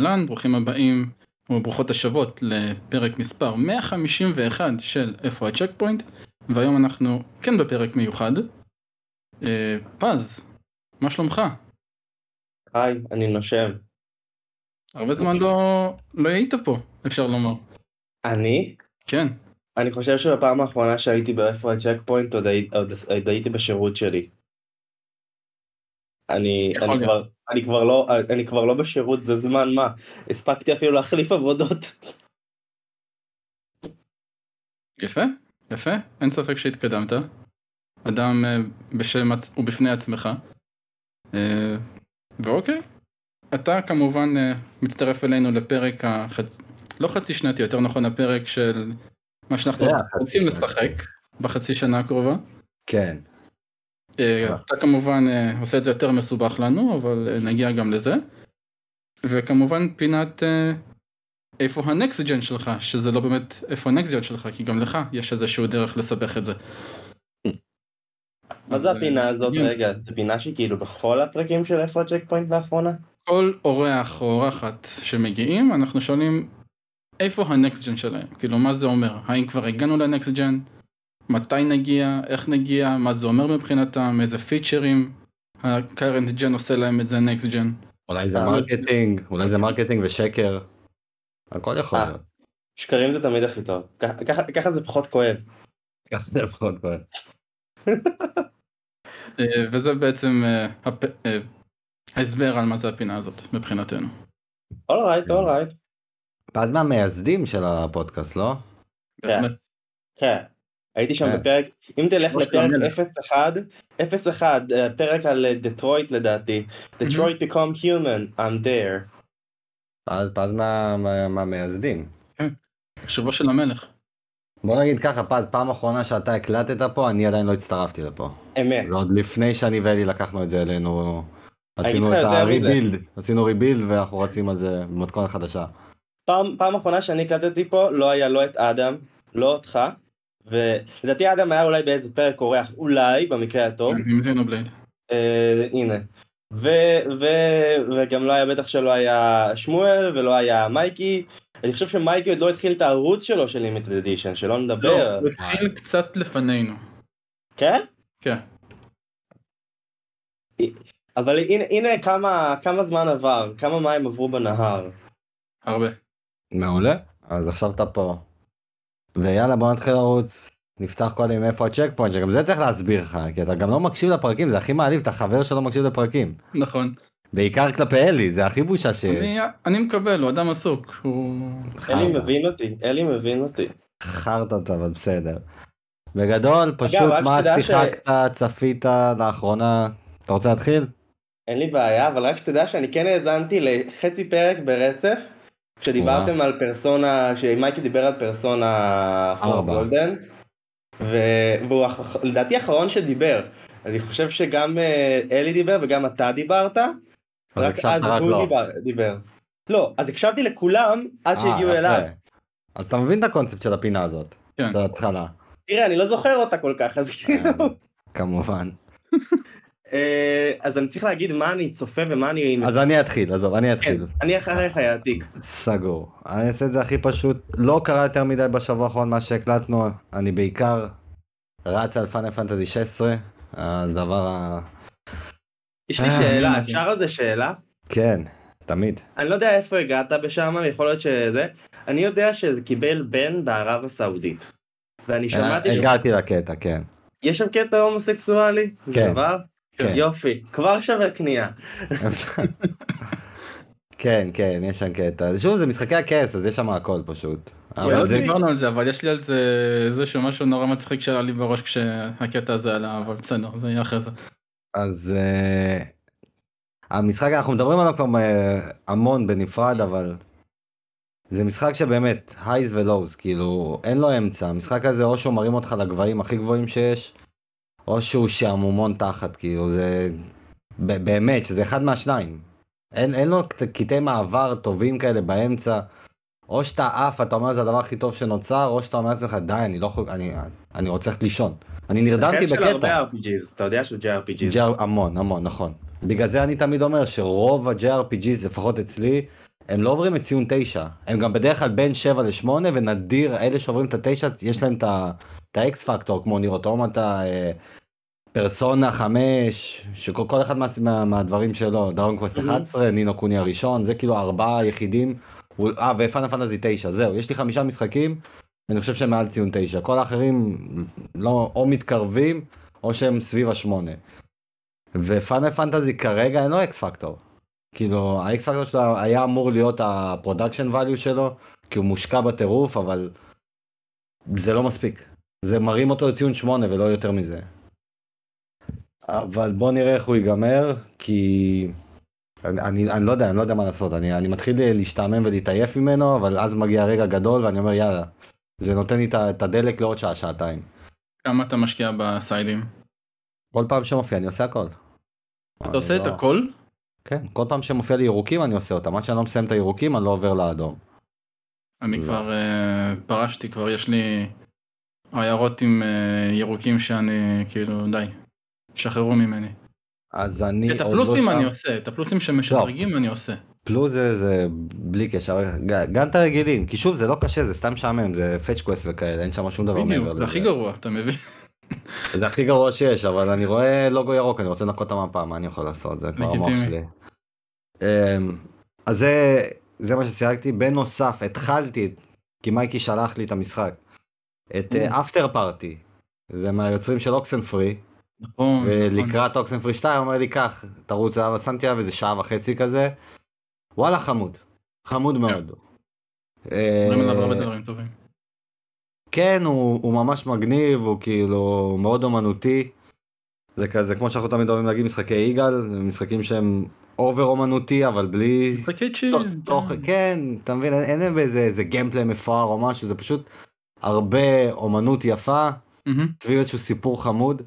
אהלן, ברוכים הבאים וברוכות השבות לפרק מספר 151 של איפה הצ'ק פוינט והיום אנחנו כן בפרק מיוחד. אה, פז, מה שלומך? היי, אני נושם. הרבה זמן לא, לא היית פה, אפשר לומר. אני? כן. אני חושב שבפעם האחרונה שהייתי באיפה הצ'ק פוינט עוד, הי- עוד, עוד הייתי בשירות שלי. אני, אני. כבר, אני, כבר לא, אני כבר לא בשירות זה זמן מה הספקתי אפילו להחליף עבודות יפה, יפה, אין ספק שהתקדמת. אדם אה, בשם עצ... ובפני עצמך. אה, ואוקיי, אתה כמובן אה, מצטרף אלינו לפרק החצ... לא חצי שנתי, יותר נכון הפרק של מה שאנחנו רוצים. לשחק בחצי שנה הקרובה. כן. אה, אתה כמובן אה, עושה את זה יותר מסובך לנו, אבל אה, נגיע גם לזה. וכמובן פינת איפה ה next gen שלך, שזה לא באמת איפה ה next gen שלך, כי גם לך יש איזשהו דרך לסבך את זה. מה זה הפינה הזאת מעניין. רגע זה פינה שהיא כאילו בכל הפרקים של איפה הצ'ק פוינט לאחרונה? כל אורח או אורחת שמגיעים, אנחנו שואלים איפה ה next gen שלהם, כאילו מה זה אומר, האם כבר הגענו ל next gen, מתי נגיע, איך נגיע, מה זה אומר מבחינתם, איזה פיצ'רים ה-current gen עושה להם את זה next gen. אולי זה marketing, אולי זה marketing ושקר. הכל יכול אה. להיות. שקרים זה תמיד הכי טוב ככה- זה פחות כואב. ככה זה לפחות כואב. אה, וזה בעצם אה, ההסבר על מה זה הפינה הזאת מבחינתנו. אולרייט אולרייט. ואז מהמייסדים של הפודקאסט, לא? בהחלט. כן. הייתי שם כן. בפרק אם תלך לפרק המלך. 01 01 אה, פרק על אה, דטרויט לדעתי. Detroit become human I'm there. אז פז מה- מה- מהמייסדים. שובו של המלך. בוא נגיד ככה פז, פעם אחרונה שאתה הקלטת פה, אני עדיין לא הצטרפתי לפה. אמת. ועוד לפני שאני ואלי לקחנו את זה אלינו. עשינו את. הריבילד, עשינו ריבילד ואנחנו רצים על זה במתכונת חדשה. פעם פעם אחרונה שאני הקלטתי פה לא היה לא את אדם לא אותך. ולדעתי אדם היה אולי באיזה פרק אורח אולי במקרה הטוב. עם זינובלייד. אה, הנה. ו, ו, וגם לא היה בטח שלא היה שמואל ולא היה מייקי. אני חושב שמייקי עוד לא התחיל את הערוץ שלו של לימיטד אדישן שלא לא, נדבר. הוא התחיל קצת לפנינו. כן? כן. אבל הנה, הנה כמה, כמה זמן עבר, כמה מים עברו בנהר. הרבה. מעולה, אז עכשיו אתה פה. ויאללה בוא נתחיל לרוץ. נפתח קודם איפה הצ'ק פוינט שגם זה צריך להסביר לך כי אתה גם לא מקשיב לפרקים זה הכי מעליב אתה חבר שלא מקשיב לפרקים נכון. בעיקר כלפי אלי זה הכי בושה שיש. אני, אני מקבל, הוא אדם עסוק. הוא... אלי. מבין אותי, אלי מבין אותי. חרטא אבל בסדר. בגדול פשוט רק מה שתדע ש- שיחקת צפית לאחרונה אתה רוצה להתחיל? אין לי בעיה, אבל רק שתדע שאני כן האזנתי לחצי פרק ברצף, כשדיברתם על פרסונה, שמייקי דיבר על פרסונה פור. גולדן, והוא לדעתי האחרון שדיבר. אני חושב שגם אה, אלי דיבר וגם אתה דיברת, אז רק אז הוא. דיבר, דיבר. לא, אז הקשבתי לכולם עד אה, שהגיעו. אליו. אז אתה מבין את הקונספט של הפינה הזאת. כן. של ההתחלה. תראה, אני לא זוכר אותה כל כך, אז כאילו... כמובן. אה, אז אני צריך להגיד מה אני צופה ומה אני... אז אני אתחיל עזוב אני כן, אתחיל. אני אחריך יעתיק. סגור. אני אעשה את זה הכי פשוט. לא קרה יותר מדי בשבוע האחרון מה שהקלטנו. אני בעיקר רץ על פאנל פנטזי 16. הדבר ה... יש לי אה, שאלה, אני- אפשר על זה שאלה? כן, תמיד. אני לא יודע איפה הגעת בשם, יכול להיות שזה. אני יודע שזה קיבל בן בערב הסעודית. ואני שמעתי אה, שיש הגעתי לקטע, כן. שם קטע הומוסקסואלי? זה כן. דבר? כן. יופי, כבר שווה קנייה. כן, כן, יש שם קטע. שוב, זה משחקי הכס, אז יש שם הכל פשוט. אבל. זה... דיברנו על זה, אבל יש לי על זה איזשהו משהו נורא מצחיק שעלה לי בראש כשהקטע הזה עלה, אבל בסדר, זה יהיה אחרי זה. אז uh, המשחק אנחנו מדברים עליו כבר uh, המון בנפרד אבל זה משחק שבאמת הייז ולואוז כאילו אין לו אמצע המשחק הזה או שהוא מרים אותך לגבהים הכי גבוהים שיש או שהוא שעמומון תחת כאילו זה באמת שזה אחד מהשניים. אין, אין לו קט- קטעי מעבר טובים כאלה באמצע. או שאתה עף אתה אומר זה הדבר הכי טוב שנוצר או שאתה אומר לעצמך די אני לא יכול אני אני רוצה ללכת לישון אני נרדמתי זה חטא של בקטע. הרבה RPGs, אתה יודע שזה RPGs. ג'ר המון המון נכון. בגלל זה אני תמיד אומר שרוב ה-JRPGs לפחות אצלי הם לא עוברים את ציון 9, הם גם בדרך כלל בין 7 ל-8 ונדיר אלה שעוברים את ה-9 יש להם את ה- את האקס פקטור כמו ניר אוטומטה, אה, פרסונה 5, שכל כל אחד מה, מה, מהדברים שלו, דאון קווסט Mhm. 11, נינו קוני הראשון, זה כאילו ארבעה יחידים, אה ופיינל פנטזי 9, זהו, יש לי חמישה משחקים, אני חושב שהם מעל ציון 9, כל האחרים לא, או מתקרבים או שהם סביב השמונה. ופיינל פנטזי כרגע אין לו X factor. כאילו ה X factor שלו היה אמור להיות ה production value שלו כי הוא מושקע בטירוף אבל זה לא מספיק זה מרים אותו לציון 8 ולא יותר מזה. אבל בוא נראה איך הוא ייגמר כי אני, אני, אני לא יודע אני לא יודע מה לעשות אני, אני מתחיל להשתעמם ולהתעייף ממנו אבל אז מגיע רגע גדול ואני אומר יאללה זה נותן לי את הדלק לעוד שעה שעתיים. כמה אתה משקיע בסיידים? כל פעם שמופיע אני עושה הכל. אתה עושה אני את לא- הכל? כן, כל פעם שמופיע לי ירוקים אני עושה אותם, עד שאני לא מסיים את הירוקים אני לא עובר לאדום. אני לא. כבר אה, פרשתי, כבר יש לי עיירות עם אה, ירוקים שאני כאילו די, שחררו ממני. אז אני את עוד הפלוסים לא אני שם. עושה, את הפלוסים שמשדרגים אני עושה. פלוס זה, זה בלי קשר, גם את הרגילים, כי שוב זה לא קשה, זה סתם משעמם, זה fetch quest וכאלה, אין שם שום דבר מעבר לזה. זה הכי גרוע, אתה מבין? זה הכי גרוע שיש, אבל אני רואה לוגו ירוק, אני רוצה לנקות את המפה, מה אני יכול לעשות, זה כבר המוח. שלי. אמ, אז זה, זה מה ששיחקתי, בנוסף התחלתי, כי מייקי שלח לי את המשחק, את אפטר פארטי, זה מהיוצרים של אוקסנפרי. נכון, נכון. ולקראת אוקסנפרי 2 אומר לי קח תרוץ עליו עליו איזה שעה וחצי כזה. וואלה חמוד. חמוד מאוד. אומרים עליו אה. כן הוא, ממש מגניב הוא כאילו מאוד אומנותי. זה כזה כמו שאנחנו תמיד אוהבים להגיד משחקי יגאל משחקים שהם over אומנותי אבל בלי משחקי chill. תוך כן אתה מבין אין- להם איזה gameplay מפואר או משהו זה פשוט הרבה אומנות יפה. סביב איזשהו סיפור חמוד.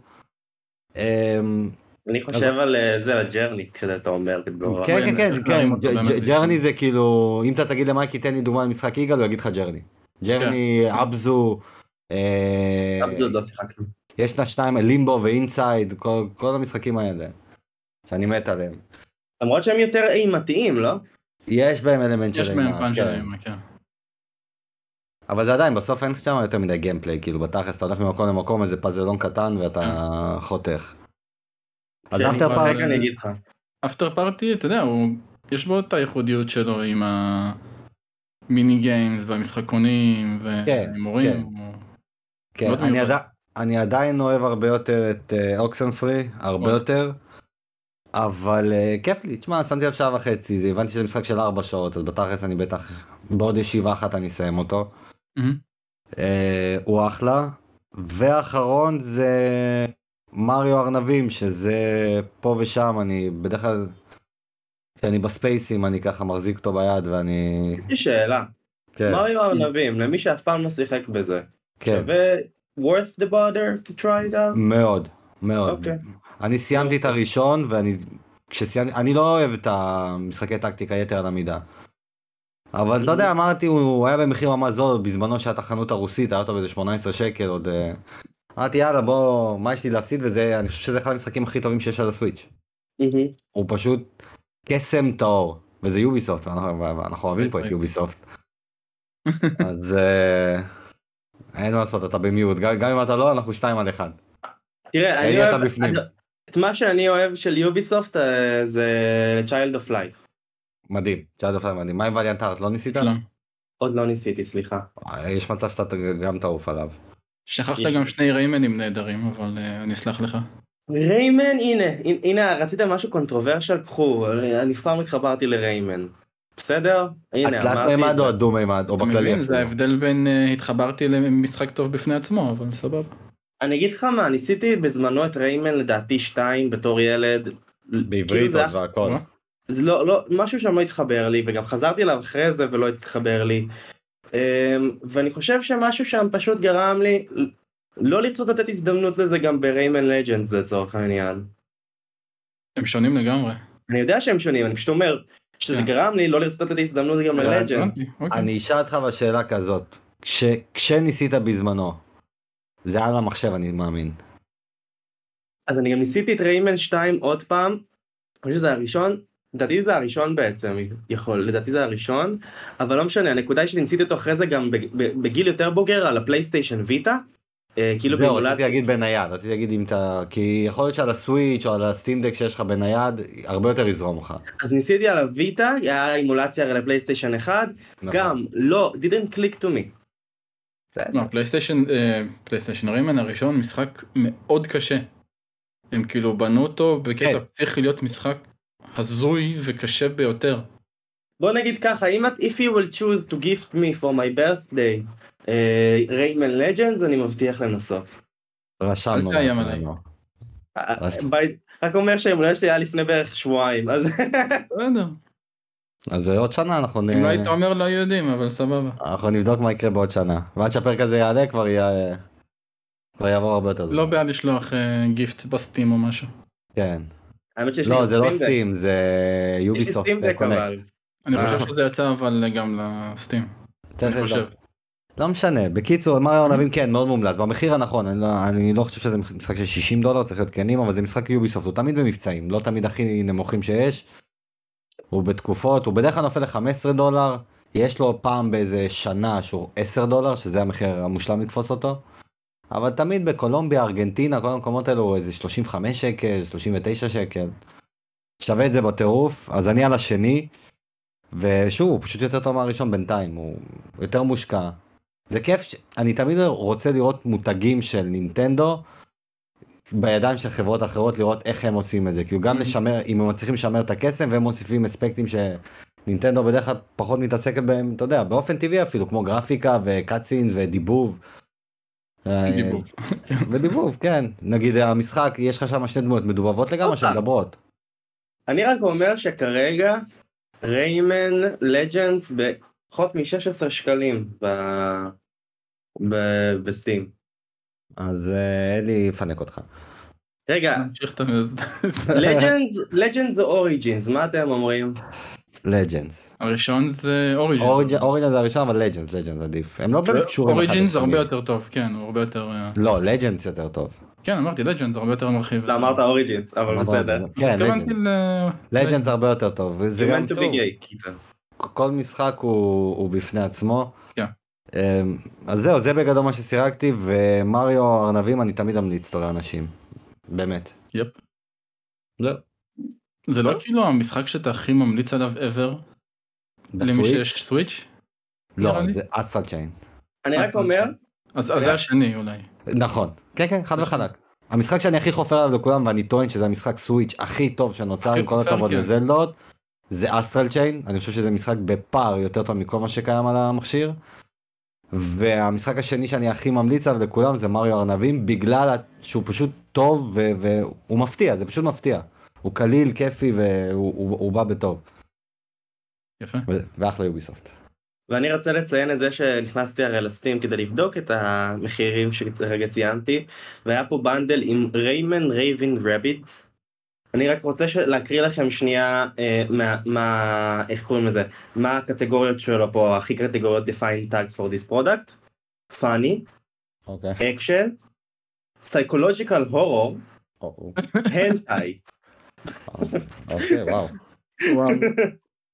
אמ, אני חושב על אה, זה, ל Journey, כשאתה אומר, כאילו, כן כן כן איך כן J- Journey זה כאילו אם אתה תגיד למייקי תן לי דוגמה למשחק יגאל הוא יגיד לך Journey. Journey Abzû. אה, Abzû לא שיחקנו. יש לה שניים Limbo ו Inside כל כל המשחקים האלה. שאני מת עליהם. למרות שהם יותר אימתיים, לא? יש בהם אלמנט יש של בהם אימה, פאנץ' כן. שלהם, כן. אבל זה עדיין בסוף אין שם יותר מדי gameplay כאילו בתכלס אתה הולך ממקום למקום איזה פאזלון קטן ואתה חותך. אז כשאני after אני אגיד לך. Afterparty, אתה יודע, הוא, יש בו את הייחודיות שלו עם ה mini games והמשחקונים כן, וההימורים. כן. כן, מאוד אני, עדיין אוהב הרבה יותר את Oxenfree, הרבה מאוד. יותר. אבל uh, כיף לי, תשמע, שמתי לב שעה וחצי, זה הבנתי שזה משחק של ארבע שעות, אז בתכלס אני בטח, בעוד ישיבה אחת אני אסיים אותו. Uh, הוא אחלה. ואחרון זה מריו ארנבים, שזה פה ושם, אני בדרך כלל, כשאני בספייסים אני ככה מחזיק אותו ביד ואני... יש לי שאלה. כן, מריו ארנבים, למי שאף פעם לא שיחק בזה, כן, שווה worth the bother to try it out? מאוד, מאוד. אוקיי. אני סיימתי את הראשון ואני כשסיימתי אני לא אוהב את המשחקי טקטיקה יתר על המידה. אבל אתה יודע אמרתי הוא היה במחיר ממש זול בזמנו שהייתה חנות הרוסית היה אותו באיזה 18 שקל עוד אה, אמרתי יאללה בוא מה יש לי להפסיד וזה אני חושב שזה אחד המשחקים הכי טובים שיש על הסוויץ'. הוא פשוט קסם טהור וזה יוביסופט ואנחנו, אוהבים פה את יוביסופט. אז אה, אין מה לעשות אתה במיעוט גם, אם אתה לא אנחנו שתיים על אחד. תראה, אני אוהב, את מה שאני אוהב של Ubisoft אה, זה Child of Light. מדהים. Child of מדהים. מה עם Valiant Hearts לא ניסית? שלום. עוד לא ניסיתי, סליחה. יש מצב שאתה גם תעוף עליו. שכחת יש- גם שני ריימנים נהדרים, אבל אה, אני אסלח לך. Rayman, הנה, הנה, רציתם משהו controversial? קחו, אני פעם התחברתי ל Rayman. בסדר? הנה, התלת אמרתי מימד את זה. או הדו מימד או אתה בכללי מבין? זה. ההבדל בין אה, התחברתי למשחק טוב בפני עצמו, אבל סבבה. אני אגיד לך מה, ניסיתי בזמנו את ריימן לדעתי 2 בתור ילד. כאילו בעברית זה עוד והכל. זה לא, לא, משהו שם לא התחבר לי, וגם חזרתי אליו אחרי זה ולא התחבר לי. אמ, ואני חושב שמשהו שם פשוט גרם לי לא לרצות לתת הזדמנות לזה גם בריימן לג'נדס לצורך העניין. הם שונים לגמרי. אני יודע שהם שונים, אני פשוט אומר שזה כן. גרם לי לא לרצות לתת הזדמנות גם ללג'נדס. אוקיי. אני אשאל אותך בשאלה כזאת. כש- כשניסית בזמנו. זה היה על המחשב אני מאמין. אז אני גם ניסיתי את ריימן 2 עוד פעם, אני חושב שזה הראשון, לדעתי זה הראשון בעצם, יכול, לדעתי זה הראשון, אבל לא משנה, הנקודה היא שניסיתי אותו אחרי זה גם בגיל יותר בוגר על הפלייסטיישן ויטה, אה, כאילו זהו, רציתי. להגיד בנייד, רציתי להגיד אם אתה, כי יכול להיות שעל הסוויץ' או על הסטימדק שיש לך בנייד, הרבה יותר יזרום לך. אז ניסיתי על ה Vita, היה אימולציה הרי לפלייסטיישן 1, נכון. גם לא, didn't click to me. לא, פלייסטיישן, אה, פלייסטיישן Rayman הראשון משחק מאוד קשה. הם כאילו בנו אותו בקטע כן. צריך להיות משחק הזוי וקשה ביותר. בוא נגיד ככה, אם את, if you will choose to gift me for my birthday, Rayman uh, Legends, אני מבטיח לנסות. רשמנו אל תאיים לעצמנו. אה, רק אומר שהאמונה שלי היה לפני בערך שבועיים, אז בסדר. אז עוד שנה אנחנו נ- אם לא היית אומר לא יודעים אבל סבבה. אנחנו נבדוק מה יקרה בעוד שנה. ועד שהפרק הזה יעלה כבר יהיה... כבר יעבור הרבה יותר זמן. לא בעד לשלוח אה, גיפט בסטים או משהו. כן. האמת שיש לי לא, זה לא סטים זה יש לי יוביסופט סטים דק. אבל. אני אה. חושב שזה יצא אבל גם לסטים. אני חושב. לא משנה, בקיצור, מריו ארנבים כן, מאוד מומלץ, במחיר הנכון, אני לא, אני לא חושב שזה משחק של 60 דולר, צריך להיות כנים, אבל זה משחק יוביסופט, הוא תמיד במבצעים, לא תמיד הכי נמוכים שיש. הוא בתקופות, הוא בדרך כלל נופל ל-15 דולר, יש לו פעם באיזה שנה שהוא 10 דולר, שזה המחיר המושלם לתפוס אותו. אבל תמיד בקולומביה, ארגנטינה, כל המקומות האלו הוא איזה 35 שקל, 39 שקל. שווה את זה בטירוף, אז אני על השני, ושוב, הוא פשוט יותר טוב מהראשון בינתיים, הוא יותר מושקע. זה כיף, ש... אני תמיד רוצה לראות מותגים של נינטנדו בידיים של חברות אחרות, לראות איך הם עושים את זה. כאילו גם Mhm. לשמר, אם הם מצליחים לשמר את הקסם והם מוסיפים אספקטים שנינטנדו בדרך כלל פחות מתעסקת בהם, אתה יודע, באופן טבעי אפילו, כמו גרפיקה וקאצינס ודיבוב. אה, דיבוב. ודיבוב, כן. נגיד המשחק, יש לך שם שני דמויות מדובבות לגמרי. שמדברות. אני רק אומר שכרגע Rayman Legends בפחות מ-16 שקלים ב- ב- ב Steam. אז אה, אלי יפנק אותך. רגע, Legends או Origins, מה אתם אומרים? Legends. הראשון זה Origin. Origins זה הראשון אבל Legends Legends עדיף הם לא באמת קשורים אחד Origin זה הרבה. יותר טוב כן הוא הרבה יותר אה, לא Legends יותר טוב. כן אמרתי לג'נד זה הרבה יותר מרחיב. לא אמרת אוריג'ינס, אבל בסדר. לג'נס. כן לג'נס. לג'נס הרבה יותר טוב וזה You גם טוב. כל משחק הוא בפני עצמו. כן. אמ, אז זהו זה בגדול מה שסירקתי ומריו ארנבים אני תמיד אמליץ אותו לאנשים. באמת. יפ. זהו. זה לא כאילו המשחק שאתה הכי ממליץ עליו ever למי? שיש סוויץ'? לא. זה אסטרל צ'יין. אני רק אומר, אז אז זה השני אולי. נכון. כן כן חד וחלק. המשחק שאני הכי חופר עליו לכולם ואני טוען שזה המשחק סוויץ' הכי טוב שנוצר עם כל הכבוד כן. לזלדות. זה אסטרל צ'יין אני חושב שזה משחק בפער יותר טוב מכל מה שקיים על המכשיר. והמשחק השני שאני הכי ממליץ עליו לכולם זה מריו ארנבים בגלל שהוא פשוט טוב והוא מפתיע זה פשוט מפתיע. הוא קליל כיפי והוא הוא, הוא בא בטוב יפה. ואחלה Ubisoft. ואני רוצה לציין את זה שנכנסתי הרי ל Steam כדי לבדוק את המחירים שרגע ציינתי, והיה פה bundle עם Rayman Raving Rabbids. אני רק רוצה ש- להקריא לכם שנייה אה, מה, מה, איך קוראים לזה, מה הקטגוריות שלו פה, הכי קטגוריות define tags for this product, funny, אוקיי. action, psychological horror, hentai. אוקיי וואו. וואו.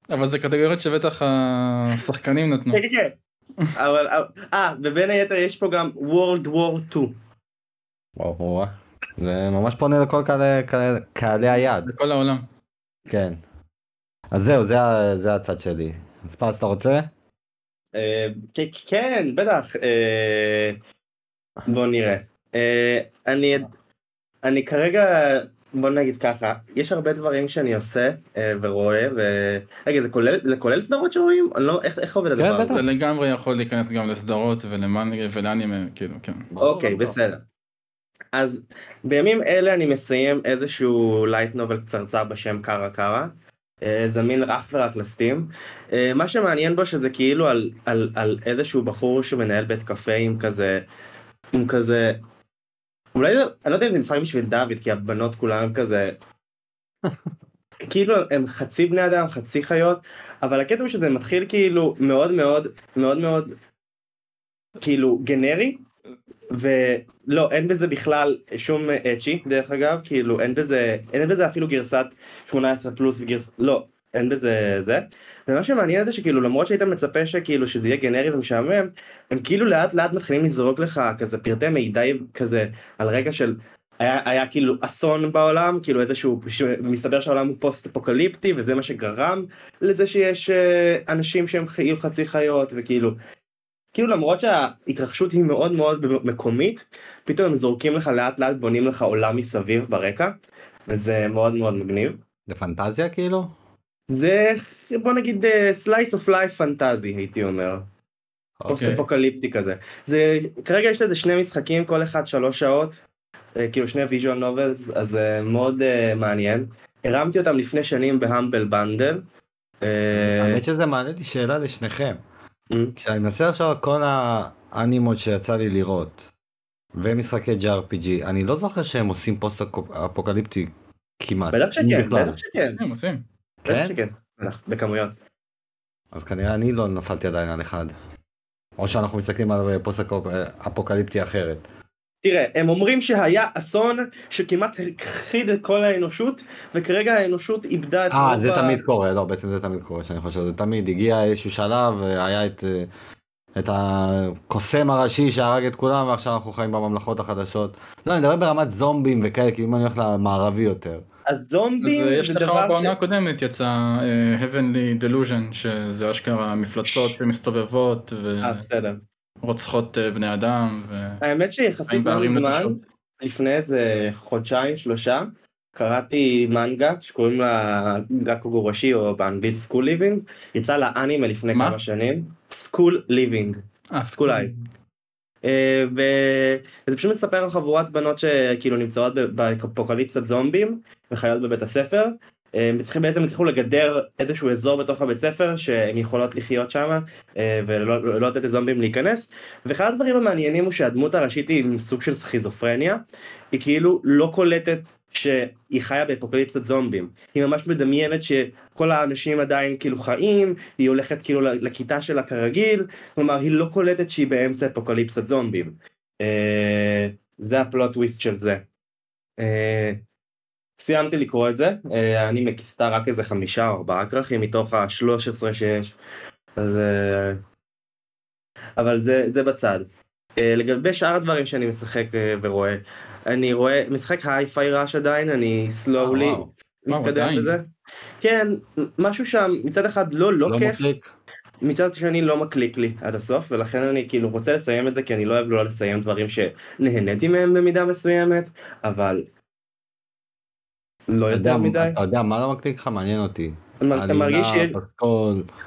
אבל זה קטגוריות שבטח השחקנים נתנו. כן, כן. אבל, אה, ובין היתר יש פה גם World War 2. וואו, וואו. זה ממש פונה לכל קהלי- קהלי- קהלי היעד. בכל העולם. כן. אז זהו, זה, זה הצד שלי. אז פז, אתה רוצה? אה, כן, בטח. אה, בוא נראה. אה, אני, אני כרגע, בוא נגיד ככה, יש הרבה דברים שאני עושה אה, ורואה, ו... רגע, זה כולל, זה כולל סדרות שרואים? אני לא, איך, איך עובד כן, הדבר בטח. הזה? זה לגמרי יכול להיכנס גם לסדרות ולמנגה ולאנימה כאילו כן. אוקיי, בסדר. אז בימים אלה אני מסיים איזשהו light novel קצרצר בשם Karakara. אה, זמין אך ורק ל Steam. אה, מה שמעניין בו שזה כאילו על, על, על איזשהו בחור שמנהל בית קפה עם כזה, עם כזה, אולי זה, אני לא יודע אם זה משחק בשביל דוד, כי הבנות כולן כזה, כאילו הם חצי בני אדם, חצי חיות, אבל הקטע הוא שזה מתחיל כאילו מאוד מאוד, מאוד מאוד, כאילו גנרי, ולא, אין בזה בכלל שום אצ'י, דרך אגב, כאילו, אין בזה, אין בזה אפילו גרסת 18 פלוס וגרסת, לא, אין בזה זה. ומה שמעניין זה שכאילו, למרות שהיית מצפה שכאילו שזה יהיה גנרי ומשעמם, הם כאילו לאט לאט מתחילים לזרוק לך כזה פרטי מידע כזה על רקע של היה, היה כאילו אסון בעולם, כאילו איזשהו, מסתבר שהעולם הוא פוסט אפוקליפטי וזה מה שגרם לזה שיש אה, אנשים שהם יהיו חצי חיות וכאילו, כאילו למרות שההתרחשות היא מאוד מאוד מקומית, פתאום הם זורקים לך לאט לאט בונים לך עולם מסביב ברקע, וזה מאוד מאוד מגניב. זה פנטזיה כאילו? זה בוא נגיד slice of life fantasy הייתי אומר. Okay. פוסט אפוקליפטי כזה. זה כרגע יש לזה שני משחקים כל אחד שלוש שעות. אה, כאילו שני visual novels, אז זה מאוד uh, מעניין. הרמתי אותם לפני שנים ב Humble Bundle. אה, האמת שזה מעלה לי שאלה לשניכם. Mm. כשאני מנסה עכשיו כל האנימות שיצא לי לראות, ומשחקי JRPG, אני לא זוכר שהם עושים פוסט אפוקליפטי כמעט. בטח שכן, בטח שכן. עושים, עושים. כן? שכן, בכמויות. אז כנראה אני לא נפלתי עדיין על אחד. או שאנחנו מסתכלים על פוסט אפוקליפטי אחרת. תראה, הם אומרים שהיה אסון שכמעט הכחיד את כל האנושות, וכרגע האנושות איבדה את... אה, זה תמיד קורה, לא, בעצם זה תמיד קורה, שאני חושב, זה תמיד הגיע איזשהו שלב, היה את, את הקוסם הראשי שהרג את כולם, ועכשיו אנחנו חיים בממלכות החדשות. לא, אני מדבר ברמת זומבים וכאלה, כאילו אם אני הולך למערבי יותר. הזומבים זה דבר ש... יש לך בעונה הקודמת יצא uh, Heavenly Delusion, שזה אשכרה מפלצות שמסתובבות. ו... אה, אה, בני אדם. ו... האמת שיחסית לא מזמן, לפני איזה חודשיים שלושה, קראתי מנגה שקוראים לה Gakkou Gurashi או באנגלית School Living, יצא לה אנימה לפני מה? כמה שנים, School Living, סקול איי. וזה פשוט מספר על חבורת בנות שכאילו נמצאות באפוקליפסת זומבים וחיות בבית הספר הם צריכים בעצם הצליחו לגדר איזשהו אזור בתוך הבית ספר שהן יכולות לחיות שם אה, ולא לא לתת לזומבים להיכנס. ואחד הדברים המעניינים הוא שהדמות הראשית היא עם סוג של סכיזופרניה היא כאילו לא קולטת שהיא חיה באפוקליפסת זומבים היא ממש מדמיינת שכל האנשים עדיין כאילו חיים היא הולכת כאילו לכיתה שלה כרגיל כלומר היא לא קולטת שהיא באמצע אפוקליפסת זומבים אה, זה הפלוט טוויסט של זה. אה, סיימתי לקרוא את זה, אה, אני מכיסתה רק איזה חמישה או ארבעה כרכים מתוך השלוש עשרה שיש, אז... אבל זה, זה בצד. לגבי שאר הדברים שאני משחק ורואה, אני רואה, משחק היי-פיי ראש עדיין, אני סלואולי מתקדם בזה. כן, משהו שם מצד אחד לא לא, לא כיף, מקליק. מצד שני לא מקליק לי עד הסוף, ולכן אני כאילו רוצה לסיים את זה, כי אני לא אוהב לא לסיים דברים שנהניתי מהם במידה מסוימת, אבל לא יותר מדי. אתה יודע מה לא מקליק לך? מעניין אותי. אתה מרגיש שיש...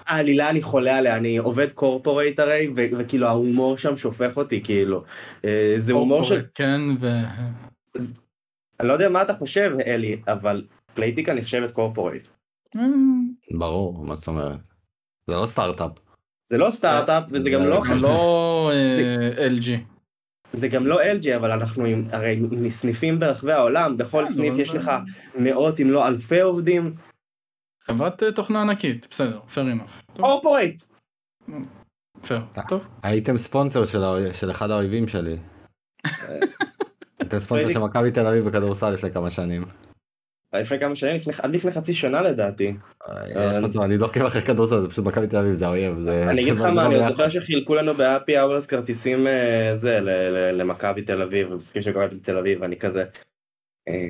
העלילה אני חולה עליה, אני עובד קורפורייט הרי, וכאילו ההומור שם שופך אותי, כאילו. אה, זה הומור של... כן, ו... אני לא יודע מה אתה חושב, אלי, אבל פלייטיקה נחשבת קורפורייט. ברור, מה זאת אומרת? זה לא סטארט-אפ. זה לא סטארט-אפ, וזה גם לא... זה לא אה, LG. זה גם לא LG אבל אנחנו עם, הרי עם סניפים ברחבי העולם בכל כן, סניף יש לך מאות אם לא אלפי עובדים. חברת אה, תוכנה ענקית בסדר fair enough. corporate. טוב. הייתם ספונסר של אחד האויבים שלי. הייתם ספונסר של מכבי תל אביב בכדורסל לפני כמה שנים. לפני כמה שנים, עד לפני חצי שנה לדעתי. אני לא עוקב אחרי כדורסל, זה פשוט מכבי תל אביב, זה האויב. אני אגיד לך מה, אני זוכר שחילקו לנו באפי אאורס כרטיסים אה, זה למכבי תל אביב, משחקים של מכבי תל אביב, אני כזה. אה.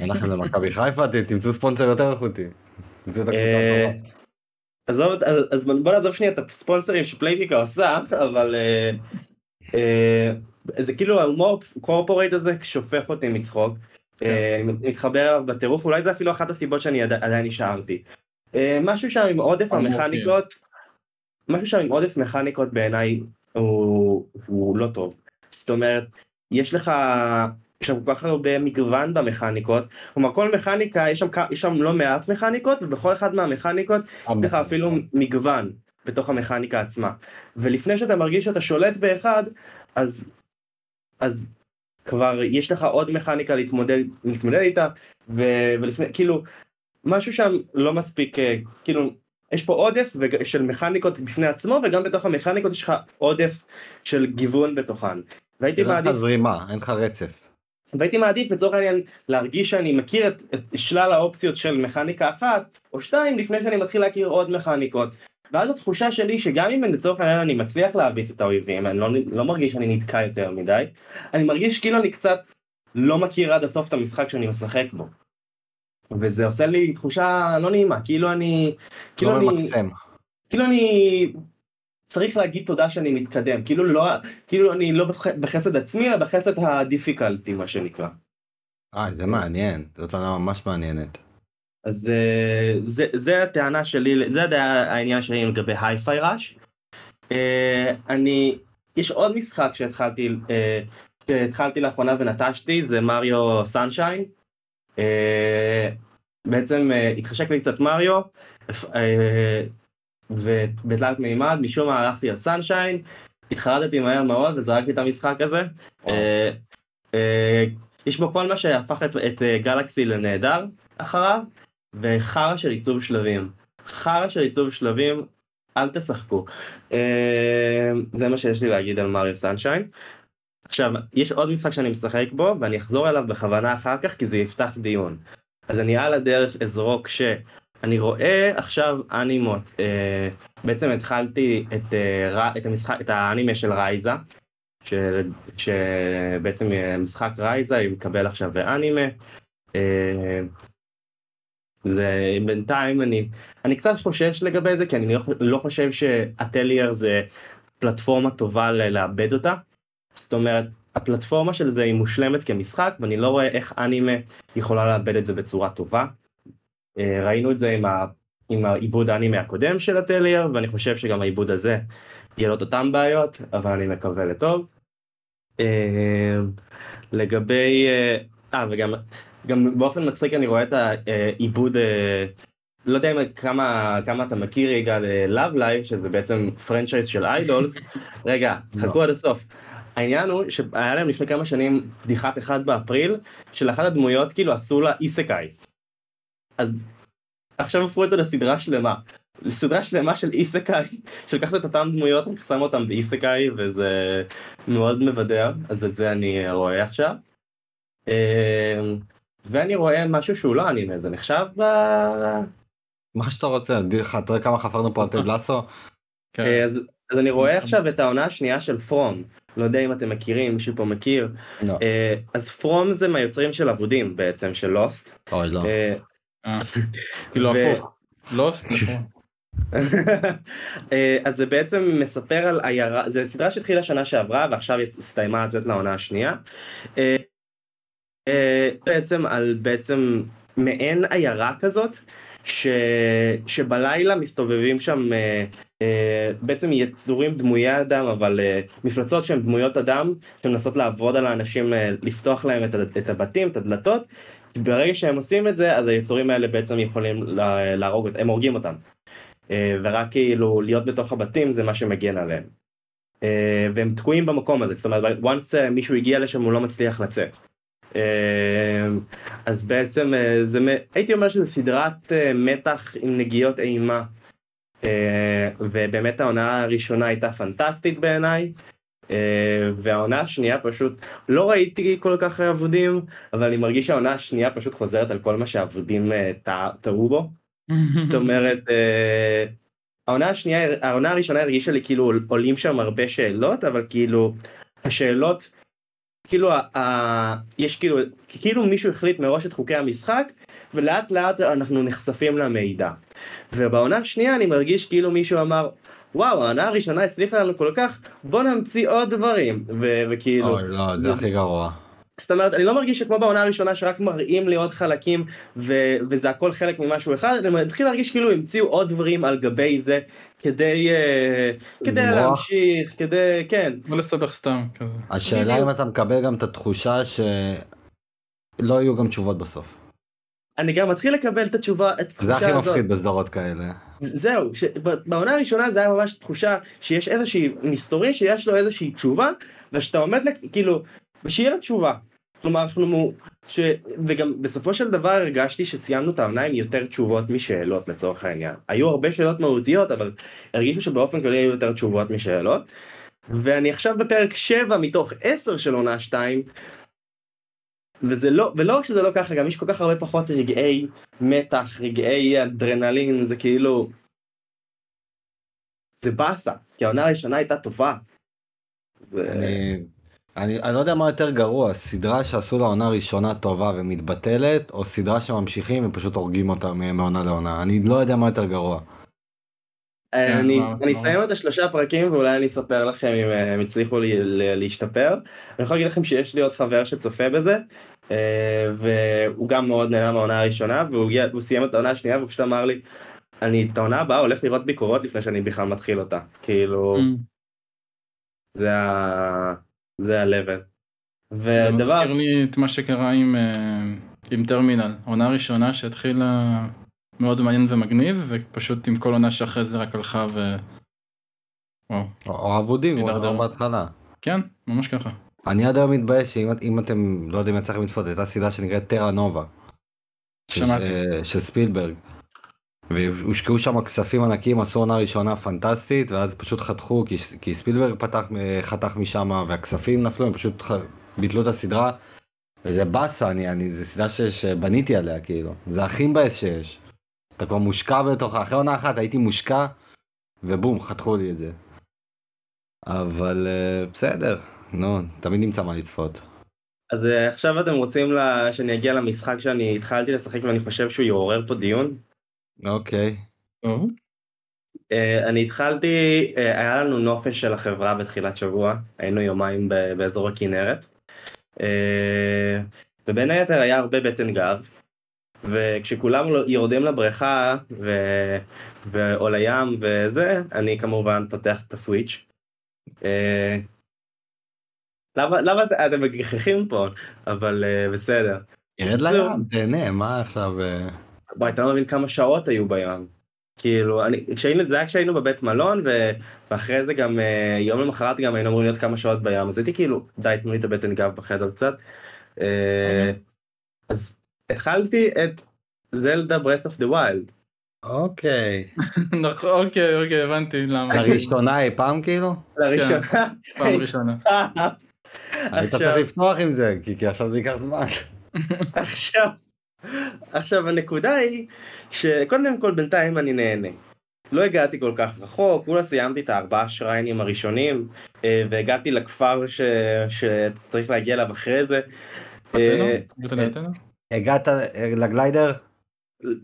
אין לכם למכבי חיפה, תמצאו ספונסר יותר איכותי. אה, עזוב, אז בוא נעזוב שנייה את הספונסרים שפלייטיקה עושה, אבל זה כאילו ההומור קורפורייט הזה שופך אותי מצחוק. כן. מתחבר אליו בטירוף, אולי זה אפילו אחת הסיבות שאני עדיין נשארתי. אה, משהו שם עם עודף המכניקות, משהו שם עם עודף מכניקות בעיניי הוא, הוא לא טוב. זאת אומרת, יש לך שם כל כך הרבה מגוון במכניקות, כלומר כל מכניקה, יש שם, יש שם לא מעט מכניקות, ובכל אחד מהמכניקות יש לך אפילו מגוון בתוך המכניקה עצמה. ולפני שאתה מרגיש שאתה שולט באחד, אז, אז כבר יש לך עוד מכניקה להתמודד, להתמודד איתה, ו, ולפני, כאילו, משהו שם לא מספיק, אה, כאילו, יש פה עודף של מכניקות בפני עצמו, וגם בתוך המכניקות יש לך עודף של גיוון בתוכן. והייתי אין לך מעדיף, זרימה, אין לך רצף. והייתי מעדיף לצורך העניין להרגיש שאני מכיר את, את שלל האופציות של מכניקה אחת או שתיים לפני שאני מתחיל להכיר עוד מכניקות. ואז התחושה שלי שגם אם לצורך העניין אני מצליח להביס את האויבים, אני לא, לא מרגיש שאני נתקע יותר מדי, אני מרגיש כאילו אני קצת לא מכיר עד הסוף את המשחק שאני משחק בו. וזה עושה לי תחושה לא נעימה, כאילו אני... כאילו לא אני... ממקסם. כאילו אני צריך להגיד תודה שאני מתקדם, כאילו לא, כאילו אני לא בח- בחסד עצמי, אלא בחסד הדיפיקלטי מה שנקרא. אה, זה מעניין, זאת טענה ממש מעניינת. אז אה, זה, זה הטענה שלי, זה הדעה- העניין שלי לגבי היי-פיי ראש. אני, יש עוד משחק שהתחלתי, אה, שהתחלתי לאחרונה ונטשתי, זה מריו סנשיין. אה, בעצם אה, התחשק לי קצת מריו, אה, ובתלת מימד, משום מה הלכתי על סנשיין, התחרדתי מהר מאוד וזרקתי את המשחק הזה. אה, אה, יש בו כל מה שהפך את, את אה, גלקסי לנהדר אחריו, וחרא של עיצוב שלבים. חרא של עיצוב שלבים, אל תשחקו. אה, זה מה שיש לי להגיד על מריו סנשיין. עכשיו, יש עוד משחק שאני משחק בו, ואני אחזור אליו בכוונה אחר כך, כי זה יפתח דיון. אז אני על הדרך אזרוק שאני רואה עכשיו אנימות. אה, בעצם התחלתי את, אה, את, המשחק, את האנימה של רייזה, ש, שבעצם אה, משחק רייזה מקבל עכשיו אנימה. זה בינתיים אני אני קצת חושש לגבי זה כי אני לא, לא חושב שהטלייר זה פלטפורמה טובה לאבד אותה. זאת אומרת הפלטפורמה של זה היא מושלמת כמשחק ואני לא רואה איך אנימה יכולה לאבד את זה בצורה טובה. אה, ראינו את זה עם, ה, עם העיבוד האנימה הקודם של הטלייר ואני חושב שגם העיבוד הזה יהיה לו את אותם בעיות אבל אני מקווה לטוב. אה, לגבי אה אה, וגם גם באופן מצחיק אני רואה את העיבוד לא יודע אם כמה כמה אתה מכיר יגאל Love Live שזה בעצם franchise של idols רגע חכו עד הסוף. העניין הוא שהיה להם לפני כמה שנים בדיחת אחד באפריל של אחת הדמויות כאילו עשו לה איסקאי. אז עכשיו הפכו את זה לסדרה שלמה. סדרה שלמה של איסקאי שלקחת את אותם דמויות רק שם אותם באיסקאי וזה מאוד מבדר אז את זה אני רואה עכשיו. אמ, ואני רואה משהו שהוא לא אנימה זה נחשב ב... מה שאתה רוצה, דיר לך, תראה כמה חפרנו פה על טד לסו. כן. אה, אז, אני רואה עכשיו את העונה השנייה של פרום לא יודע אם אתם מכירים מישהו פה מכיר לא. אה, אז פרום זה מהיוצרים של אבודים בעצם של לוסט. אוי לא. אה, כאילו הפוך. לוסט, נכון. אה, אז זה בעצם מספר על עיירה, זה סדרה שהתחילה שנה שעברה ועכשיו הסתיימה לצאת לעונה השנייה. אה, בעצם על בעצם מעין עיירה כזאת, ש... שבלילה מסתובבים שם אה, אה, בעצם יצורים דמויי אדם אבל אה, מפלצות שהן דמויות אדם שמנסות לעבוד על האנשים אה, לפתוח להם את הבתים את הדלתות. ברגע שהם עושים את זה אז היצורים האלה בעצם יכולים לה- להרוג אותם הם הורגים אותם. אה, ורק כאילו להיות בתוך הבתים זה מה שמגן עליהם. אה, והם תקועים במקום הזה זאת אומרת once אה, מישהו הגיע לשם הוא לא מצליח לצאת. אז בעצם זה הייתי אומר שזה סדרת מתח עם נגיעות אימה. ובאמת העונה הראשונה הייתה פנטסטית בעיניי. אה, והעונה השנייה פשוט לא ראיתי כל כך אבודים אבל אני מרגיש שהעונה השנייה פשוט חוזרת על כל מה שאבודים אה, טע- טעו בו. זאת אומרת אה, העונה השנייה העונה הראשונה הרגישה לי כאילו עולים שם הרבה שאלות אבל כאילו השאלות כאילו ה- יש כאילו כאילו מישהו החליט מראש את חוקי המשחק ולאט לאט אנחנו נחשפים למידע. ובעונה השנייה אני מרגיש כאילו מישהו אמר וואו העונה הראשונה הצליחה לנו כל כך בוא נמציא עוד דברים ו- וכאילו אוי לא, זה הכי גרוע. זאת אומרת אני לא מרגיש שכמו בעונה הראשונה שרק מראים לי עוד חלקים ו- וזה הכל חלק ממשהו אחד אני מתחיל להרגיש כאילו המציאו עוד דברים על גבי זה כדי אה, כדי? להמשיך כדי כן לא לסבך סתם כזה. השאלה. אם אתה מקבל גם את התחושה שלא יהיו גם תשובות בסוף. אני גם מתחיל לקבל את התשובה את זה הכי התחושה הזאת מפחיד בסדרות כאלה. זהו שבעונה הראשונה זה היה ממש תחושה שיש איזושהי מסתורי שיש לו איזושהי תשובה ושאתה עומד כאילו ושיהיה לה תשובה. כלומר אנחנו ש... וגם בסופו של דבר הרגשתי שסיימנו את העונה עם יותר תשובות משאלות לצורך העניין היו הרבה שאלות מהותיות אבל הרגישו שבאופן כללי היו יותר תשובות משאלות. ואני עכשיו בפרק 7 מתוך 10 של עונה 2, וזה לא, ולא רק שזה לא ככה, גם יש כל כך הרבה פחות רגעי מתח, רגעי אדרנלין, זה כאילו... זה באסה, כי העונה הראשונה הייתה טובה. זה... אני, אני, אני לא יודע מה יותר גרוע, סדרה שעשו לה עונה ראשונה טובה ומתבטלת, או סדרה שממשיכים ופשוט הורגים אותה מעונה לעונה. אני לא יודע מה יותר גרוע. אה, אני, אני וואו. אסיים את השלושה פרקים ואולי אני אספר לכם אם אה, הם הצליחו להשתפר. אני יכול להגיד לכם שיש לי עוד חבר שצופה בזה, אה, והוא גם מאוד נהנה מהעונה הראשונה, והוא סיים את העונה השנייה והוא פשוט אמר לי, אני את העונה הבאה הולך לראות ביקורות לפני שאני בכלל מתחיל אותה. כאילו, אמ, זה ה... זה ה-level. זה ודבר, מזכיר לי את מה שקרה עם, אה, עם טרמינל, עונה ראשונה שהתחילה מאוד מעניין ומגניב, ופשוט עם כל עונה שאחרי זה רק הלכה ו... וואו, או, או אבודים, הידרדר. שאמרנו בהתחלה. כן, ממש ככה. אני עד היום מתבייש שאם אם אתם לא יודעים אם יצא לכם לצפות, הייתה סדרה שנקראת טרה נובה. שמעתי. של ספילברג. והושקעו שם כספים ענקים, עשו עונה ראשונה פנטסטית, ואז פשוט חתכו, כי, כי ספילברג פתח, חתך משם, והכספים נפלו, הם פשוט ח... ביטלו את הסדרה. וזה באסה, אני, אני, זה סדרה ש, שבניתי עליה, כאילו. זה הכי מבאס שיש. אתה כבר מושקע בתוכה, אחרי עונה אחת הייתי מושקע, ובום, חתכו לי את זה. אבל אה, בסדר, נו, תמיד נמצא מה לצפות. אז אה, עכשיו אתם רוצים לה... שאני אגיע למשחק שאני התחלתי לשחק ואני חושב שהוא יעורר פה דיון? אוקיי. טוב. Uh, אני התחלתי, uh, היה לנו נופש של החברה בתחילת שבוע, היינו יומיים ב- באזור הכנרת. Uh, ובין היתר היה הרבה בטן גב, וכשכולם לא- יורדים לבריכה ו... ו... או לים וזה, אני כמובן פותח את הסוויץ'. Uh, למה, למה את- אתם מגחכים פה? אבל uh, בסדר. ירד. לים, תהנה, מה עכשיו... אה, וואי, אתה לא מבין כמה שעות היו בים. כאילו, אני, כשהיינו, זה היה כשהיינו בבית מלון, ו, ואחרי זה גם, אה, יום למחרת גם היינו אמורים להיות כמה שעות בים, אז הייתי כאילו, די, תנו לי את הבטן גב בחדר קצת. אה, אז התחלתי את Zelda Breath of the Wild. אוקיי. נכון, אוקיי, אוקיי, הבנתי למה. לראשונה אי פעם כאילו? לראשונה. פעם ראשונה. היית צריך לפתוח עם זה, כי עכשיו זה ייקח זמן. עכשיו, עכשיו הנקודה היא שקודם כל בינתיים אני נהנה. לא הגעתי כל כך רחוק, כולה סיימתי את הארבעה שריינים הראשונים, אה, והגעתי לכפר ש... שצריך להגיע אליו אחרי זה. אה, הגעת אה, לגליידר?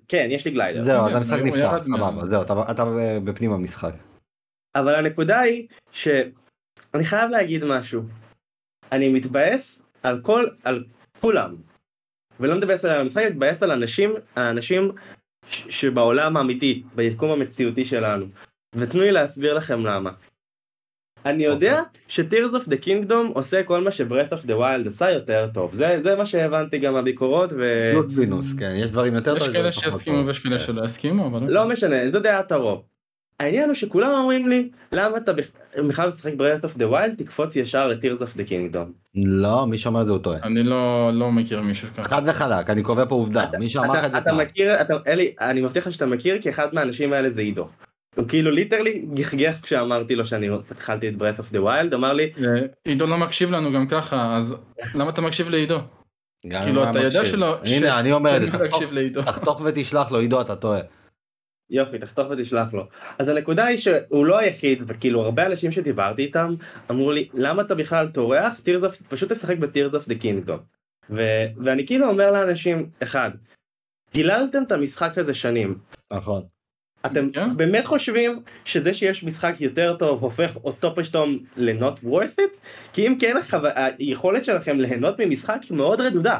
כן, יש לי גליידר. זהו, אז כן, המשחק נפתח, סבבה, זהו, אתה- אתה אה, בפנים המשחק. אבל הנקודה היא שאני חייב להגיד משהו. אני מתבאס על כל, על כולם. ולא מתבאס על המשחק, אני מתבאס על אנשים, האנשים ש- שבעולם האמיתי, ביקום המציאותי שלנו. ותנו לי להסביר לכם למה. אני יודע ש-Tears of the Kingdom עושה כל מה ש-Breath of the Wild עשה יותר טוב. זה, זה מה שהבנתי גם מהביקורות, ו... פלוס כן, יש דברים יותר יש טובים. כאלה ודברים פחות שיסכימו. ויש כאלה כן. שלא יסכימו, אבל... לא משנה, זו דעת הרוב. העניין הוא שכולם אומרים לי, למה אתה בכ- בכלל משחק Breath of the Wild, תקפוץ ישר ל-Tears of the Kingdom. לא, מי שאומר את זה הוא טועה. אני לא לא מכיר מישהו ככה. חד וחלק, אני קובע פה עובדה, מי שאמר את אתה, זה אתה. מכיר, אלי, אני מבטיח לך שאתה מכיר, כי אחד מהאנשים האלה זה עידו. הוא כאילו ליטרלי גחגח כשאמרתי לו שאני התחלתי את Breath of the Wild, אמר לי, אה, עידו לא מקשיב לנו גם ככה, אז למה אתה מקשיב לעידו? כאילו אם אתה יודע. שלא... הנה, אני אומר את זה, שאני תחתוך- ותשלח לו, עידו, אתה טועה. יופי, תחתוך ותשלח לו. אז הנקודה היא שהוא לא היחיד, וכאילו הרבה אנשים שדיברתי איתם, אמרו לי, למה אתה בכלל טורח? פשוט תשחק of the Kingdom. ו- ואני כאילו אומר לאנשים, אחד, דיללתם את המשחק הזה שנים. נכון. אתם כן. באמת חושבים שזה שיש משחק יותר טוב הופך אותו פתאום ל-not worth it? כי אם כן, החו... היכולת שלכם ליהנות ממשחק מאוד רדודה.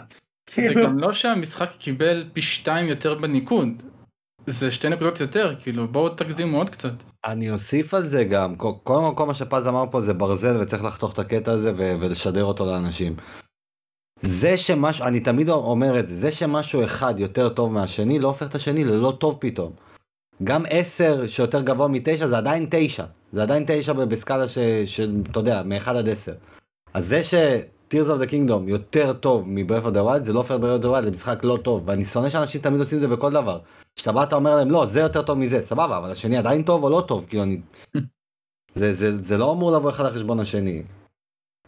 זה כאילו, גם לא שהמשחק קיבל פי שתיים יותר בניקוד. זה שתי נקודות יותר, כאילו בואו תגזימו עוד קצת. אני אוסיף על זה גם, כל- קודם כל כל מה שפז אמר פה זה ברזל וצריך לחתוך את הקטע הזה ו- ולשדר אותו לאנשים. זה שמשהו, אני תמיד אומר את זה, זה שמשהו אחד יותר טוב מהשני לא הופך את השני ללא טוב פתאום. גם 10 שיותר גבוה מ-9 זה עדיין 9, זה עדיין 9 ב- בסקאלה של, אתה יודע, מ-1 עד 10. אז זה ש... Tears of the Kingdom יותר טוב מ-Breath of the Wild זה לא הופך Breath of the Wild למשחק לא טוב ואני שונא שאנשים תמיד עושים את זה בכל דבר. כשאתה בא אתה אומר להם לא זה יותר טוב מזה סבבה אבל השני עדיין טוב או לא טוב כאילו אני. זה, זה, זה לא אמור לבוא אחד על חשבון השני.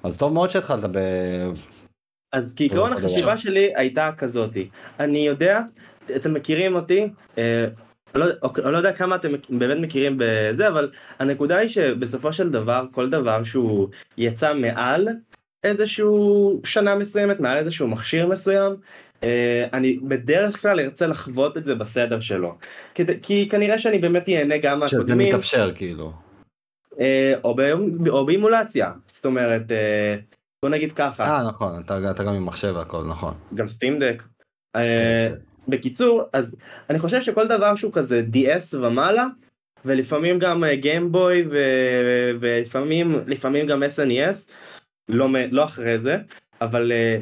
אז טוב מאוד שהתחלת ב... אז כעיקרון החשיבה. שלי הייתה כזאתי, אני יודע, אתם מכירים אותי, אה, אני לא, אוקיי, אני לא יודע כמה אתם באמת מכירים בזה, אבל הנקודה היא שבסופו של דבר, כל דבר שהוא יצא מעל איזשהו שנה מסוימת, מעל איזשהו מכשיר מסוים, אה, אני בדרך כלל ארצה לחוות את זה בסדר שלו. כי כנראה שאני באמת ייהנה גם שזה מהקודמים, מתאפשר כאילו. אה, או, ב, או באימולציה, זאת אומרת, אה, בוא נגיד ככה. אה נכון, אתה, אתה גם עם מחשב והכל, נכון. גם סטימדק. בקיצור, אז אני חושב שכל דבר שהוא כזה DS ומעלה, ולפעמים גם גיימבוי ולפעמים לפעמים גם SNES, לא, מ- לא אחרי זה, אבל... אה,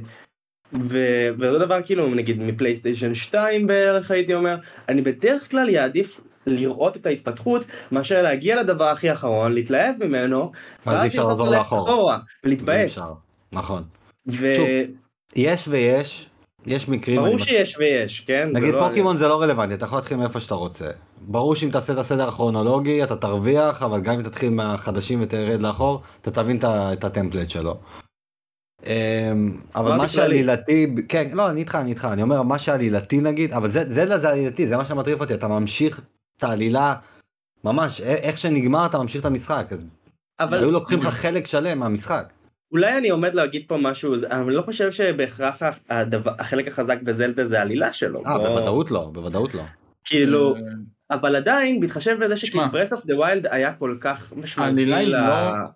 ו- ואותו דבר כאילו נגיד מפלייסטיישן 2 בערך הייתי אומר, אני בדרך כלל יעדיף לראות את ההתפתחות מאשר להגיע לדבר הכי אחרון, להתלהב ממנו, ואז אי אפשר לחזור לאחור. ולהתבאס. נכון. וברור שוב, יש ויש, יש מקרים, אני שיש ויש, כן? נגיד לא- פוקימון זה לא רלוונטי, אתה יכול להתחיל מאיפה שאתה רוצה. ברור שאם תעשה את הסדר הכרונולוגי אתה תרוויח, אבל גם אם תתחיל מהחדשים ותרד לאחור, אתה תבין את הטמפלט שלו. אמ, אבל מה. שעלילתי, כן, לא, אני איתך, אני איתך, אני אומר מה שעלילתי נגיד, אבל זה, זה, זה עלילתי, זה מה שמטריף אותי, אתה ממשיך את העלילה, ממש, איך שנגמר אתה ממשיך את המשחק, אז אבל היו לוקחים לך חלק שלם מהמשחק. אולי אני עומד להגיד פה משהו, אני לא חושב שבהכרח הדבר, החלק החזק בזלדה זה העלילה שלו. אה, בוא- בוודאות לא, בוודאות לא. כאילו, אה, אבל עדיין, בהתחשב בזה שכאילו. Breath of the Wild היה כל כך משמעותי העלילה היא. לא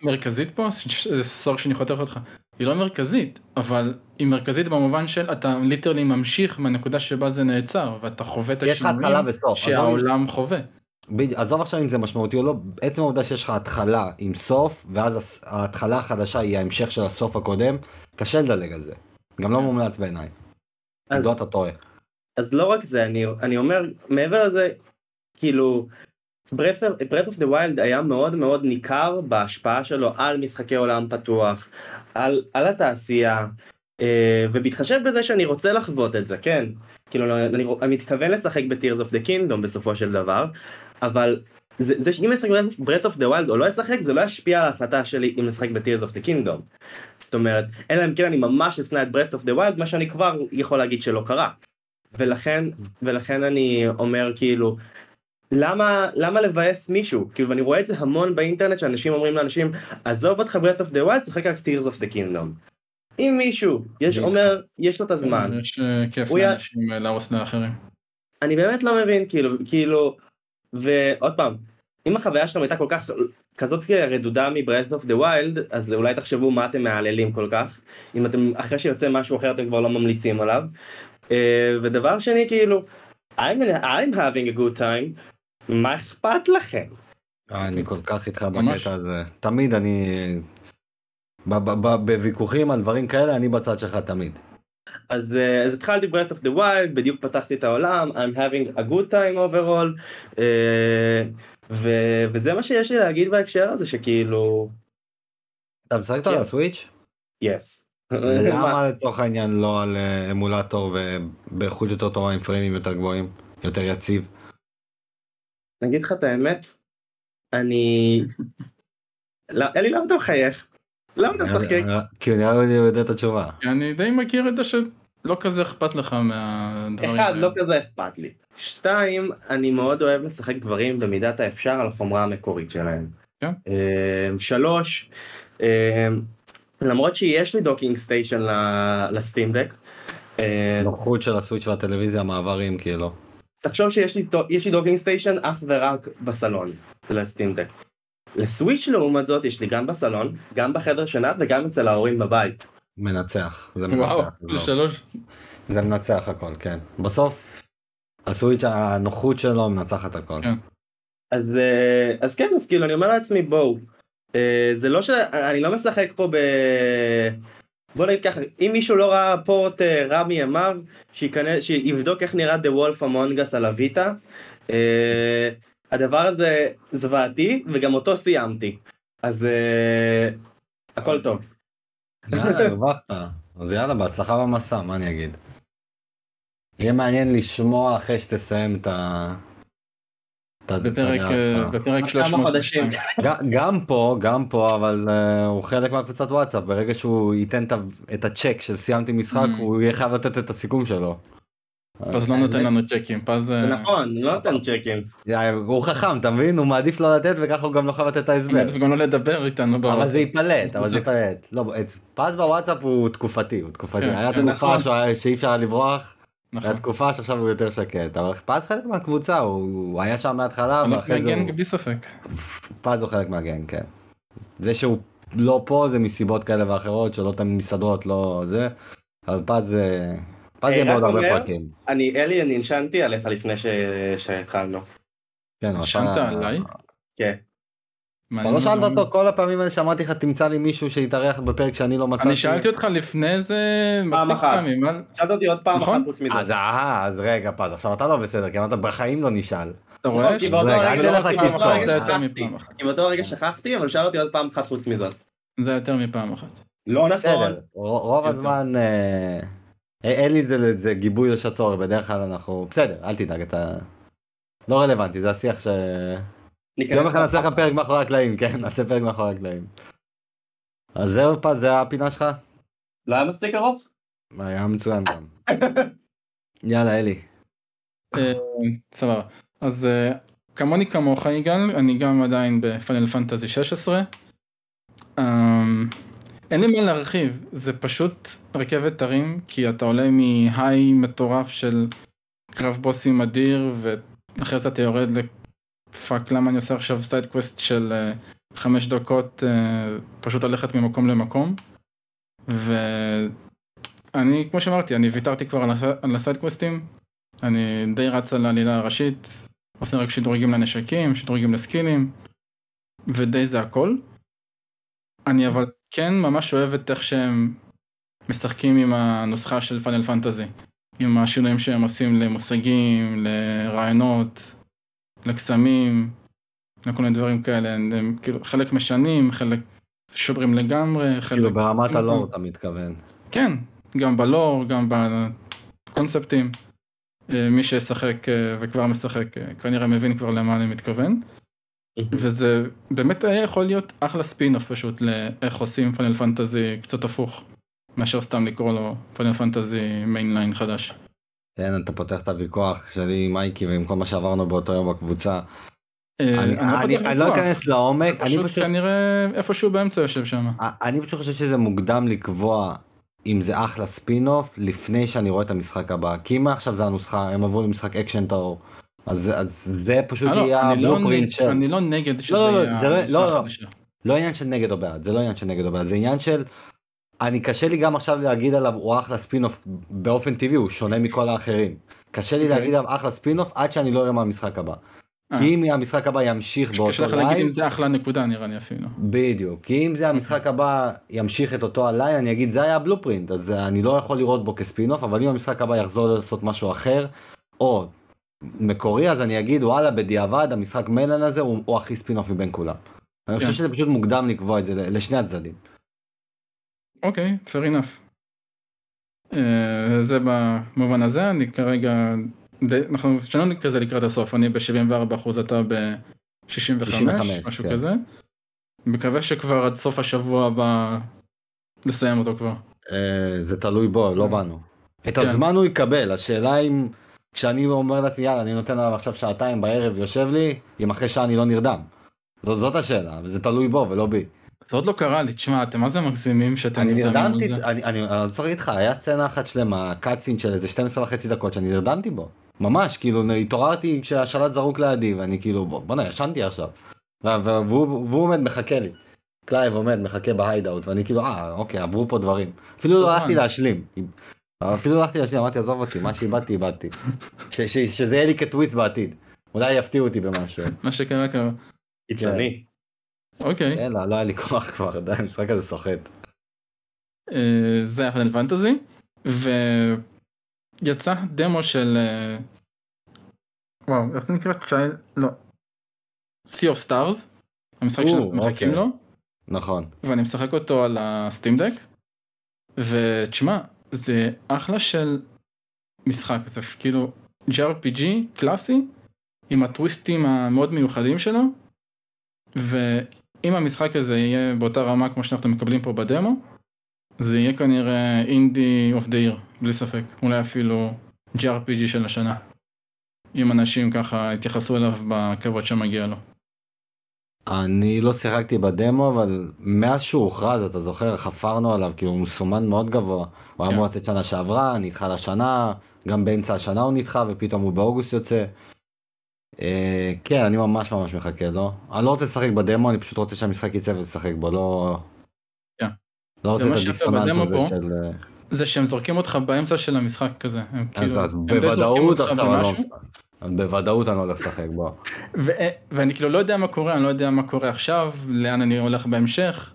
מרכזית פה, ש- סור שאני חותך אותך, היא לא מרכזית, אבל היא מרכזית במובן של אתה ליטרלי ממשיך מהנקודה שבה זה נעצר, ואתה חווה את השינויים. שהעולם חווה. עזוב עכשיו אם זה משמעותי או לא, עצם העובדה שיש לך התחלה עם סוף, ואז ההתחלה החדשה היא ההמשך של הסוף הקודם, קשה לדלג על זה. גם לא מומלץ בעיניי. אז- זו אתה טועה. אז לא רק זה, אני, אני אומר, מעבר לזה, כאילו, Breath of, of the Wild היה מאוד מאוד ניכר בהשפעה שלו על משחקי עולם פתוח, על, על התעשייה, אה, ובהתחשב בזה שאני רוצה לחוות את זה, כן, כאילו, אני, אני מתכוון לשחק ב-Tears of the Kingdom בסופו של דבר, אבל זה, זה שאם אשחק Breath of the Wild או לא אשחק, זה לא ישפיע על ההחלטה שלי אם לשחק ב-Tears of the Kingdom. זאת אומרת, אלא אם כן אני ממש אשנא את Breath of the Wild, מה שאני כבר יכול להגיד שלא קרה. ולכן, ולכן אני אומר כאילו, למה, למה לבאס מישהו? כאילו, ואני רואה את זה המון באינטרנט, שאנשים אומרים לאנשים, עזוב אותך Breath of the Wild, שחק רק Tears of the Kingdom. אם מישהו, יש, אני אומר, יש לו את הזמן, יש אה, כיף לאנשים אה, להרוס לאחרים. אני באמת לא מבין, כאילו, כאילו, ועוד פעם, אם החוויה שלכם הייתה כל כך, כזאת רדודה מ-Breath of the Wild, אז אולי תחשבו מה אתם מהללים כל כך, אם אתם, אחרי שיוצא משהו אחר אתם כבר לא ממליצים עליו. אה, ודבר שני, כאילו, I'm, I'm having a good time, מה אכפת לכם? אה, אני כל כך איתך. בקטע הזה. תמיד אני... בוויכוחים על דברים כאלה, אני בצד שלך תמיד. אז, אה, אז התחלתי Breath of the Wild, בדיוק פתחתי את העולם, I'm having a good time overall, אה, ו, וזה מה שיש לי להגיד בהקשר הזה, שכאילו, אתה משחק אותו על כן. הסוויץ'? yes. למה לצורך העניין לא על אה, אמולטור ובאיכות יותר טובה עם פריימים יותר גבוהים? יותר יציב? אני אגיד לך את האמת, אני... לא, אלי, למה אתה מחייך? למה אתה משחק? נראה- כי נראה לי אני יודע את התשובה. אני די מכיר את זה שלא כזה אכפת לך מהדברים אחד. לא כזה אכפת לי. שתיים, אני מאוד אוהב לשחק דברים במידת האפשר על החומרה המקורית שלהם. כן. אה, שלוש, אה, למרות שיש לי docking station ל Steam Deck, אה, הנוחות של ה Switch והטלוויזיה, המעברים כאילו. תחשוב שיש לי, לי docking station אך ורק בסלון של ה Steam Deck. ל Switch לעומת זאת יש לי גם בסלון, גם בחדר שינה וגם אצל ההורים בבית. מנצח. זה וואו, מנצח. זה לא. שלוש. זה מנצח הכל, כן. בסוף, ה Switch הנוחות שלו מנצחת הכל. כן. אז, אה, אז כן, אז כאילו אני אומר לעצמי בואו, אה, זה לא שאני לא משחק פה ב... בוא נגיד ככה, אם מישהו לא ראה port אה, רע מימיו, שייכנס, שיבדוק איך נראה The Wolf Among Us על הוויטה. הדבר הזה זוועתי, וגם אותו סיימתי. אז אה, הכל טוב. יאללה, הרווחת. אז יאללה, בהצלחה במסע, מה אני אגיד? יהיה מעניין לשמוע אחרי שתסיים את ה... בפרק יודע, אה, אתה- בפרק כמה 302. חודשים. ג- גם פה, גם פה, אבל אה, הוא חלק מהקבוצת וואטסאפ, ברגע שהוא ייתן את הצ'ק של סיימתי משחק, Mm. הוא יהיה חייב לתת את הסיכום שלו. פז לא נותן לנו צ'קים, פז... זה אה, נכון, לא נותן צ'קים. אה, הוא חכם, אתה מבין? הוא מעדיף לא לתת וככה הוא גם לא חייב לתת את ההסבר. וגם לא לדבר איתנו אבל בוואטסאפ. זה ייפלט, אבל זה. ייפלט. לא, פז בוואטסאפ הוא תקופתי, הוא תקופתי. כן, היה כן, תקופה נכון. שאי אפשר היה לברוח, נכון. היה תקופה שעכשיו הוא יותר שקט. אבל פז חלק מהקבוצה, הוא הוא היה שם מההתחלה, ואחרי זה מגן הוא... בלי ספק. פז הוא חלק מהגן, כן. זה שהוא לא פה זה מסיבות כאלה ואחרות שלא תמיד מסתדרות, לא זה. אבל פז זה... פז אה, יהיה בעוד הרבה פרקים. אני, אלי, אני נשענתי עליך לפני שהתחלנו. כן, אתה- עליי? כן. אתה לא שאלת. אותו כל הפעמים האלה שאמרתי לך תמצא לי מישהו שיתארח בפרק שאני לא מצאתי. אני שאלתי אותך לפני זה פעם מספיק אחת. פעמים. שאלת אותי עוד פעם נכון? אחת חוץ מזה. אז אה, אז רגע פז, עכשיו אתה לא בסדר, כי אמרת בחיים לא נשאל. אתה רואה? לא, כי באותו רגע, זה זה שכחתי. אבל שאל אותי עוד פעם אחת חוץ מזאת. זה יותר מפעם אחת. לא נכון. רוב. הזמן אה, אין לי זה- זה גיבוי לשצור, בדרך כלל אנחנו... בסדר, אל תדאג, אתה... לא רלוונטי, זה השיח ש... יום אחד נעשה. לך פרק מאחורי הקלעים, כן, נעשה פרק מאחורי הקלעים. אז זהו פז, זה הפינה שלך? לא היה מספיק ארוך? היה מצוין גם. יאללה אלי. אה, סבבה. אז אה, כמוני כמוך יגאל, אני גם עדיין ב Final Fantasy 16. אין לי מה להרחיב, זה פשוט רכבת הרים, כי אתה עולה מ high מטורף של קרב בוסים אדיר, ואחרי זה אתה יורד ל fuck למה אני עושה עכשיו side quest של אה, חמש דקות אה, פשוט ללכת ממקום למקום. ואני, כמו שאמרתי, אני ויתרתי כבר על הס- על הסייד קווסטים, אני די רץ על העלילה הראשית, עושה רק שדרוגים לנשקים, שדרוגים לסקילים, ודי זה הכל. אני אבל כן ממש אוהב את איך שהם משחקים עם הנוסחה של פאנל פנטזי, עם השינויים שהם עושים למושגים, לרעיונות, לקסמים, לכל מיני דברים כאלה, הם, הם כאילו חלק משנים, חלק שוברים לגמרי, חלק... כאילו ברמת הלור אתה מתכוון. כן, גם בלור, גם בקונספטים. אה, מי שישחק אה, וכבר משחק אה, כנראה מבין כבר למה אני מתכוון. וזה באמת היה יכול להיות אחלה ספין-אוף פשוט לאיך עושים Final Fantasy קצת הפוך, מאשר סתם לקרוא לו Final Fantasy mainline חדש. כן, אתה פותח את הוויכוח שלי עם מייקי ועם כל מה שעברנו באותו יום בקבוצה. אה, אני- לא לא אכנס לעומק, אני פשוט. כנראה איפשהו באמצע יושב שם. אני פשוט חושב שזה מוקדם לקבוע אם זה אחלה ספין אוף לפני שאני רואה את המשחק הבא. כי אם עכשיו זה הנוסחה, הם עברו למשחק אקשן טהור. אז אז זה פשוט אה, לא, יהיה לא ה blueprint נג- של... אני לא נגד שזה לא, לא, יהיה לא- הנוסחה לא, לא. החדשה. לא עניין של נגד או בעד, זה לא עניין של נגד או בעד, זה עניין של... אני קשה לי גם עכשיו להגיד עליו הוא אחלה ספין אוף באופן טבעי, הוא שונה מכל האחרים. קשה לי אוקיי. להגיד עליו אחלה ספין אוף עד שאני לא אראה מהמשחק הבא. אה. כי אם המשחק הבא ימשיך קשה באותו לך להגיד line, אם זה אחלה נקודה נראה לי אפילו. בדיוק, כי אם זה המשחק הבא ימשיך את אותו ה line, אני אגיד זה היה ה blueprint, אז אני לא יכול לראות בו כספין אוף, אבל אם המשחק הבא יחזור לעשות משהו אחר, או מקורי, אז אני אגיד וואלה בדיעבד המשחק mainline הזה הוא, הוא הכי ספין אוף מבין כולם. אני חושב כן. שזה פשוט מוקדם לקבוע את זה לשני הצדדים. אוקיי, fair enough. אה, זה במובן הזה, אני כרגע, די- אנחנו שלנו כזה לקראת הסוף, אני ב-74% אתה ב-65, 65, משהו כן. כזה. מקווה שכבר עד סוף השבוע הבא לסיים אותו כבר. אה, זה תלוי בו, לא כן. בנו. את כן. הזמן הוא יקבל, השאלה אם כשאני אומר לעצמי יאללה אני נותן עליו עכשיו שעתיים בערב יושב לי, אם אחרי שעה אני לא נרדם. זאת, זאת השאלה, וזה תלוי בו ולא בי. זה עוד לא קרה לי, תשמע, אתם מה זה מגזימים שאתם אני נרדמתי? אני, אני, אני רוצה להגיד לך, היה סצנה אחת שלמה, cutscene של איזה 12 וחצי דקות שאני נרדמתי בו. ממש, כאילו התעוררתי כשהשלט זרוק לידי ואני כאילו בוא- בואנה ישנתי עכשיו. והוא, עומד מחכה לי. קלייב עומד מחכה בהיידאוט ואני כאילו אה אוקיי עברו פה דברים. אפילו לא הלכתי? להשלים. אפילו לא הלכתי להשלים אמרתי עזוב אותי מה שאיבדתי איבדתי. ש- ש- שזה יהיה לי כטוויסט בעתיד. אולי יפתיעו אותי במשהו. מה שקרה קרה. קיצוני. אוקיי, כן, לא, לא היה לי כוח כבר, די, המשחק הזה סוחט. אה, זה היה פאנל פנטזי, ויצא דמו של... אה, וואו, איך זה נקרא? צ'ייל... לא. Sea of Stars, המשחק או, שאנחנו מחכים אוקיי. לו, נכון. ואני משחק אותו על הסטים דק, ותשמע, זה אחלה של משחק, זה כאילו JRPG קלאסי, עם הטוויסטים המאוד מיוחדים שלו, ואם המשחק הזה יהיה באותה רמה כמו שאנחנו מקבלים פה בדמו, זה יהיה כנראה אינדי אוף דה עיר, בלי ספק, אולי אפילו GRPG של השנה. אם אנשים ככה יתייחסו אליו בכבוד שמגיע לו. אני לא שיחקתי בדמו, אבל מאז שהוא הוכרז, אתה זוכר, חפרנו עליו, כאילו הוא מסומן מאוד גבוה. הוא היה כן. אמור לצאת שנה שעברה, נדחה לשנה, גם באמצע השנה הוא נדחה, ופתאום הוא באוגוסט יוצא. אה, כן, אני ממש ממש מחכה לו. אני לא רוצה לשחק בדמו, אני פשוט רוצה שהמשחק יצא ולשחק בו, לא... כן. לא רוצה את הדיסוננס הזה פה, של... זה שהם זורקים אותך באמצע של המשחק כזה. הם כאילו, הם די זורקים אותך לא... במשהו, בוודאות אני לא הולך לשחק בו. ו- ואני כאילו לא יודע מה קורה, אני לא יודע מה קורה עכשיו, לאן אני הולך בהמשך.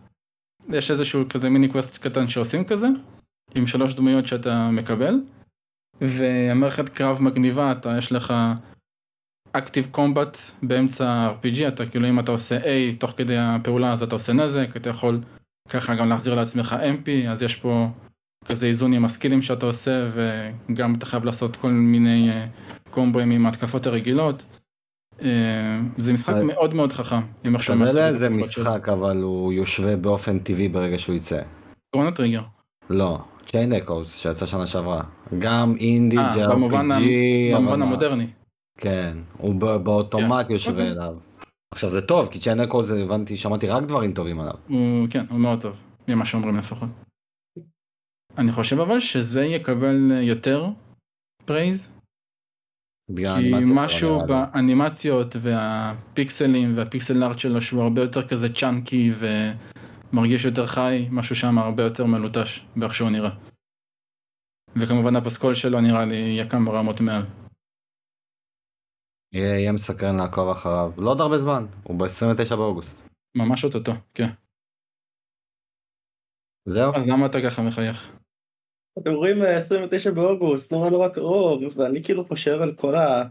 יש איזשהו כזה מיני קווסט קטן שעושים כזה, עם שלוש דמויות שאתה מקבל, והמערכת קרב מגניבה, אתה יש לך אקטיב קומבט באמצע RPG, אתה כאילו אם אתה עושה A תוך כדי הפעולה אז אתה עושה נזק, אתה יכול ככה גם להחזיר לעצמך MP, אז יש פה כזה איזון עם הסקילים שאתה עושה, וגם אתה חייב לעשות כל מיני אה, קומבוים עם ההתקפות הרגילות. אה, זה משחק אבל- מאוד מאוד חכם, איך שהוא אתה יודע איזה. משחק, אבל הוא יושווה באופן טבעי ברגע שהוא יצא. קורונה טריגר. לא, צ'יין אקוס שיצא שנה שעברה. גם אינדי, אה, במובן המודרני. כן, הוא ב- באוטומט יושווה אוקיי. אליו. עכשיו זה טוב, כי צ'יין אקוס הבנתי, שמעתי רק דברים טובים עליו. הוא, כן, הוא מאוד טוב, ממה שאומרים לפחות. אני חושב אבל שזה יקבל יותר פרייז, כי משהו. באנימציות והפיקסלים וה pixel art שלו שהוא הרבה יותר כזה chunky ומרגיש יותר חי, משהו שם הרבה יותר מלוטש באיך שהוא נראה. וכמובן הפסקול שלו נראה לי יהיה כמה רמות מעל. יהיה יהיה מסקרן לעקוב אחריו. לא עוד הרבה זמן, הוא ב-29 באוגוסט. ממש אוטוטו, כן. זהו? אז למה אתה ככה מחייך? אתם רואים אה, 29 באוגוסט, נורא נורא קרוב, ואני כאילו חושב על כל ה...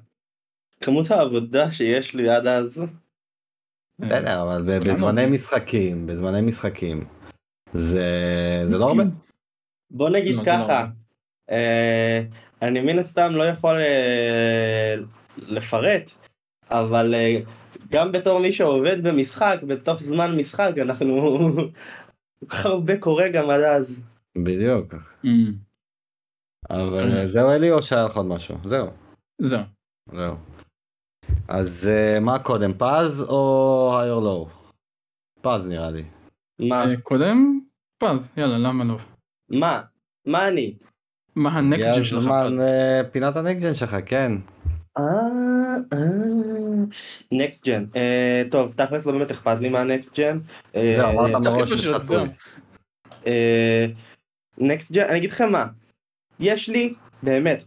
כמות העבודה שיש לי עד אז. בסדר, אבל בזמני. משחקים, בזמני משחקים, זה זה לא הרבה. בוא נגיד לא, לא ככה. אה, אני מן הסתם לא יכול אה, לפרט, אבל אה, גם בתור מי שעובד במשחק, בתוך זמן משחק, אנחנו... כל כך הרבה קורה גם עד אז. בדיוק. אמ, אבל זהו אלי או שהיה לך עוד משהו? זהו. זהו. זהו. אז אה, מה קודם, פז או או לואו? פז נראה לי. מה? אה, קודם פז, יאללה, למה לא? מה? מה אני? מה הנקסט שלך הזמן, פז? אה, פינת הנקסט שלך, כן. נקסט ג'ן. טוב, תכלס לא באמת אכפת לי מהנקסט ג'ן. זהו, אמרת מראש נקסט ג'ן, אני אגיד לכם מה. יש לי, באמת,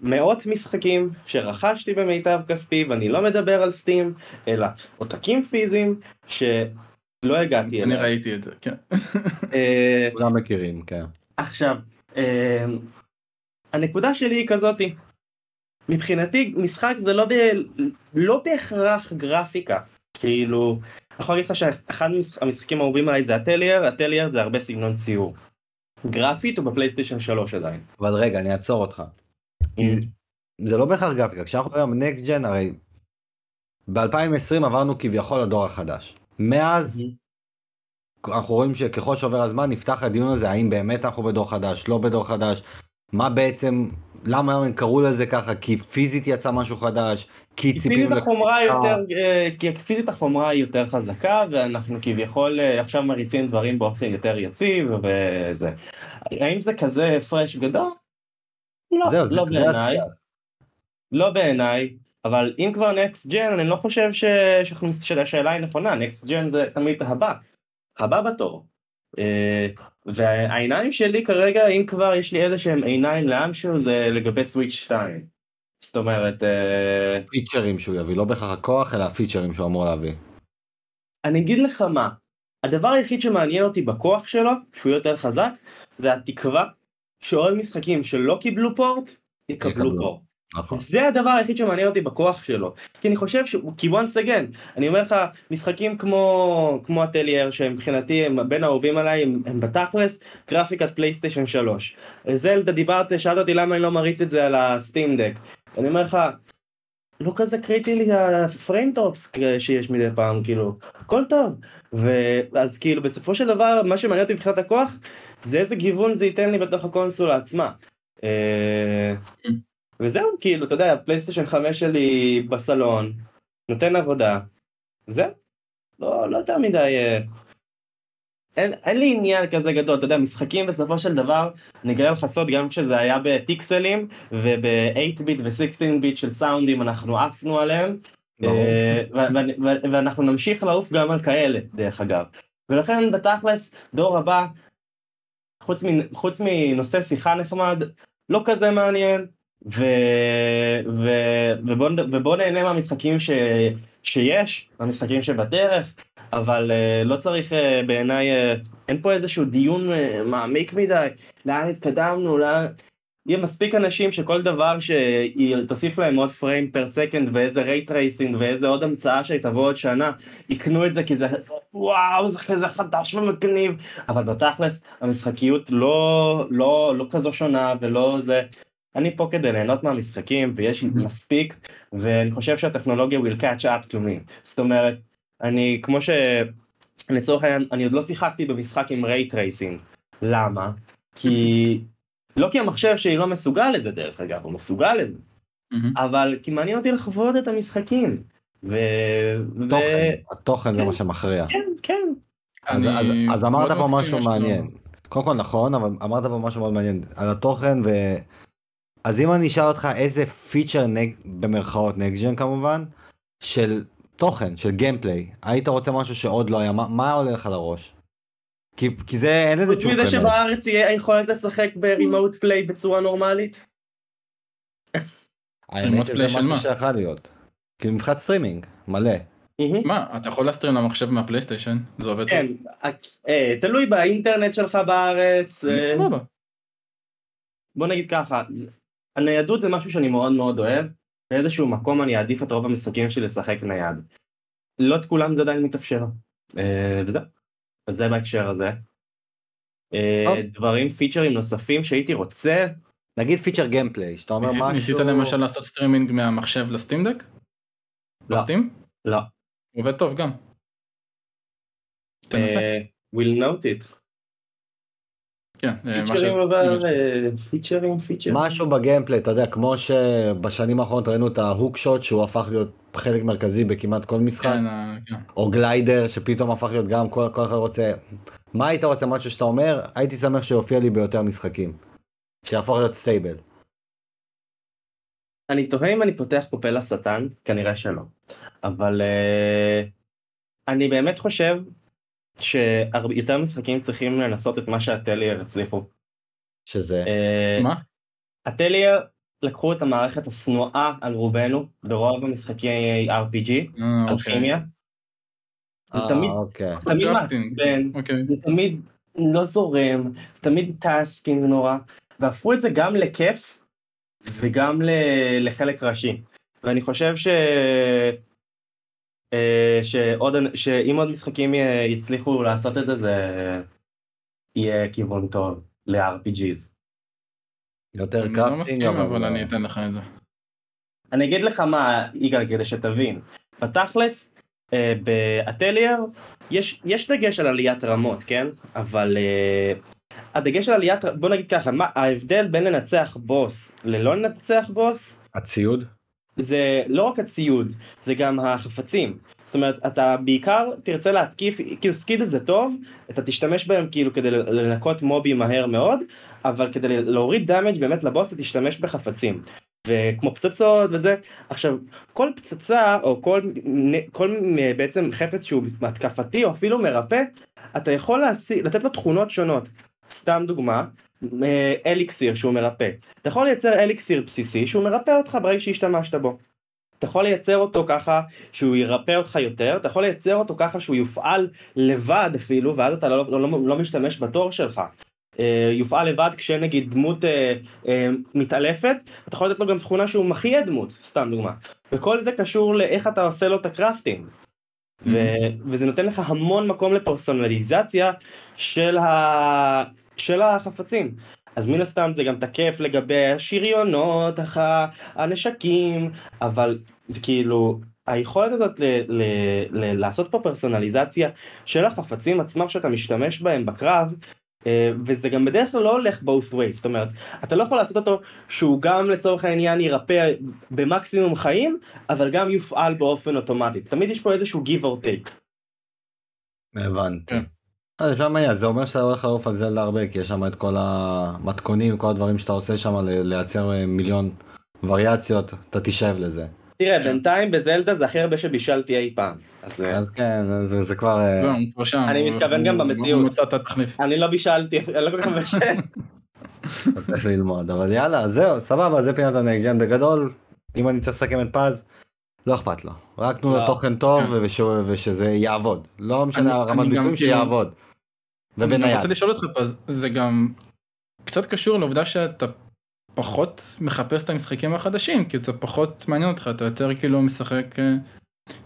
מאות משחקים שרכשתי במיטב כספי, ואני לא מדבר על סטים, אלא עותקים פיזיים שלא הגעתי אני אליהם. ראיתי את זה, כן. אה, כולם מכירים, כן. עכשיו, אה, הנקודה שלי היא כזאתי. מבחינתי משחק זה לא, ב... לא בהכרח גרפיקה. כאילו, אני יכול להגיד לך שאחד המשח- המשחקים האהובים עליי זה הטלייר, הטלייר זה הרבה סגנון ציור. גרפית הוא בפלייסטיישן 3 עדיין. אבל רגע, אני אעצור אותך. כי זה- לא בהכרח גרפיקה, כשאנחנו על נקסט ג'ן, הרי ב-2020 עברנו כביכול לדור החדש. מאז אנחנו רואים שככל שעובר הזמן נפתח הדיון הזה, האם באמת אנחנו בדור חדש, לא בדור חדש, מה בעצם, למה הם קראו לזה ככה, כי פיזית יצא משהו חדש, כי ציפינו החומרה. יותר, אה, כי פיזית החומרה היא יותר חזקה ואנחנו כביכול אה, עכשיו מריצים דברים באופן יותר יציב וזה. האם זה כזה הפרש גדול? לא, זהו, לא בעיניי. לא בעיניי, אבל אם כבר נקסט ג'ן אני לא חושב ש... שאנחנו- שהשאלה היא נכונה, נקסט ג'ן זה תמיד הבא, הבא בתור. אה, והעיניים שלי כרגע, אם כבר יש לי איזה שהם עיניים לאנשהו, זה לגבי סוויץ' 2. זאת אומרת, אה, פיצ'רים שהוא יביא, לא בהכרח הכוח, אלא הפיצ'רים שהוא אמור להביא. אני אגיד לך מה, הדבר היחיד שמעניין אותי בכוח שלו, שהוא יותר חזק, זה התקווה שעוד משחקים שלא קיבלו פורט, יקבלו יקבלו. פורט. נכון. זה הדבר היחיד שמעניין אותי בכוח שלו. כי אני חושב ש... כי once again, אני אומר לך, משחקים כמו, כמו הטלייר, שמבחינתי הם בין האהובים עליי, הם, הם בתכלס גרפיקת PlayStation 3. זלדה דיברת, שאלת אותי למה אני לא מריץ את זה על ה Steam Deck. אני אומר לך, לא כזה קריטי לי ה frame drops שיש מדי פעם, כאילו, הכל טוב. ואז כאילו בסופו של דבר, מה שמעניין אותי מבחינת הכוח, זה איזה גיוון זה ייתן לי בתוך הקונסולה עצמה. וזהו, כאילו, אתה יודע, PlayStation 5 שלי בסלון, נותן עבודה, זהו. לא, לא יותר מדי... אה, אין, אין לי עניין כזה גדול, אתה יודע, משחקים בסופו של דבר, אני אגלה לך סוד, גם כשזה היה בפיקסלים וב-8 ביט ו-16 ביט של סאונדים, אנחנו עפנו עליהם. אה, ואנחנו נמשיך לעוף גם על כאלה, דרך אגב. ולכן בתכלס, דור הבא, חוץ מנושא שיחה נחמד, לא כזה מעניין, ו... ו... ובוא, ובוא נהנה מהמשחקים ש... שיש, המשחקים שבדרך, אבל uh, לא צריך uh, בעיניי, uh, אין פה איזשהו דיון מעמיק מדי, לאן התקדמנו, לאן... יהיה מספיק אנשים שכל דבר שתוסיף להם עוד frame per second ואיזה ray tracing ואיזה עוד המצאה שתבוא עוד שנה, יקנו את זה כי זה וואו זה כזה חדש ומגניב, אבל בתכלס המשחקיות לא, לא, לא כזו שונה ולא זה. אני פה כדי ליהנות מהמשחקים ויש. מספיק ואני חושב שהטכנולוגיה will catch up to me. זאת אומרת, אני כמו ש... לצורך העניין, אני עוד לא שיחקתי במשחק עם רייט רייסינג. למה? כי... לא כי המחשב שלי לא מסוגל לזה דרך אגב, הוא מסוגל לזה. אבל כי מעניין אותי לחוות את המשחקים. ו... ו... תוכן, התוכן זה כן. מה שמכריע. כן, כן. אז, אז, אז אמרת פה משהו מעניין. קודם כל נכון, אבל אמרת פה משהו מאוד מעניין על התוכן ו... אז אם אני אשאל אותך איזה feature נג... במרכאות next-gen כמובן, של תוכן, של gameplay, היית רוצה משהו שעוד לא היה, מה, מה עולה לך לראש? כי, כי זה אין לזה חוץ תשובה. מזה שבארץ יהיה יכולת לשחק ב remote play בצורה נורמלית. האמת שזה משהו מה? שיכול להיות. כאילו מבחינת סטרימינג, מלא. מה, אתה יכול להסטרים למחשב מה PlayStation? זה עובד טוב? כן, אה, תלוי באינטרנט שלך בארץ. אה. בוא נגיד ככה, הניידות זה משהו שאני מאוד מאוד אוהב, באיזשהו מקום אני אעדיף את רוב המשחקים שלי לשחק נייד. לא את כולם זה עדיין מתאפשר. אה, וזהו. אז זה בהקשר הזה. אה. דברים, פיצ'רים נוספים שהייתי רוצה, נגיד feature gameplay, שאתה אומר ניסית- משהו... ניסית למשל לעשות סטרימינג מהמחשב ל Steam Deck? לא. ב Steam? לא. עובד טוב גם. תנסה. אה, will note it. כן. אה, פיצ'רים אבל, אה, פיצ'רים, פיצ'רים. משהו ב gameplay, אתה יודע, כמו שבשנים האחרונות ראינו את ה hookshot שהוא הפך להיות חלק מרכזי בכמעט כל משחק, כן, אה, כן. או glider שפתאום הפך להיות גם כל, כל אחד רוצה, מה היית רוצה משהו שאתה אומר, הייתי שמח שיופיע לי ביותר משחקים, שיהפוך להיות staple. אני תוהה אם אני פותח פה פה לשטן, כנראה שלא. אבל אה, אני באמת חושב שיותר משחקים צריכים לנסות את מה שהטלייר הצליחו. שזה, אה, מה? הטלייר לקחו את המערכת השנואה על רובנו ברוב המשחקי RPG, אה, על אוקיי. כימיה. זה אה, תמיד, אוקיי, תמיד crafting. מעצבן, אוקיי. זה תמיד לא זורם, זה תמיד taxing נורא, והפכו את זה גם לכיף וגם ל- לחלק ראשי. ואני חושב ש... אה, שעוד, שאם עוד משחקים י- יצליחו לעשות את זה, זה יהיה כיוון טוב ל-RPGs. יותר אני לא crafting, מסכים, אבל אה, אני אתן לך את זה. אני אגיד לך מה, יגאל, כדי שתבין. בתכלס, אה, באטלייר, יש, יש דגש על עליית רמות, כן? אבל אה, הדגש על עליית, בוא נגיד ככה, מה, ההבדל בין לנצח בוס ללא לנצח בוס, הציוד, זה לא רק הציוד, זה גם החפצים. זאת אומרת, אתה בעיקר תרצה להתקיף, כאילו סקיד זה טוב, אתה תשתמש בהם כאילו כדי לנקות מובים מהר מאוד, אבל כדי להוריד דאמג' באמת לבוס אתה תשתמש בחפצים. וכמו פצצות וזה, עכשיו כל פצצה או כל, כל בעצם חפץ שהוא התקפתי או אפילו מרפא, אתה יכול להשיג, לתת לו תכונות שונות. סתם דוגמה, אליקסיר שהוא מרפא. אתה יכול לייצר אליקסיר בסיסי שהוא מרפא אותך ברגע שהשתמשת בו. אתה יכול לייצר אותו ככה שהוא ירפא אותך יותר, אתה יכול לייצר אותו ככה שהוא יופעל לבד אפילו, ואז אתה לא, לא, לא, לא משתמש בתור שלך. אה, יופעל לבד כשנגיד דמות אה, אה, מתעלפת, אתה יכול לתת לו גם תכונה שהוא מחיה דמות, סתם דוגמה. וכל זה קשור לאיך אתה עושה לו את הקרפטינג. ו- וזה נותן לך המון מקום לפרסונליזציה של, ה- של החפצים. אז מן הסתם זה גם תקף לגבי השריונות, הח- הנשקים, אבל זה כאילו, היכולת הזאת ל- ל- ל- לעשות פה פרסונליזציה של החפצים עצמם שאתה משתמש בהם בקרב, אה, וזה גם בדרך כלל לא הולך both ways, זאת אומרת, אתה לא יכול לעשות אותו שהוא גם לצורך העניין ירפא במקסימום חיים, אבל גם יופעל באופן אוטומטי. תמיד יש פה איזשהו give or take. הבנתי. אז זה מעניין, זה אומר שאתה הולך לעוף על זלדה הרבה, כי יש שם את כל המתכונים, כל הדברים שאתה עושה שם, ל- לייצר אה, מיליון וריאציות, אתה תשאב לזה. תראה, בינתיים בזלדה זה הכי הרבה שבישלתי אי פעם. אז אה, אז כן, זה, זה כבר... אה, לא, הוא כבר שם. אני הוא- מתכוון גם הוא- במציאות. הוא מצא את התחליף. אני לא בישלתי, אני לא כל כך מבשל. צריך ללמוד, אבל יאללה, זהו, סבבה, זה פינת ה next-gen בגדול, אם אני צריך לסכם את פז, לא אכפת לו, רק תנו לו לא. תוכן טוב כן. וש- ושזה יעבוד, לא משנה אני- הרמת אני ביצועים כאילו- שיעבוד. אני גם ובנייד. רוצה לשאול אותך זה גם קצת קשור לעובדה שאתה פחות מחפש את המשחקים החדשים, כי זה פחות מעניין אותך, אתה יותר כאילו משחק, אה,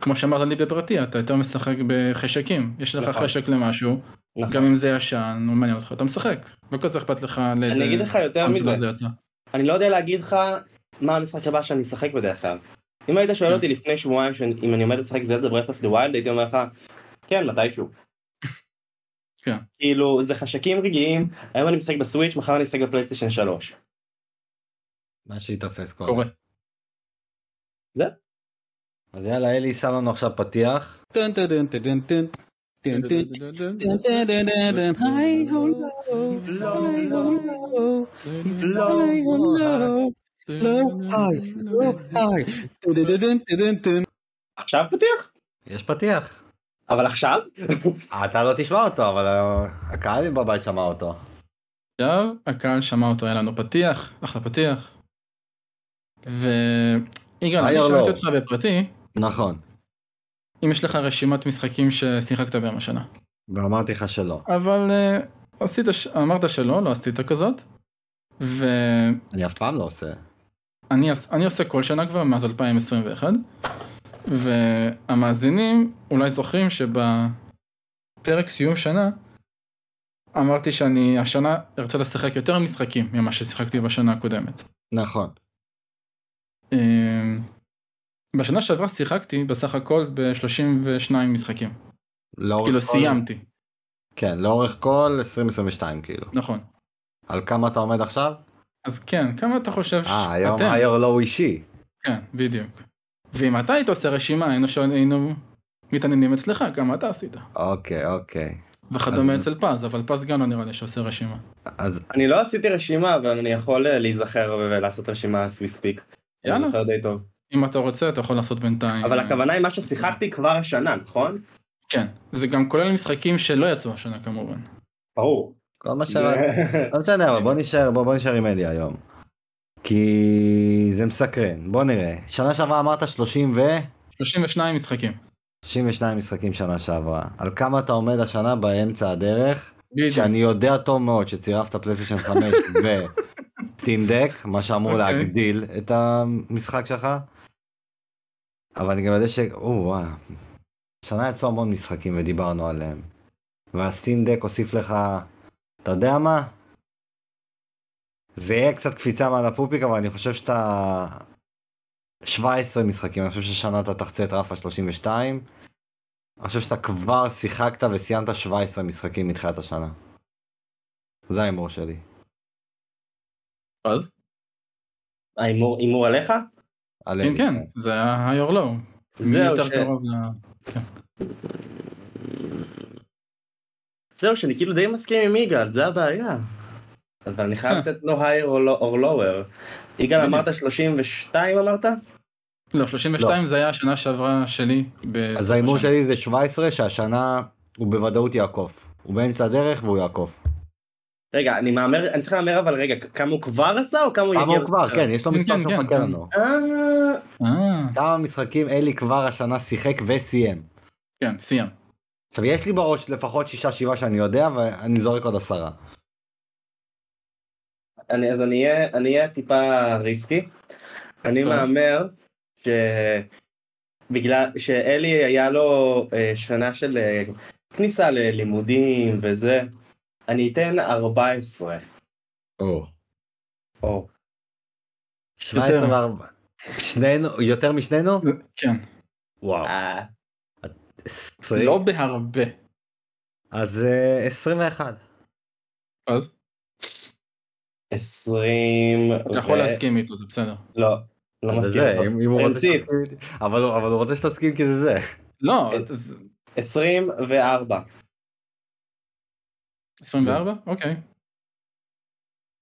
כמו שאמרת לי בפרטי, אתה יותר משחק בחשקים, יש לך נכון. חשק למשהו, נכון. גם אם זה ישן, הוא מעניין אותך, אתה משחק, לא כזה אכפת לך לאיזה... אני אגיד לך יותר מזה, זה. אני לא יודע להגיד לך מה המשחק הבא שאני אשחק בדרך כלל. אם היית שואל כן. אותי לפני שבועיים אם אני עומד לשחק Zelda Breath of the Wild הייתי אומר לך כן מתישהו. כן. כאילו זה חשקים רגעיים היום אני משחק ב Switch מחר אני משחק ב PlayStation 3. מה שיתפס כל קורה. אז יאללה, אלי שם לנו עכשיו פתיח. Dun, dun, dun, dun, dun, dun. עכשיו פתיח? יש פתיח. אבל עכשיו? אתה לא תשמע אותו, אבל הקהל בבית שמע אותו. עכשיו הקהל שמע אותו, היה לנו פתיח, אחלה פתיח. ויגאל, אני שאלתי low? אותך בפרטי, נכון. אם יש לך רשימת משחקים ששיחקת בהם השנה. ואמרתי לך שלא. אבל אה, עשית, אמרת שלא, לא עשית כזאת. ואני אני אף פעם לא עושה. עש- אני עושה כל שנה כבר מאז 2021. והמאזינים אולי זוכרים שבפרק סיום שנה אמרתי שאני השנה ארצה לשחק יותר משחקים ממה ששיחקתי בשנה הקודמת. נכון. אה, בשנה שעברה שיחקתי בסך הכל ב-32 משחקים. לאורך כאילו כל- סיימתי, כן, לאורך כל 2022 כאילו. נכון. על כמה אתה עומד עכשיו? אז כן, כמה אתה חושב אה, היום אתם? היור לא אישי. כן, בדיוק. ואם אתה היית עושה רשימה, היינו היינו מתעניינים אצלך, כמה אתה עשית. אוקיי, אוקיי. וכדומה אז- אצל פז, אבל פז גם לא נראה לי שעושה רשימה. אז אני לא עשיתי רשימה אבל אני יכול אה, להיזכר ולעשות רשימה as we speak. אני יאללה, זוכר די טוב. אם אתה רוצה אתה יכול לעשות בינתיים. אבל אה, הכוונה היא מה ששיחקתי כבר השנה נכון? כן, זה גם כולל משחקים שלא יצאו השנה כמובן. ברור. כל מה שרק... לא משנה, אבל בוא נשאר, בוא, בוא נשאר עם אלי היום. כי זה מסקרן. בוא נראה. שנה שעברה אמרת 30 ו... 32 משחקים. 32 משחקים שנה שעברה. על כמה אתה עומד השנה באמצע הדרך? בדיוק. שאני יודע טוב מאוד שצירפת פלייסטיישן 5 וסטים דק, מה שאמור אוקיי. להגדיל את המשחק שלך. אבל אני גם יודע ש... או וואו. השנה יצאו המון משחקים ודיברנו עליהם. והסטים דק הוסיף לך... אתה יודע מה? זה יהיה קצת קפיצה מעל הפופיק, אבל אני חושב שאתה... 17 משחקים, אני חושב ששנה אתה תחצה את רף ה-32. אני חושב שאתה כבר שיחקת וסיימת 17 משחקים מתחילת השנה. זה ההימור שלי. פז? ההימור הימור עליך? על כן. כן, זה. מי זהו יותר ש- קרוב ל... זהו שאני כאילו די מסכים עם יגאל זה הבעיה. אבל אני חייב לתת לו higher או lower. יגאל. אמרת 32 אמרת? לא, 32 זה היה השנה שעברה שלי. אז ההימור. שלי זה 17 שהשנה הוא בוודאות יעקוף. הוא באמצע הדרך והוא יעקוף. רגע אני מהמר אני צריך להמר אבל רגע כמה הוא כבר עשה או כמה הוא כמה יגיע? הוא כבר, כן, יש לו כן, מספר כן, שמחכה כן. לנו. אה, אה, כמה משחקים אלי כבר השנה שיחק וסיים. כן, סיים. עכשיו יש לי בראש לפחות 6-7 שאני יודע ואני זורק עוד עשרה. אני אז אני אהיה אני אהיה טיפה ריסקי. אני. מהמר ש... בגלל שאלי היה לו אה, שנה של אה, כניסה ללימודים וזה. אני אתן 14. או. או. 17 יותר. וארבע. שנינו, יותר משנינו? כן. וואו. אה, 20? לא בהרבה. אז אה, 21. אז 20... אתה יכול ו- להסכים איתו, זה בסדר. לא, לא מסכים. זה. אם אם הוא רוצה שתסכים איתי. אבל אבל הוא רוצה שתסכים כי זה זה. לא, את- אז- 24. 24? אוקיי.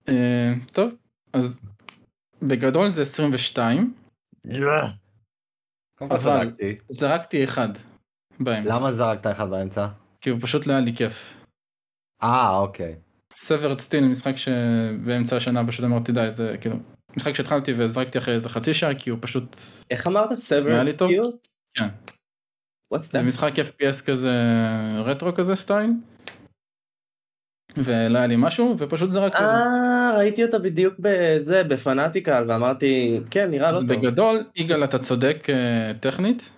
אה, טוב, אז בגדול זה 22, קודם כל אבל-. זרקתי אחד באמצע, למה זרקת אחד באמצע? כי הוא פשוט לא היה לי כיף. אה, אוקיי. Severed Steel, משחק שבאמצע השנה פשוט אמרתי די, זה כאילו, משחק שהתחלתי וזרקתי אחרי איזה חצי שעה, כי הוא פשוט, איך אמרת? סבר לי טוב? סקיל? כן. What's זה that? משחק FPS כזה, רטרו כזה סטייל, ולא היה לי משהו, ופשוט זרקתי. אה, ראיתי אותה בדיוק בזה, בפנאטיקל, ואמרתי, כן, נראה לא אז טוב. בגדול, יגאל אתה צודק אה, טכנית,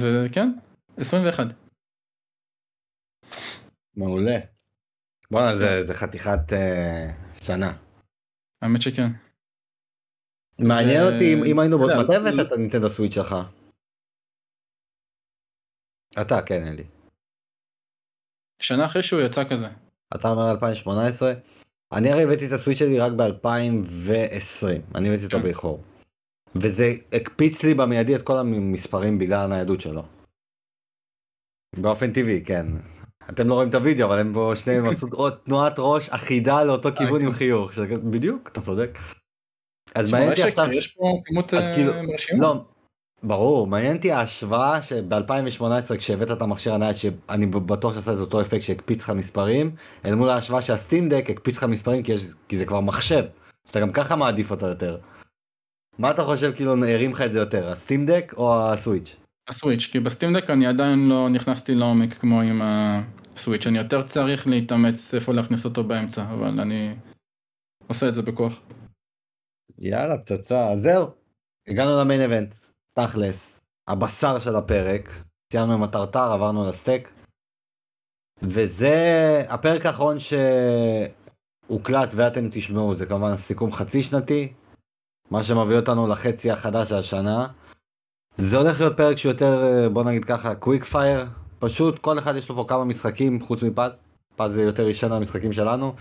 וכן, 21. מעולה. בואנה זה זה חתיכת אה, שנה. האמת שכן. מעניין אותי אם- היינו, יודע, מתי הבאת לא- את הנינטנדו סוויץ' שלך? אתה, כן, אלי. שנה אחרי שהוא יצא כזה. אתה אומר 2018? אני הרי הבאתי את הסוויץ' שלי רק ב-2020, אני הבאתי אותו כן. באיחור. וזה הקפיץ לי במיידי את כל המספרים בגלל הניידות שלו. באופן טבעי, כן. אתם לא רואים את הוידאו, אבל הם פה שניהם עשו תנועת ראש אחידה לאותו כיוון. עם חיוך. בדיוק, אתה צודק. אז מעניין אותי עכשיו... יש פה כמות אה, כאילו, מרשימה. לא, ברור, מעניין אותי ההשוואה שב-2018 כשהבאת את המכשיר הנייד שאני בטוח שעשה את אותו אפקט שהקפיץ לך מספרים, אל מול ההשוואה שהסטים דק הקפיץ לך מספרים כי, יש, כי זה כבר מחשב, שאתה גם ככה מעדיף אותו יותר. מה אתה חושב כאילו הרים לך את זה יותר, הסטים דק או הסוויץ'? הסוויץ', כי בסטימדק אני עדיין לא נכנסתי לעומק כמו עם הסוויץ', אני יותר צריך להתאמץ איפה להכניס אותו באמצע, אבל אני עושה את זה בכוח. יאללה פצצה, זהו. הגענו למיין איבנט, תכלס, הבשר של הפרק, סיימנו עם הטרטר, עברנו לסטייק. וזה הפרק האחרון שהוקלט ואתם תשמעו, זה כמובן סיכום חצי שנתי, מה שמביא אותנו לחצי החדש השנה. זה הולך להיות פרק שיותר, אה, בוא נגיד ככה, קוויק פייר, פשוט כל אחד יש לו פה כמה משחקים חוץ מפז, פז זה יותר ישן המשחקים שלנו,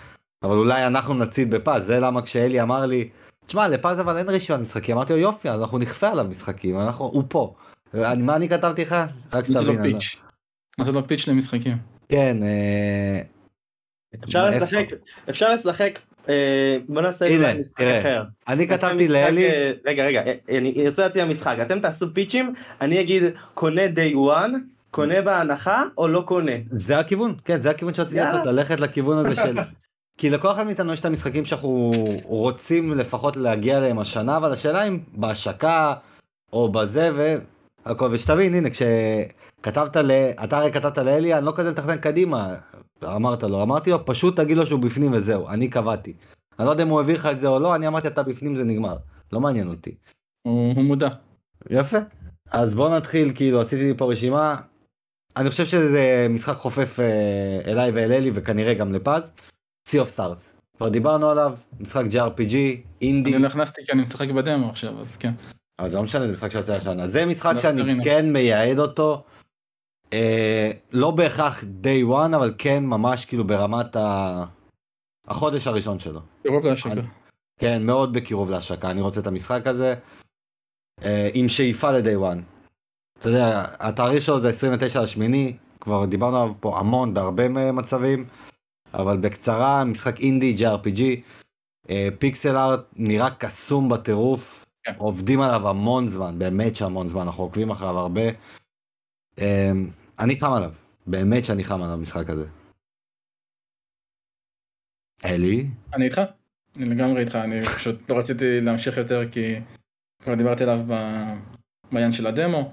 אבל אולי אנחנו נציד בפז, זה למה כשאלי אמר לי, תשמע לפז אבל אין רשימת משחקים, אמרתי לו יופי אז אנחנו נכפה עליו משחקים, אנחנו, הוא פה. אני, מה אני כתבתי לך? רק זה לא שתבין. אני- פיץ'. נתת לו פיץ' למשחקים. כן, אה, אפשר? לשחק, אפשר לשחק, בוא נעשה את זה משחק. אחר. אני כתבתי לאלי, אה, רגע, רגע, אה, אני רוצה להציע משחק, אתם תעשו פיצ'ים, אני אגיד קונה day one, קונה בהנחה או לא קונה. זה הכיוון, כן, זה הכיוון שרציתי. לעשות, ללכת לכיוון הזה של... כי לכל אחד מאיתנו יש את המשחקים שאנחנו רוצים לפחות להגיע אליהם השנה, אבל השאלה אם בהשקה או בזה והכל, ושתבין, הנה, כשכתבת ל... אתה הרי כתבת לאלי, אני לא כזה מתכנן קדימה, אמרת לו, אמרתי לו, פשוט תגיד לו שהוא בפנים וזהו, אני קבעתי. אני לא יודע אם הוא העביר לך את זה או לא, אני אמרתי אתה בפנים זה נגמר, לא מעניין אותי. הוא מודע. יפה. אז בוא נתחיל, כאילו עשיתי לי פה רשימה. אני חושב שזה משחק חופף אה, אליי ואל אלי וכנראה גם לפז. Sea of Stars. כבר דיברנו עליו, משחק JRPG, אינדי, אני לא הכנסתי כי אני משחק בדמו עכשיו, אז כן. אבל זה לא משנה, זה משחק שיוצא השנה. זה משחק לא, שאני. כן מייעד אותו. אה, לא בהכרח day one, אבל כן ממש כאילו ברמת ה... החודש הראשון שלו. קרוב להשקה. אני- כן, מאוד בקירוב להשקה, אני רוצה את המשחק הזה. אה, עם שאיפה ל-day one. אתה יודע, התאריך שלו זה 29 לשמיני, כבר דיברנו עליו פה המון בהרבה מצבים, אבל בקצרה, משחק אינדי, JRPG, אה, פיקסל ארט נראה קסום בטירוף, כן. עובדים עליו המון זמן, באמת שהמון זמן, אנחנו עוקבים אחריו הרבה. אני חם עליו, באמת שאני חם על המשחק הזה. אלי? אני איתך? אני לגמרי איתך, אני פשוט לא רציתי להמשיך יותר כי כבר דיברתי עליו ב- בעניין של הדמו,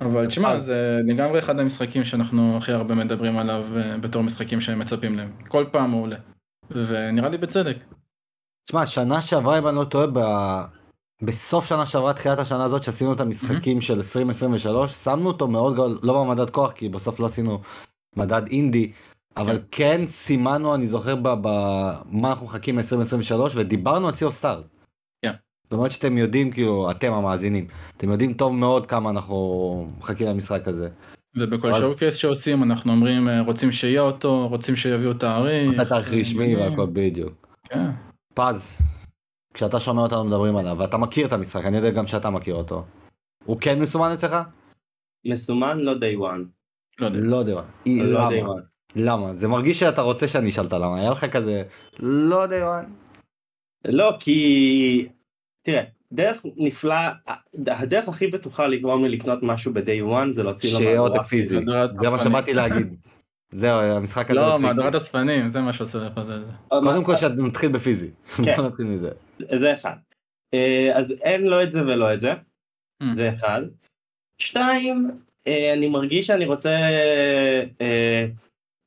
אבל תשמע, זה לגמרי אחד המשחקים שאנחנו הכי הרבה מדברים עליו אה, בתור משחקים שהם מצפים להם. כל פעם הוא עולה. ונראה לי בצדק. תשמע, שנה שעברה, אם אני לא טועה. בסוף שנה שעברה, תחילת השנה הזאת, שעשינו את המשחקים של 2023, שמנו אותו מאוד גדול, לא במדד כוח, כי בסוף לא עשינו מדד אינדי, אבל כן סימנו, אני זוכר. מה אנחנו מחכים ל-2023, ודיברנו על of Stars. כן. זאת אומרת שאתם יודעים, כאילו, אתם המאזינים, אתם יודעים טוב מאוד כמה אנחנו מחכים למשחק הזה. ובכל אבל- שואו קייס שעושים אנחנו אומרים אה, רוצים שיהיה אותו, רוצים שיביאו תאריך. אתה תאריך רשמי יודעים. והכל בדיוק. כן. פז, כשאתה שומע אותנו מדברים עליו, ואתה מכיר את המשחק, אני יודע גם שאתה מכיר אותו. הוא כן מסומן אצלך? מסומן לא day one. לא יודע. לא יודע. היא- לא day למה? one. למה? זה מרגיש שאתה רוצה שאני אשאל אותה למה, היה לך כזה, לא יודע. לא, כי... תראה, דרך נפלא, הדרך הכי בטוחה לגרום לי לקנות משהו ב-day one זה להוציא לו שיהיה עותק פיזי, זה מה. שבאתי להגיד. זהו, המשחק הזה. לא. מהדורת הספנים זה מה שעושה לך זה. זה. קודם כל שאתה מתחיל בפיזי. כן. זה אחד. אה, אז אין לא את זה ולא את זה, אממ. זה אחד. שתיים, אה, אני מרגיש שאני רוצה אה,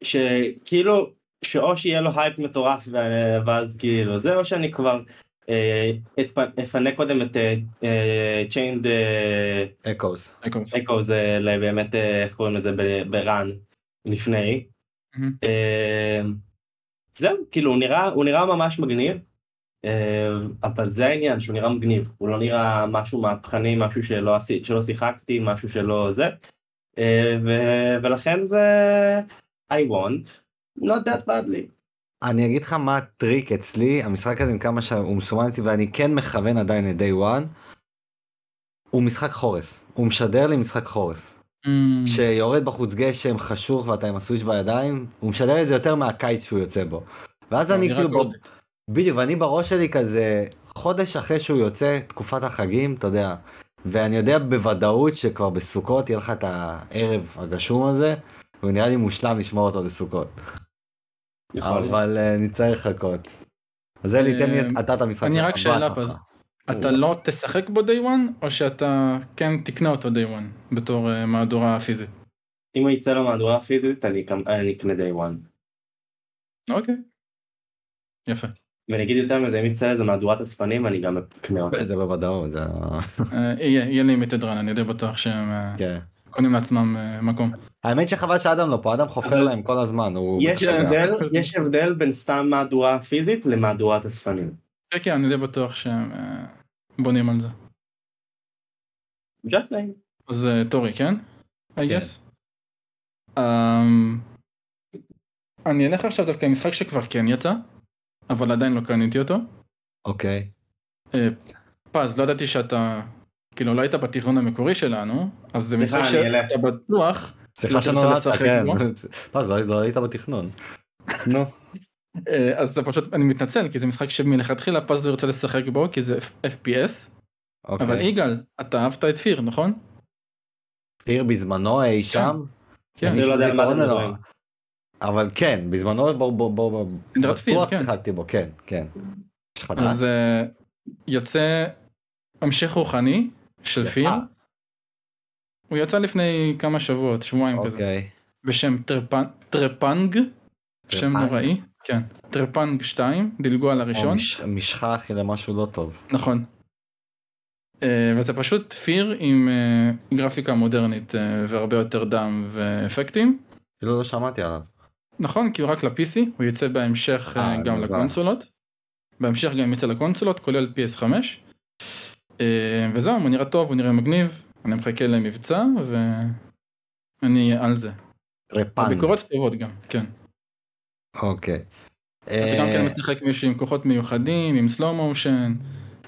שכאילו, שאו שיהיה לו הייפ מטורף ואז כאילו זה, או שאני כבר אתפ- אפנה קודם את Chained אקוס. אקוס. אקו זה באמת, איך קוראים לזה, ב- ברן לפני. אה, זהו, כאילו הוא נראה, הוא נראה ממש מגניב, אבל זה העניין, שהוא נראה מגניב, הוא לא נראה משהו מהפכני, משהו שלא, שלא שיחקתי, משהו שלא זה, אה, ו- ולכן זה I want, not that badly. אני אגיד לך מה הטריק אצלי, המשחק הזה עם כמה שהוא מסומן אצלי ואני כן מכוון עדיין ל-day one, הוא משחק חורף, הוא משדר לי משחק חורף. Mm. שיורד בחוץ גשם חשוך ואתה עם הסוויץ' בידיים, הוא משדר את זה יותר מהקיץ שהוא יוצא בו. ואז לא, אני כאילו, ב- קוזית. בדיוק, ואני בראש שלי כזה, חודש אחרי שהוא יוצא, תקופת החגים, אתה יודע, ואני יודע בוודאות שכבר בסוכות יהיה לך את הערב הגשום הזה, והוא נראה לי מושלם לשמור אותו לסוכות. להיות. אבל אה, נצטרך לחכות. אז אלי, תן לי אה, אתה את המשחק אני שלך, רק שאלה. שלך. אתה לא תשחק בו day one או שאתה כן תקנה אותו day one בתור אה, מהדורה פיזית? אם הוא יצא לו מהדורה פיזית, אני אני אקנה day one. אוקיי. יפה. ואני אגיד יותר מזה, אם יצא לזה מהדורת הספנים, אני גם אקנה אותה. זה בוודאות, זה... אה, יהיה, יהיה לימיטד רן, אני די בטוח שהם אה, כן. קונים לעצמם אה, מקום. האמת שחבל שאדם לא פה, אדם חופר להם כל הזמן, הוא... יש. הבדל, יש הבדל בין סתם מהדורה פיזית למהדורת הספנים. כן, כן, אני די בטוח שהם בונים על זה. just saying. אז טורי, כן? I כן. guess. אמ, אני אלך עכשיו דווקא עם משחק שכבר כן יצא, אבל עדיין לא קניתי אותו. אוקיי. אה, פז, לא ידעתי שאתה, כאילו לא היית בתכנון המקורי שלנו, אז זה משחק. שאתה בטוח, סליחה לא שנולדת, לשחק כן. בו? מה, לא לא היית בתכנון. נו. אה, אז זה פשוט, אני מתנצל, כי זה משחק שמלכתחילה פז לא ירצה לשחק בו, כי זה FPS, אבל אוקיי. יגאל, אתה אהבת את פיר, נכון? פיר בזמנו אי שם. כן. אני אני לא יודע מה אתם ממנו. מדברים. אבל כן, בזמנו בוא בוא בוא בוא. בטוח כן. שיחקתי בו, כן, כן. אז? אה, יוצא המשך רוחני של. פיר. הוא יצא לפני כמה שבועות, שבועיים כזה, אוקיי. בשם Trepan- Trepang, שם? נוראי, כן, Trepang 2, דילגו על הראשון, מש- משחה אחי למשהו לא טוב. נכון. אה, וזה פשוט F.E.A.R. עם אה, גרפיקה מודרנית והרבה יותר דם ואפקטים. אפילו לא שמעתי עליו. נכון, כי הוא רק ל-PC, הוא יצא בהמשך אה, אה, גם מובן. לקונסולות. בהמשך גם יצא לקונסולות, כולל PS5. אה, וזהו, הוא נראה טוב, הוא נראה מגניב, אני מחכה למבצע ואני על זה. רפן. הביקורות טובות גם, כן. אוקיי. אתה גם כן משחק מישהו עם כוחות מיוחדים, עם סלואו מושן.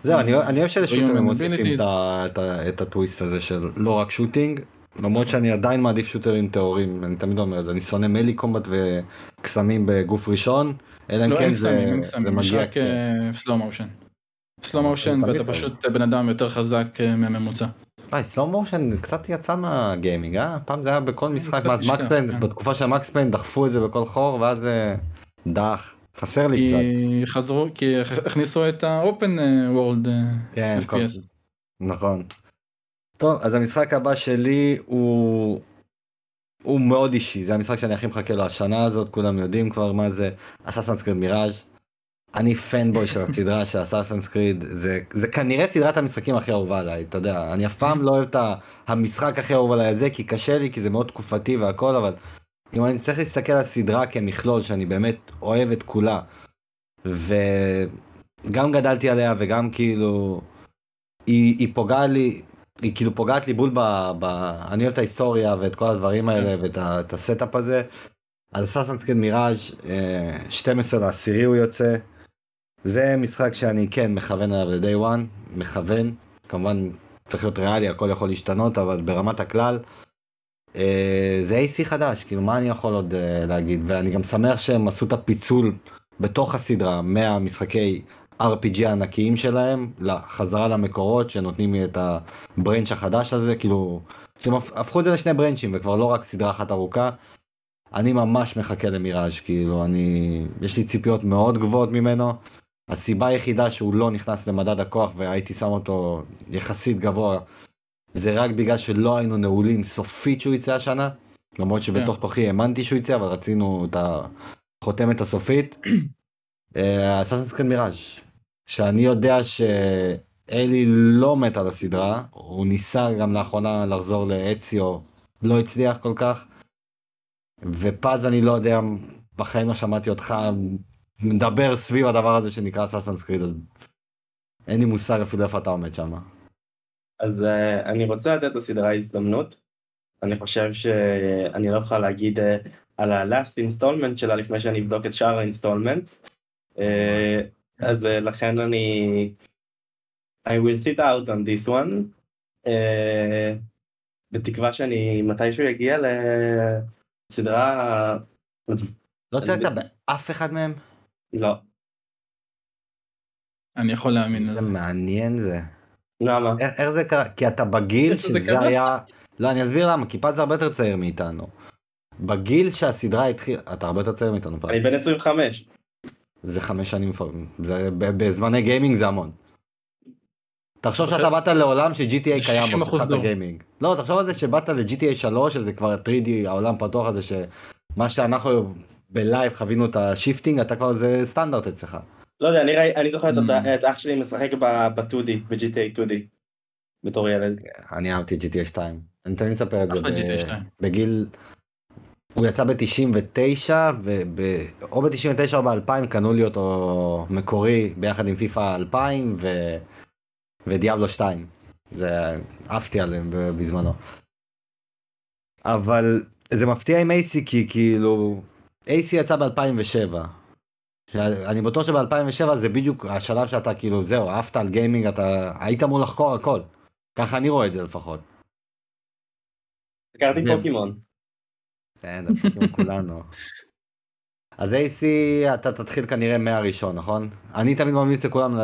זהו, אני אוהב שזה שוטרים מוסיפים את הטוויסט הזה של לא רק שוטינג, למרות שאני עדיין מעדיף שוטרים טהורים, אני תמיד אומר את זה, אני שונא מלי קומבט וקסמים בגוף ראשון, אלא אם לא, כן זה זה מגיע, רק כן. סלואו מושן. סלואו מושן ואתה. פשוט בן אדם יותר חזק אה, מהממוצע. וואי, סלואו מושן קצת יצא מהגיימינג, אה? פעם זה היה בכל משחק, קצת מאז נשכח, מקס פיין, כן. בתקופה של מקס פיין דחפו את זה בכל חור, ואז דח, חסר לי קצת. חזרו, כי הכניסו את ה-open אה, world אה, כן. נכון. טוב, אז המשחק הבא שלי הוא... הוא מאוד אישי, זה המשחק שאני הכי מחכה לו השנה הזאת, כולם יודעים כבר מה זה Assassin's Creed Mirage. אני fanboy של הסדרה של Assassin's Creed, זה, זה כנראה סדרת המשחקים הכי אהובה עליי, אתה יודע, אני אף פעם לא אוהב את המשחק הכי אהוב עליי הזה, כי קשה לי, כי זה מאוד תקופתי והכל, אבל אם אני צריך להסתכל על הסדרה כמכלול, שאני באמת אוהב את כולה, וגם גדלתי עליה וגם כאילו היא, היא פוגעת לי, היא כאילו פוגעת לי בול ב, ב... אני אוהב את ההיסטוריה ואת כל הדברים האלה ואת ה- את ה stuff הזה. אז אסאסנס קריד מיראז' אה, 12 לעשירי הוא יוצא. זה משחק שאני כן מכוון עליו ל-day one, מכוון. כמובן צריך להיות ריאלי, הכל יכול להשתנות, אבל ברמת הכלל. אה, זה AC חדש, כאילו מה אני יכול עוד אה, להגיד? ואני גם שמח שהם עשו את הפיצול בתוך הסדרה מהמשחקי RPG הענקיים שלהם, לחזרה למקורות שנותנים לי את הברנץ' החדש הזה, כאילו, שהם הפ- הפכו את זה לשני ברנצ'ים וכבר לא רק סדרה אחת ארוכה. אני ממש מחכה למיראז', כאילו, אני, יש לי ציפיות מאוד גבוהות ממנו. הסיבה היחידה שהוא לא נכנס למדד הכוח והייתי שם אותו יחסית גבוה, זה רק בגלל שלא היינו נעולים סופית שהוא יצא השנה. למרות שבתוך תוכי האמנתי שהוא יצא, אבל רצינו את החותמת הסופית. אסאסינס קריד מיראז' שאני יודע שאלי לא מת על הסדרה, הוא ניסה גם לאחרונה לחזור לאציו, לא הצליח כל כך. ופז אני לא יודע, בחיים לא שמעתי אותך מדבר סביב הדבר הזה שנקרא Assassin's Creed, אז אין לי מושג אפילו איפה אתה עומד שם. אז אה, אני רוצה לתת לסדרה הזדמנות. אני חושב שאני לא יכול להגיד אה, על ה-last installment שלה לפני שאני אבדוק את שאר ה installments. אה, אז אה, לכן אני... I will sit out on this one. Uh, בתקווה שאני מתישהו אגיע לסדרה... לא ציינת באף אחד מהם? לא. אני יכול להאמין זה לזה. מעניין זה. למה? איך זה קרה? כי אתה בגיל זה שזה? היה... לא, אני אסביר למה, כי פז הרבה יותר צעיר מאיתנו. בגיל שהסדרה התחילה, אתה הרבה יותר צעיר מאיתנו פז. אני בן 25. זה חמש שנים לפעמים. זה ב- בזמני גיימינג זה המון. תחשוב שאתה באת לעולם ש-GTA קיים 60% בו, כשהתחלת דור. גיימינג. לא, תחשוב על זה שבאת ל-GTA 3, שזה כבר 3D, העולם פתוח הזה, שמה שאנחנו ב live חווינו את ה shifting, אתה כבר זה סטנדרט אצלך. לא יודע, אני, ראי, אני זוכר אממ. את אח שלי משחק ב-2D, ב-GTA 2D, בתור ילד. אני אהבתי GTA 2. אני תמיד מספר את זה. אחלה ב- GTA 2. בגיל... הוא יצא ב-99, וב... או ב-99 או ב-2000 קנו לי אותו מקורי ביחד עם פיפא 2000 ו... ודיאבלו 2. זה... עפתי עליהם בזמנו. אבל זה מפתיע עם AC כי כאילו... AC יצא ב-2007. אני בטוח שב-2007 זה בדיוק השלב שאתה כאילו זהו עפת על גיימינג אתה היית אמור לחקור הכל. ככה אני רואה את זה לפחות. הכרתי. פוקימון. פוקימון כולנו. אז AC אתה תתחיל כנראה מהראשון נכון? אני תמיד ממליץ לכולם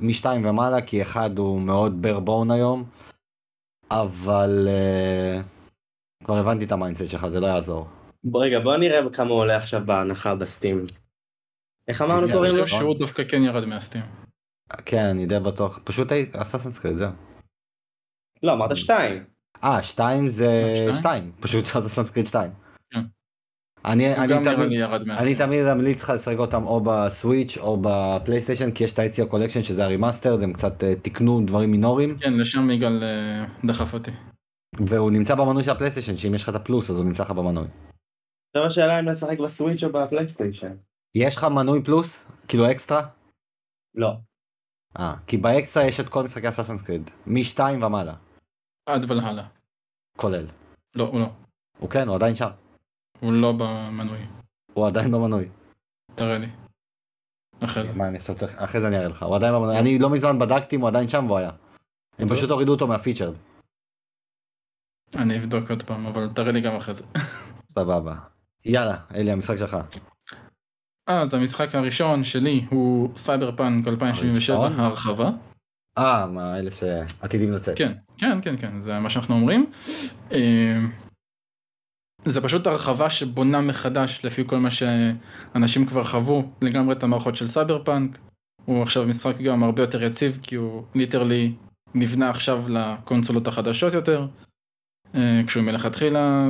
מ-2 ומעלה כי אחד הוא מאוד bare bone היום. אבל אה, כבר הבנתי את ה mindset שלך זה לא יעזור. רגע, בוא נראה כמה הוא עולה עכשיו בהנחה ב Steam. איך אמרנו קוראים לו? שהוא דווקא כן ירד מה Steam. כן אני די בטוח פשוט Assassin's Creed זהו. לא, אמרת שתיים. אה 2 זה שתיים? 2 פשוט Assassin's Creed 2. אני אני גם תמיד ירד אני. תמיד אמליץ לך לשחק אותם או ב Switch או ב PlayStation כי יש את ה Ezio Collection שזה ה remaster הם קצת אה, תיקנו דברים מינוריים כן, לשם יגאל אה, דחף אותי. והוא נמצא במנוי של ה PlayStation שאם יש לך את הפלוס אז הוא נמצא לך במנוי. עכשיו השאלה אם לשחק ב Switch או ב PlayStation. יש לך מנוי פלוס? כאילו אקסטרה? לא. אה, כי באקסטרה יש את כל משחקי אסאסנס קריד מ-2 ומעלה עד ולהלה. כולל. לא, הוא לא. הוא כן הוא עדיין שם. הוא לא במנוי. הוא עדיין במנוי. תראה לי. אחרי זה. מה אני עכשיו צריך אחרי זה אני אראה לך הוא עדיין במנוי אני לא מזמן בדקתי אם הוא עדיין שם והוא היה. הם. פשוט הורידו אותו מהפיצ'רד. אני אבדוק עוד פעם, אבל תראה לי גם אחרי זה. סבבה. יאללה אלי המשחק שלך. אז המשחק הראשון שלי הוא סייבר פאנק 2077 הראשון? ההרחבה. אה מה אלה שעתידים לצאת. כן, כן, כן, כן, זה מה שאנחנו אומרים. זה פשוט הרחבה שבונה מחדש לפי כל מה שאנשים כבר חוו לגמרי את המערכות של סייבר פאנק. הוא עכשיו משחק גם הרבה יותר יציב כי הוא literally נבנה עכשיו לקונסולות החדשות יותר. אה, כשהוא מלכתחילה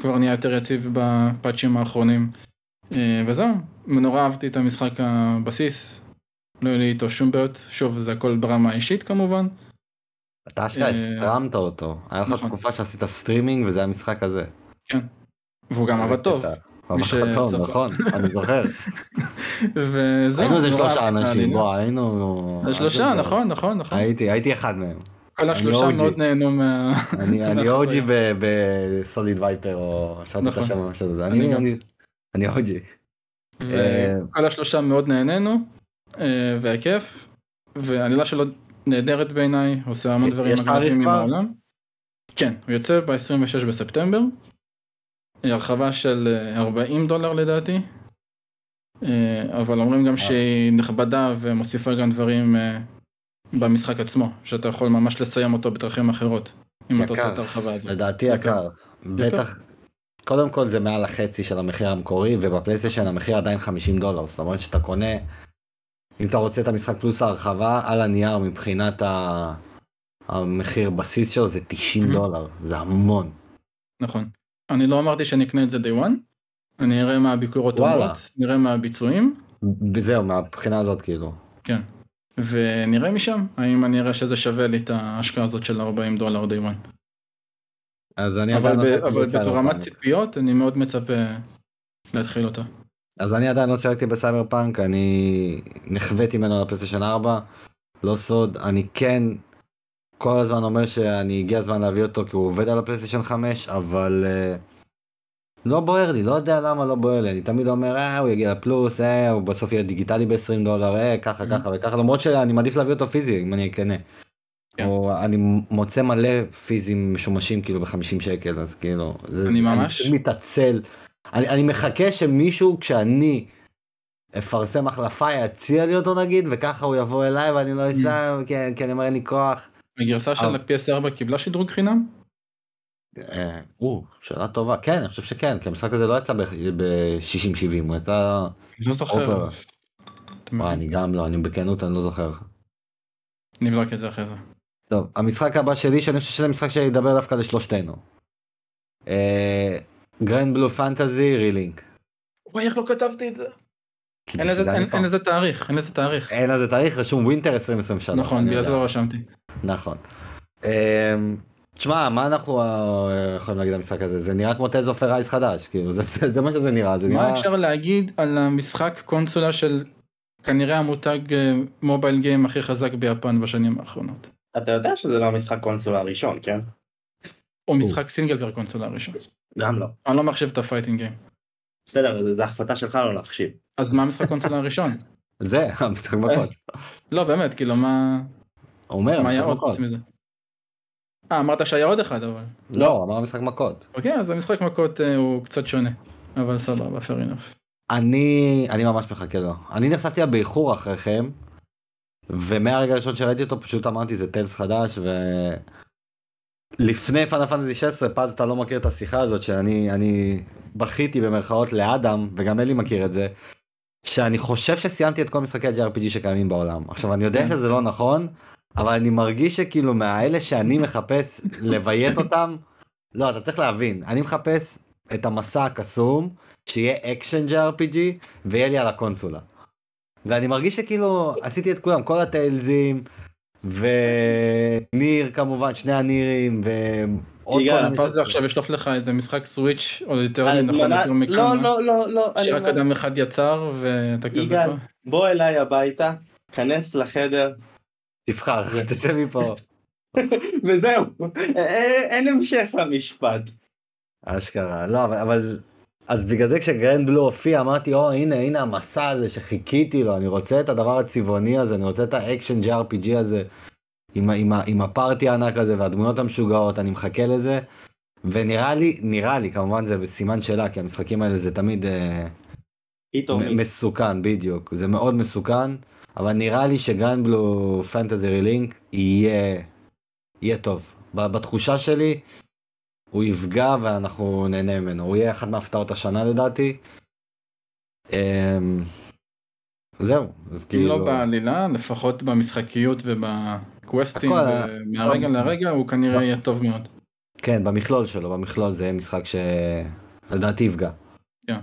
כבר נהיה יותר יציב בפאצ'ים האחרונים. אה, וזהו, נורא אהבתי את המשחק הבסיס. לא היה לי איתו שום בעיות, שוב זה הכל ברמה האישית כמובן. אתה אשכרה הסטרמת אותו. היה לך נכון. תקופה שעשית סטרימינג וזה היה משחק הזה. והוא גם עבד טוב. מי שצפה. נכון, אני זוכר. וזהו. היינו איזה שלושה אנשים. בוא, היינו... זה שלושה, נכון, נכון, נכון. הייתי, הייתי אחד מהם. כל השלושה מאוד. נהנו מה... אני. אוג'י בסוליד וייפר, או שרתי את נכון. השם ממש הזה. אני אוג'י. וכל השלושה מאוד נהנינו, אה, והכיף, והעלילה שלו נהדרת בעיניי, עושה המון דברים מגניבים עם? העולם. כן, הוא יוצא ב-26 בספטמבר, אה, הרחבה של אה, 40 דולר לדעתי, אה, אבל אומרים גם שהיא נכבדה ומוסיפה גם דברים אה, במשחק עצמו, שאתה יכול ממש לסיים אותו בדרכים אחרות, אם אתה עושה יקר. את ההרחבה הזאת. לדעתי יקר. יקר. בטח. קודם כל זה מעל החצי של המחיר המקורי ובפלייסטיישן המחיר עדיין 50 דולר זאת אומרת שאתה קונה אם אתה רוצה את המשחק פלוס ההרחבה על הנייר מבחינת ה... המחיר בסיס שלו זה 90 Mhm. דולר זה המון. נכון. אני לא אמרתי שאני אקנה את זה day one, אני אראה מה הביקורות. אומרות, נראה מה הביצועים, זהו מהבחינה הזאת כאילו. כן. ונראה משם, האם אני אראה שזה שווה לי את ההשקעה הזאת של 40 דולר day one. אז אני אבל, ב, לא אבל ברמת פאנק. ציפיות אני מאוד מצפה להתחיל אותה. אז אני עדיין לא שיחקתי ב Cyber punk אני נכוויתי ממנו ל PlayStation 4 לא סוד אני כן כל הזמן אומר שאני הגיע הזמן להביא אותו כי הוא עובד על ה PlayStation 5 אבל אה, לא בוער לי לא יודע למה לא בוער לי אני תמיד אומר אה הוא יגיע לפלוס אה הוא בסוף יהיה דיגיטלי ב-20 דולר אה ככה Mhm. ככה וככה למרות שאני מעדיף להביא אותו פיזי אם אני אקנה. כן. או אני מוצא מלא פיזים משומשים כאילו ב-50 שקל אז כאילו זה, אני ממש- פשוט מתעצל אני, אני מחכה שמישהו כשאני אפרסם החלפה יציע לי אותו נגיד וככה הוא יבוא אליי ואני לא אסע כי, כי אני אומר אין לי כוח. הגרסה של אבל- ה-PS4 קיבלה שדרוג חינם? אה, או, שאלה טובה כן אני חושב שכן כי המשחק הזה לא יצא ב-60-70 הוא יצא לא זוכר. וואי, אני גם לא אני בכנות אני לא זוכר. נבדוק את זה אחרי זה. טוב המשחק הבא שלי שאני חושב שזה משחק שידבר דווקא לשלושתנו. Granblue Fantasy Relink. וואי איך לא כתבתי את זה? אין לזה- תאריך, אין לזה תאריך. אין לזה תאריך רשום Winter 2023. נכון, בגלל זה. לא רשמתי. נכון. אמ, תשמע מה אנחנו אה, יכולים להגיד על המשחק הזה זה נראה כמו Tales of Arise חדש כאילו זה- מה שזה נראה זה מה נראה אפשר להגיד על המשחק קונסולה של כנראה המותג אה, mobile game הכי חזק ביפן בשנים האחרונות? אתה יודע שזה לא המשחק קונסולה הראשון, כן? או משחק סינגל בקונסולה הראשון. גם לא. אני לא מחשיב את ה fighting game. בסדר, זה- זה החלטה שלך לא להחשיב. אז מה המשחק קונסולה הראשון? זה המשחק מכות. לא באמת כאילו מה אומר מה היה עוד. חוץ מזה? אה אמרת שהיה עוד אחד אבל. לא אמר משחק מכות. אוקיי אז המשחק מכות אה, הוא קצת שונה. אבל סבבה fair enough. אני אני ממש מחכה לו אני נחשפתי אליו באיחור אחריכם. ומהרגע הראשון שראיתי אותו פשוט אמרתי זה טיילס חדש ו... לפני פאנל פנטזי 16 פז אתה לא מכיר את השיחה הזאת שאני אני בכיתי במרכאות לאדם וגם אלי מכיר את זה. שאני חושב שסיימתי את כל משחקי ה-JRPG שקיימים בעולם עכשיו אני יודע כן. שזה לא נכון אבל אני מרגיש שכאילו מהאלה שאני מחפש לביית אותם לא אתה צריך להבין אני מחפש את המסע הקסום שיהיה אקשן JRPG ויהיה לי על הקונסולה. ואני מרגיש שכאילו עשיתי את כולם כל הטיילזים ו Nier כמובן שני הנירים ועוד אה, שחקנים. עכשיו לשלוף לך איזה משחק Switch או יותר אז נכון מנה- יותר מכמה. לא, לא, לא, לא. שרק אדם אחד יצר ואתה כזה יגאל, פה. בוא אליי הביתה, כנס לחדר, תבחר תצא מפה. וזהו. אין- אין המשך למשפט. אשכרה לא אבל, אבל אז בגלל זה כש Granblue הופיע אמרתי או הנה הנה המסע הזה שחיכיתי לו אני רוצה את הדבר הצבעוני הזה אני רוצה את האקשן JRPG הזה עם, עם, עם הפארטי הענק הזה והדמויות המשוגעות אני מחכה לזה. ונראה לי נראה לי כמובן זה בסימן שאלה כי המשחקים האלה זה תמיד אה, מסוכן בדיוק. זה מאוד מסוכן אבל נראה לי שגרנד בלו פנטזי רילינק יהיה יהיה טוב. בתחושה שלי הוא יפגע ואנחנו נהנה ממנו. הוא יהיה אחת מהפתעות השנה לדעתי. אמ, זהו אז אם כאילו לא בעלילה לפחות במשחקיות ובקווסטים הכל- ומהרגע לרגע הוא כנראה יהיה טוב מאוד. כן במכלול שלו במכלול זה משחק שלדעתי יפגע. כן.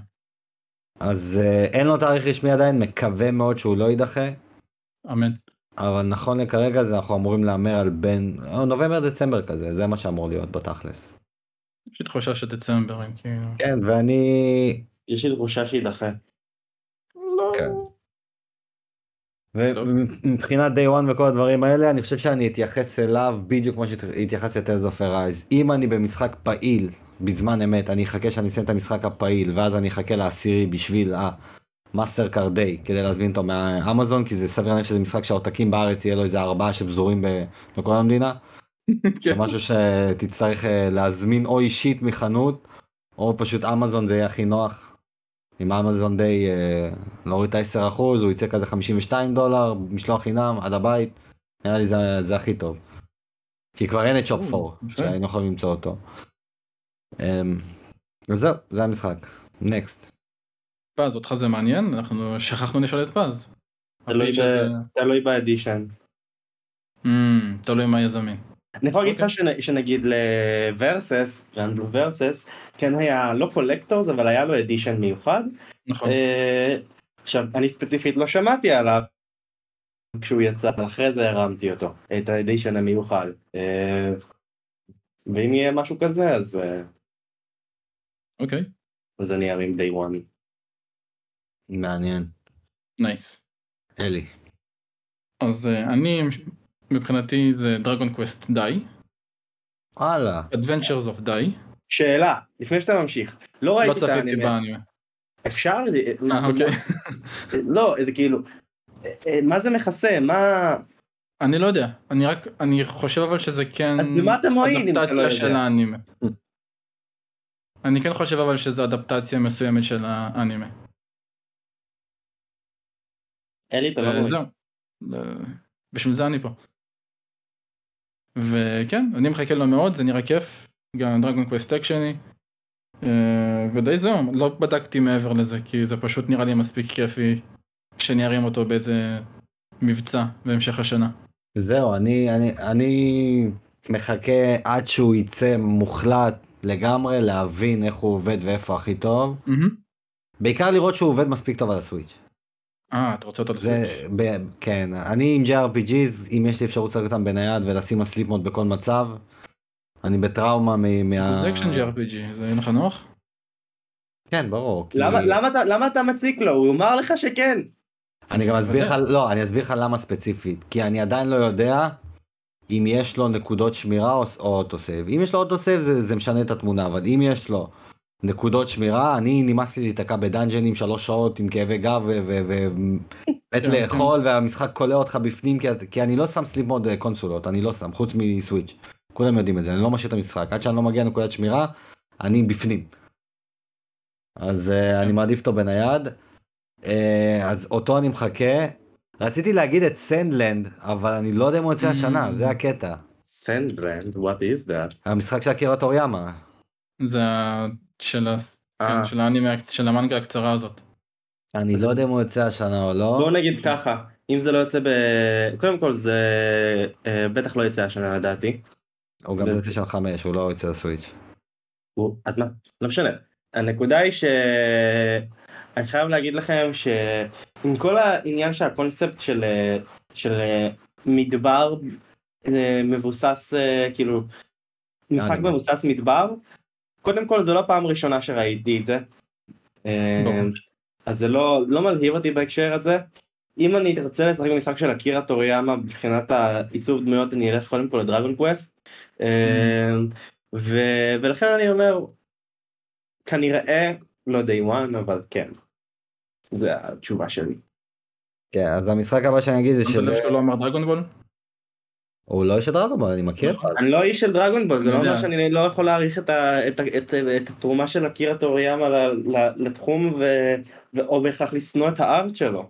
אז אה, אין לו תאריך רשמי עדיין מקווה מאוד שהוא לא יידחה. אמן. אבל נכון לכרגע זה אנחנו אמורים להמר על בין או, נובמבר דצמבר כזה זה מה שאמור להיות בתכלס. יש לי תחושה שדצמבר הם כאילו. כן ואני יש לי תחושה שיידחה. לא. כן. ומבחינת day one וכל הדברים האלה אני חושב שאני אתייחס אליו בדיוק כמו שהתייחסתי ל Tales of Arise אם אני במשחק פעיל בזמן אמת אני אחכה שאני אסיים את המשחק הפעיל ואז אני אחכה לעשירי בשביל ה Mastercard Day כדי להזמין אותו מהאמזון כי זה סביר להניח שזה משחק שהעותקים בארץ יהיה לו איזה ארבעה שפזורים בכל המדינה. זה משהו שתצטרך אה, להזמין או אישית מחנות או פשוט אמזון זה יהיה הכי נוח. עם אמזון דיי אה, להוריד את ה-10% הוא יצא כזה 52 דולר משלוח חינם עד הבית נראה לי זה, זה הכי טוב. כי כבר אין את שופ או, 4 יפה. שהיינו יכולים למצוא אותו. אמ, אז זהו זה המשחק. נקסט. פז, אותך זה מעניין? אנחנו שכחנו לשאול את פז. תלוי ב edition. אמ, תלוי מה יהיה זמין. אני יכול להגיד אוקיי. לך שנ- שנגיד ל Versus, Granblue Versus, כן היה לא collector's אבל היה לו edition מיוחד. נכון. אה, עכשיו אני ספציפית לא שמעתי עליו כשהוא יצא, אחרי זה הרמתי אותו, את ה edition המיוחד. אה, ואם יהיה משהו כזה אז, אה, אוקיי. אז אני ארים day one. מעניין. nice. אלי. אז אני, מבחינתי זה Dragon Quest Dai. וואלה. Adventures of Dai. שאלה, לפני שאתה ממשיך, לא לא ראיתי את צפיתי האנימה, באנימה. אפשר? אה, אוקיי. לא, זה כאילו, אה, אה, מה זה מכסה? מה... אני לא יודע. אני רק, אני חושב אבל שזה כן... אז במה אתה מועיל אם אתה לא יודע? של האנימה. אני כן חושב אבל שזה אדפטציה מסוימת של האנימה. אלי, אתה לא אה, מועיל. זהו. אה, בשביל זה אני פה. וכן, אני מחכה לו מאוד, זה נראה כיף. גם דרגון קווסט אקשני. ודי זהו, לא בדקתי מעבר לזה, כי זה פשוט נראה לי מספיק כיפי שאני ארים אותו באיזה מבצע בהמשך השנה. זהו אני אני אני מחכה עד שהוא יצא מוחלט לגמרי להבין איך הוא עובד ואיפה הכי טוב. מהמם. בעיקר לראות שהוא עובד מספיק טוב על ה Switch. אה, אתה רוצה אותו זה ל Switch? כן אני עם JRPGs אם יש לי אפשרות לשחק אותם בנייד ולשים ה sleep mode בכל מצב. אני בטראומה מ- מה... זה אקשן JRPG, זה יהיה לך נוח? כן ברור. כי- למה- למה אתה- למה אתה מציק לו? הוא אמר לך שכן. אני גם אסביר לך. לא אני אסביר לך למה ספציפית כי אני עדיין לא יודע אם יש לו נקודות שמירה או, או auto save אם יש לו auto save זה, זה משנה את התמונה אבל אם יש לו נקודות שמירה אני נמאס לי להיתקע בדאנג'נים שלוש שעות עם כאבי גב ומת כבר לאכול והמשחק כולא אותך בפנים כי, כי אני לא שם sleep mode אה, קונסולות אני לא שם חוץ מ Switch כולם יודעים את זה אני לא משאיר את המשחק עד שאני לא מגיע לנקודת שמירה אני בפנים. אז אה, אני מעדיף אותו בנייד. אה, אז אותו אני מחכה. רציתי להגיד את Sand Land אבל אני לא יודע אם הוא יוצא השנה זה הקטע. Sand Land, what is that? המשחק של אקירה טוריאמה. זה של ה- אה. כן, של האנימה, של המנגה הקצרה הזאת. אני אז- לא יודע אם הוא יוצא השנה או לא. בוא נגיד ככה, אם זה לא יוצא ב... קודם כל זה אה, בטח לא יצא השנה לדעתי. הוא גם יוצא של חמש הוא לא יוצא לסוויץ'. הוא- אז מה? לא משנה. הנקודה היא ש... אני חייב להגיד לכם שעם כל העניין של הקונספט של, אה, של אה, מדבר מבוסס כאילו משחק. מבוסס מדבר קודם כל זה לא פעם ראשונה שראיתי את זה. אה. אז זה לא, לא מלהיב אותי בהקשר הזה. אם אני ארצה לשחק במשחק של אקירה טוריאמה מבחינת העיצוב דמויות אני אלך קודם כל לדרגון קווסט. אה, ו... ולכן אני אומר כנראה לא day one אבל כן. זה התשובה שלי. כן אז המשחק הבא שאני אגיד זה של... לב שהוא לא אמר דרגון בול? הוא לא ישדר אותו אני מכיר. נכון. אני לא איש של דרגון בול זה לא אומר. שאני לא יכול להעריך את, ה... את, ה... את... את התרומה של אקירה טוריאמה ל... ל... לתחום. או בהכרח לשנוא את הארט שלו.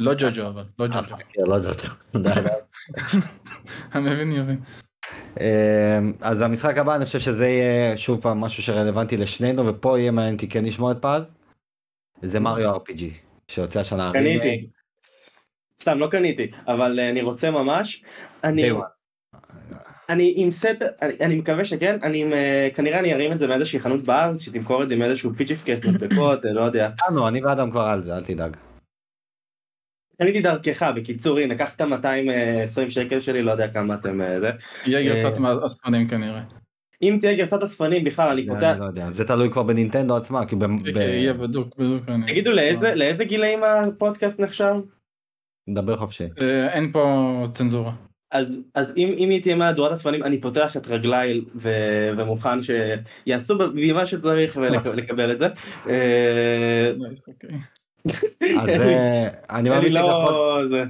לא ג'וג'ו אבל, לא אה, ג'וג'ו. כן, לא די. המבין יבין. אמ, אז המשחק הבא אני חושב שזה יהיה שוב פעם משהו שרלוונטי לשנינו ופה יהיה מעניין אותי כן לשמוע את פז. זה מריו RPG שיוצא השנה. קניתי. סתם לא קניתי אבל אה, אני רוצה ממש. אני. אני עם סט אני, אני מקווה שכן אני עם, אה, כנראה אני ארים את זה מאיזושהי חנות בארץ שתמכור את זה עם איזשהו פיצ'יפקס מדבקות אה, לא יודע. איתנו, אני ואדם כבר על זה אל תדאג. קניתי דרכך בקיצור הנה קח את ה-220 שקל שלי לא יודע כמה אתם אה, זה. יהיה אה, גרסת אספנים כנראה. אם תהיה גרסת אספנים בכלל, אני פותח... לא יודע, זה תלוי כבר בנינטנדו עצמה, כי ב- כן, יהיה בדוק, בדוק. תגידו, לאיזה גילאים הפודקאסט נחשב? נדבר חופשי. אה, אין פה צנזורה. אז אז אם אם היא תהיה מהדורת אספנים אני פותח את רגליי ו- ומוכן שיעשו בי מה שצריך ולקבל את זה. אה. אז אה, אני מאמין שככל לא... זה-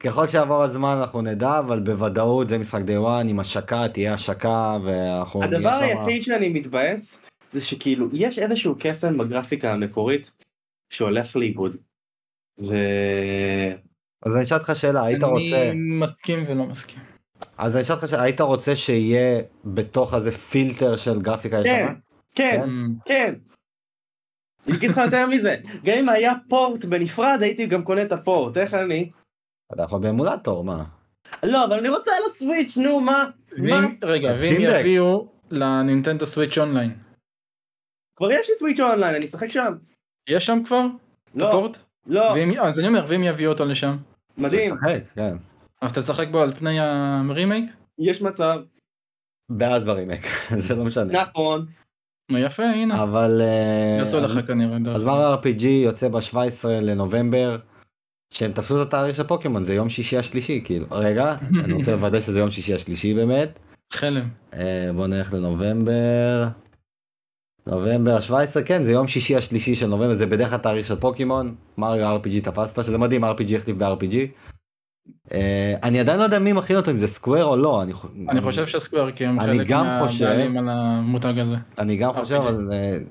ככל שיעבור הזמן אנחנו נדע, אבל בוודאות זה משחק די וואן עם השקה, תהיה השקה, ואנחנו... הדבר נהיה שמה- היחיד שאני מתבאס זה שכאילו יש איזשהו קסם בגרפיקה המקורית שהולך לאיבוד. אז אני אשאל אותך שאלה, היית רוצה... אני מסכים ולא מסכים. אז אני אשאל אותך שאלה, היית רוצה שיהיה בתוך הזה פילטר של גרפיקה כן, ישנה? כן, אמ, כן. אני אגיד לך יותר מזה, גם אם היה פורט בנפרד הייתי גם קונה את הפורט, איך אני? אתה יכול באמולטור, מה? לא, אבל אני רוצה על הסוויץ', נו, מה? רגע, ואם. יביאו לנינטנדו סוויץ' אונליין, כבר יש לי סוויץ' אונליין, אני אשחק שם. יש שם כבר? לא? לא, ואם- אז אני אומר, ואם יביאו אותו לשם, מדהים, לשחק, כן. אז תשחק בו על פני הרימייק? יש מצב, ואז ברימק, זה לא משנה. נכון. נו יפה, הנה. אבל... אה, יעשו לך כנראה. אז. מר RPG יוצא ב-17 לנובמבר. שהם תפסו את התאריך של פוקימון זה יום שישי השלישי כאילו רגע אני רוצה לוודא שזה יום שישי השלישי באמת חלם. אה, בוא נלך לנובמבר. נובמבר 17 כן זה יום שישי השלישי של נובמבר זה בדרך כלל תאריך של פוקימון מריו RPG תפס אותו שזה מדהים RPG החליף ב-RPG. אה, אני עדיין לא יודע מי מכין אותו אם זה סקוואר או לא אני, אני חושב שסקוואר כי הם אני חלק גם חושב- מהבעלים על המותג הזה. אני גם חושב RPG. אבל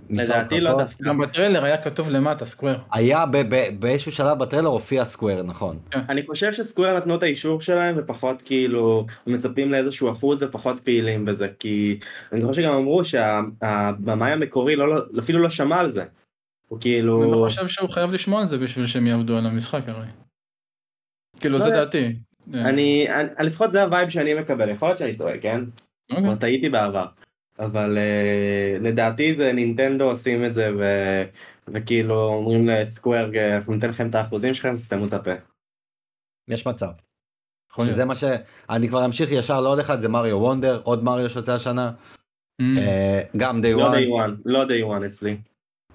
נשאר לדעתי לא. דווקא. גם בטריילר היה כתוב למטה סקוואר. היה ב- ב- באיזשהו שלב בטריילר הופיע סקוואר נכון. אני חושב שסקוויר נתנו את האישור שלהם ופחות כאילו מצפים לאיזשהו אחוז ופחות פעילים בזה כי אני זוכר שגם אמרו שהבמאי המקורי לא, לא, אפילו לא שמע על זה. הוא כאילו אני לא חושב שהוא חייב לשמוע על זה בשביל שהם יעבדו על המשחק הרי. כאילו לא זה יודע. דעתי. אני, אני לפחות זה ה vibe שאני מקבל יכול להיות שאני טועה כן אוקיי. כבר טעיתי בעבר אבל uh, לדעתי זה נינטנדו עושים את זה ו, וכאילו אומרים ל Square אנחנו ניתן לכם את האחוזים שלכם סתמו את הפה. יש מצב. שזה מה שאני כבר אמשיך ישר לעוד אחד זה Mario Wonder עוד מריו שיוצא השנה אמ, אה, גם day one day one לא day one אצלי.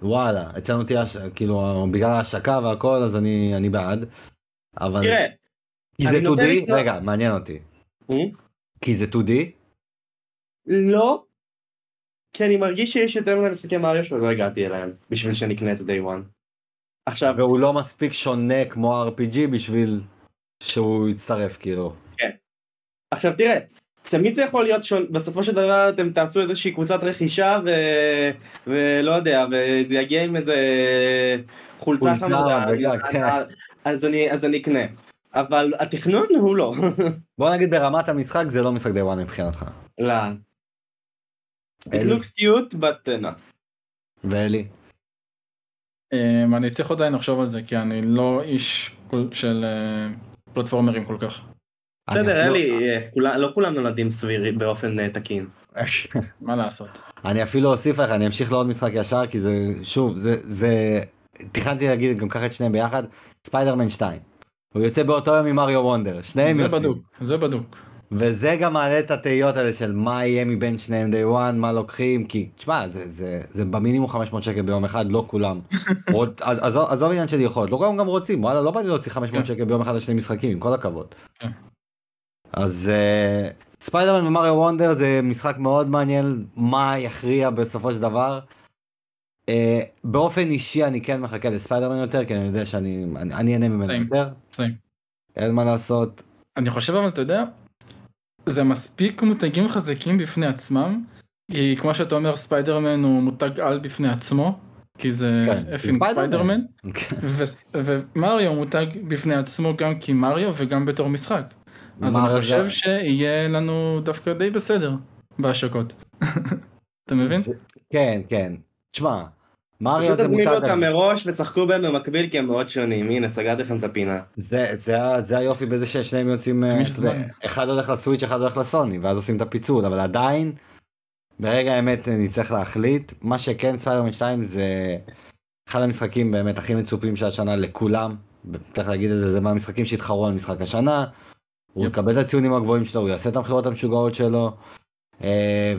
וואלה אצלנו תהיה כאילו בגלל ההשקה והכל אז אני אני בעד. אבל תראה כי זה אני נוטה 2D לקנות- רגע מעניין אותי? כי זה 2D לא. כי אני מרגיש שיש יותר מדי משחקי מריו שעוד לא הגעתי אליהם בשביל שנקנה את זה day one. עכשיו והוא לא מספיק שונה כמו RPG בשביל שהוא יצטרף כאילו. עכשיו תראה תמיד זה יכול להיות שונה בסופו של דבר אתם תעשו איזושהי קבוצת רכישה ו... ולא יודע וזה יגיע עם איזה חולצה חמודה בגלל, אז- אני אז אני אקנה אבל התכנון הוא לא. בוא נגיד ברמת המשחק זה לא משחק די וואן מבחינתך. לא. It looks cute but uh, no. ואלי. אמ, אני צריך עדיין לחשוב על זה כי אני לא איש כל- של אה, פלטפורמרים כל כך. בסדר אלי אה, לא כולם נולדים סבירים באופן אה, תקין. מה לעשות. אני אפילו אוסיף לך אני אמשיך לעוד משחק ישר כי זה שוב זה זה תכננתי להגיד גם ככה את שניהם ביחד ספיידרמן 2. הוא יוצא באותו יום עם מריו וונדר שניהם זה יוצאים. בדוק. זה בדוק. וזה גם מעלה את התהיות האלה של מה יהיה מבין שניהם day one מה לוקחים כי תשמע זה זה זה במינימום 500 שקל ביום אחד לא כולם. רוצ- אז עזוב עזוב עניין של יכולת לא כולם גם רוצים וואלה לא בא לי להוציא 500 כן. שקל ביום אחד על שני משחקים עם כל הכבוד. כן. אז אה, ספיידרמן ומריו וונדר זה משחק מאוד מעניין מה יכריע בסופו של דבר. אה, באופן אישי אני כן מחכה לספיידרמן יותר כי אני יודע שאני אני אני אהנה ממנו. יותר סיים. אין מה לעשות. אני חושב אבל אתה יודע, זה מספיק מותגים חזקים בפני עצמם, כי כמו שאתה אומר ספיידרמן הוא מותג על בפני עצמו, כי זה כן, effing ספיידרמן. ספיידרמן, ו- ומריו מותג בפני עצמו גם כמריו וגם בתור משחק. אז אני חושב זה- שיהיה לנו דווקא די בסדר בהשקות. אתה מבין? כן כן. תשמע. מריו פשוט זה תזמינו מותג אותם מראש ושחקו בהם במקביל כי הם מאוד שונים הנה סגרתי לכם את הפינה. זה זה ה- זה היופי בזה ששניהם יוצאים אה. אחד הולך לסוויץ' אחד הולך לסוני ואז עושים את הפיצול אבל עדיין ברגע האמת נצטרך להחליט מה שכן ספיידרמן 2 זה אחד המשחקים באמת הכי מצופים של השנה לכולם צריך להגיד את זה זה מהמשחקים שהתחרו על משחק השנה הוא. יקבל את הציונים הגבוהים שלו הוא יעשה את המכירות המשוגעות שלו אה,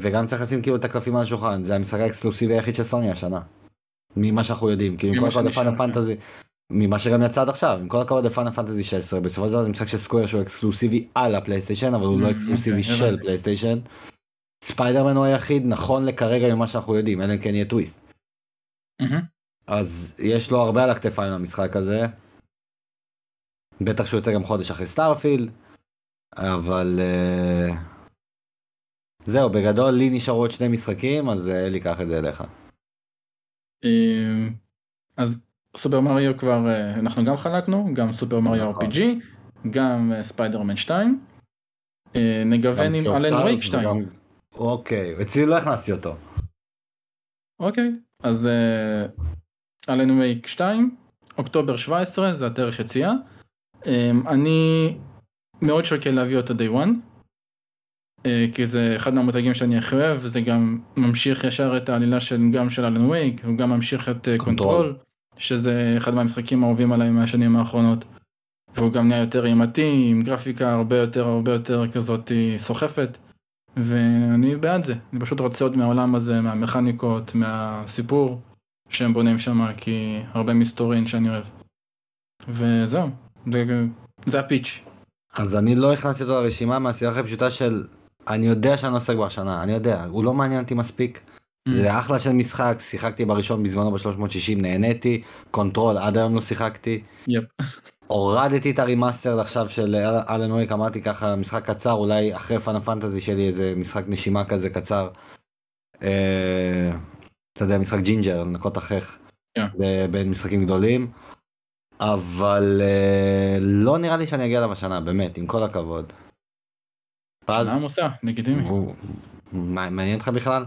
וגם צריך לשים כאילו את הקלפים על השולחן, זה המשחק האקסקלוסיבי היחיד של סוני השנה. ממה שאנחנו יודעים, כאילו עם כל הכבוד לפאנל כן. פנטזי, ממה שגם יצא עד עכשיו, עם כל הכבוד ל Final Fantasy 16, בסופו של דבר זה משחק של Square שהוא אקסקלוסיבי על הפלייסטיישן, אבל הוא לא Mm, אקסקלוסיבי אוקיי, של. פלייסטיישן. ספיידרמן הוא היחיד, נכון לכרגע ממה שאנחנו יודעים, אלא אם כן יהיה טוויסט. מהמם. אז יש לו הרבה על הכתפיים למשחק הזה. בטח שהוא יוצא גם חודש אחרי Starfield, אבל אה, זהו, בגדול לי נשארו עוד שני משחקים, אז אה, אלי קח את זה אליך. אה, אז סופר מריו כבר אה, אנחנו גם חלקנו, גם סופר מריו נכון. RPG, גם אה, ספיידרמן 2. אה, נגוון עם Alan Wake 2. וגם- אוקיי, אצלי לא הכנסתי אותו. אוקיי, אז Alan Wake 2, אוקטובר 17 זה התאריך יציאה. אה, אני מאוד שוקל להביא אותו day one. אה, כי זה אחד מהמותגים שאני הכי אוהב, זה גם ממשיך ישר את העלילה של גם של Alan Wake, הוא גם ממשיך את אה, Control. Control, שזה אחד מהמשחקים האהובים עליי מהשנים האחרונות. והוא גם נהיה יותר אימתי, עם גרפיקה הרבה יותר הרבה יותר כזאת אה, סוחפת. ואני בעד זה, אני פשוט רוצה עוד מהעולם הזה, מהמכניקות, מהסיפור שהם בונים שם, כי הרבה מסתורין שאני אוהב. וזהו, זה, זה הפיץ'. אז אני לא הכנסתי אותו לרשימה מהסיבה הכי פשוטה של, אני יודע שאני עוסק בו השנה, אני יודע, הוא לא מעניין אותי מספיק. Mm. זה אחלה של משחק, שיחקתי בראשון בזמנו ב-360, נהניתי, Control עד היום לא שיחקתי. הורדתי את ה remaster עכשיו של Alan Wake, אמרתי ככה, משחק קצר, אולי אחרי Final Fantasy שלי איזה משחק נשימה כזה קצר. אה, אתה יודע, משחק ג'ינג'ר, לנקות החך, בין משחקים גדולים. אבל אה, לא נראה לי שאני אגיע אליו השנה, באמת, עם כל הכבוד. פז, שנה עמוסה, לגיטימי. הוא- מה- מעניין אותך בכלל?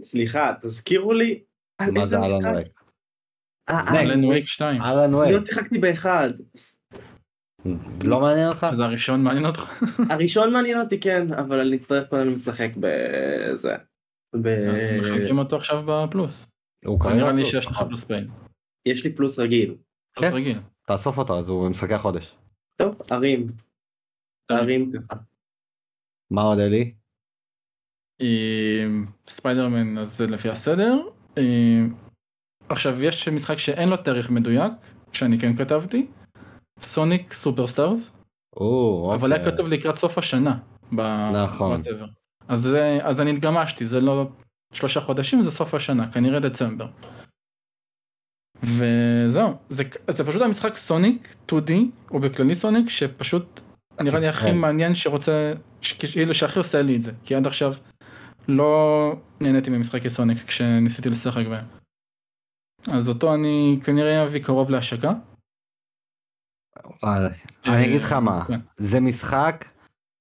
סליחה, תזכירו לי על מה איזה זה אלן משחק? וויק? אה, אה, אלן וייק 2, אלן לא וויק, שיחקתי באחד. לא מעניין אותך? אז הראשון מעניין אותך? הראשון מעניין אותי כן, אבל אני אצטרך קודם לשחק בזה. אז מחלקים אותו עכשיו בפלוס. הוא כרגע נראה לי שיש לך נכון. פלוס פייל. יש לי פלוס רגיל. פלוס כן. רגיל. תאסוף אותו, אז הוא במשחקי החודש. טוב, ערים. ערים. מה עוד אלי? עם ספיידרמן אז זה לפי הסדר. עם- עכשיו יש משחק שאין לו תאריך מדויק, שאני כן כתבתי. Sonic Superstars, אבל היה אוקיי. כתוב לקראת סוף השנה. נכון. אז אז אני התגמשתי, זה לא שלושה חודשים, זה סוף השנה, כנראה דצמבר. וזהו, זה, זה פשוט המשחק סוניק 2D, או בכללי סוניק, שפשוט נראה לי הכי כן. מעניין שרוצה, כאילו שהכי עושה לי את זה, כי עד עכשיו לא נהניתי ממשחקי סוניק כשניסיתי לשחק בהם. אז אותו אני כנראה אביא קרוב להשקה. אני אגיד לך מה, כן. זה משחק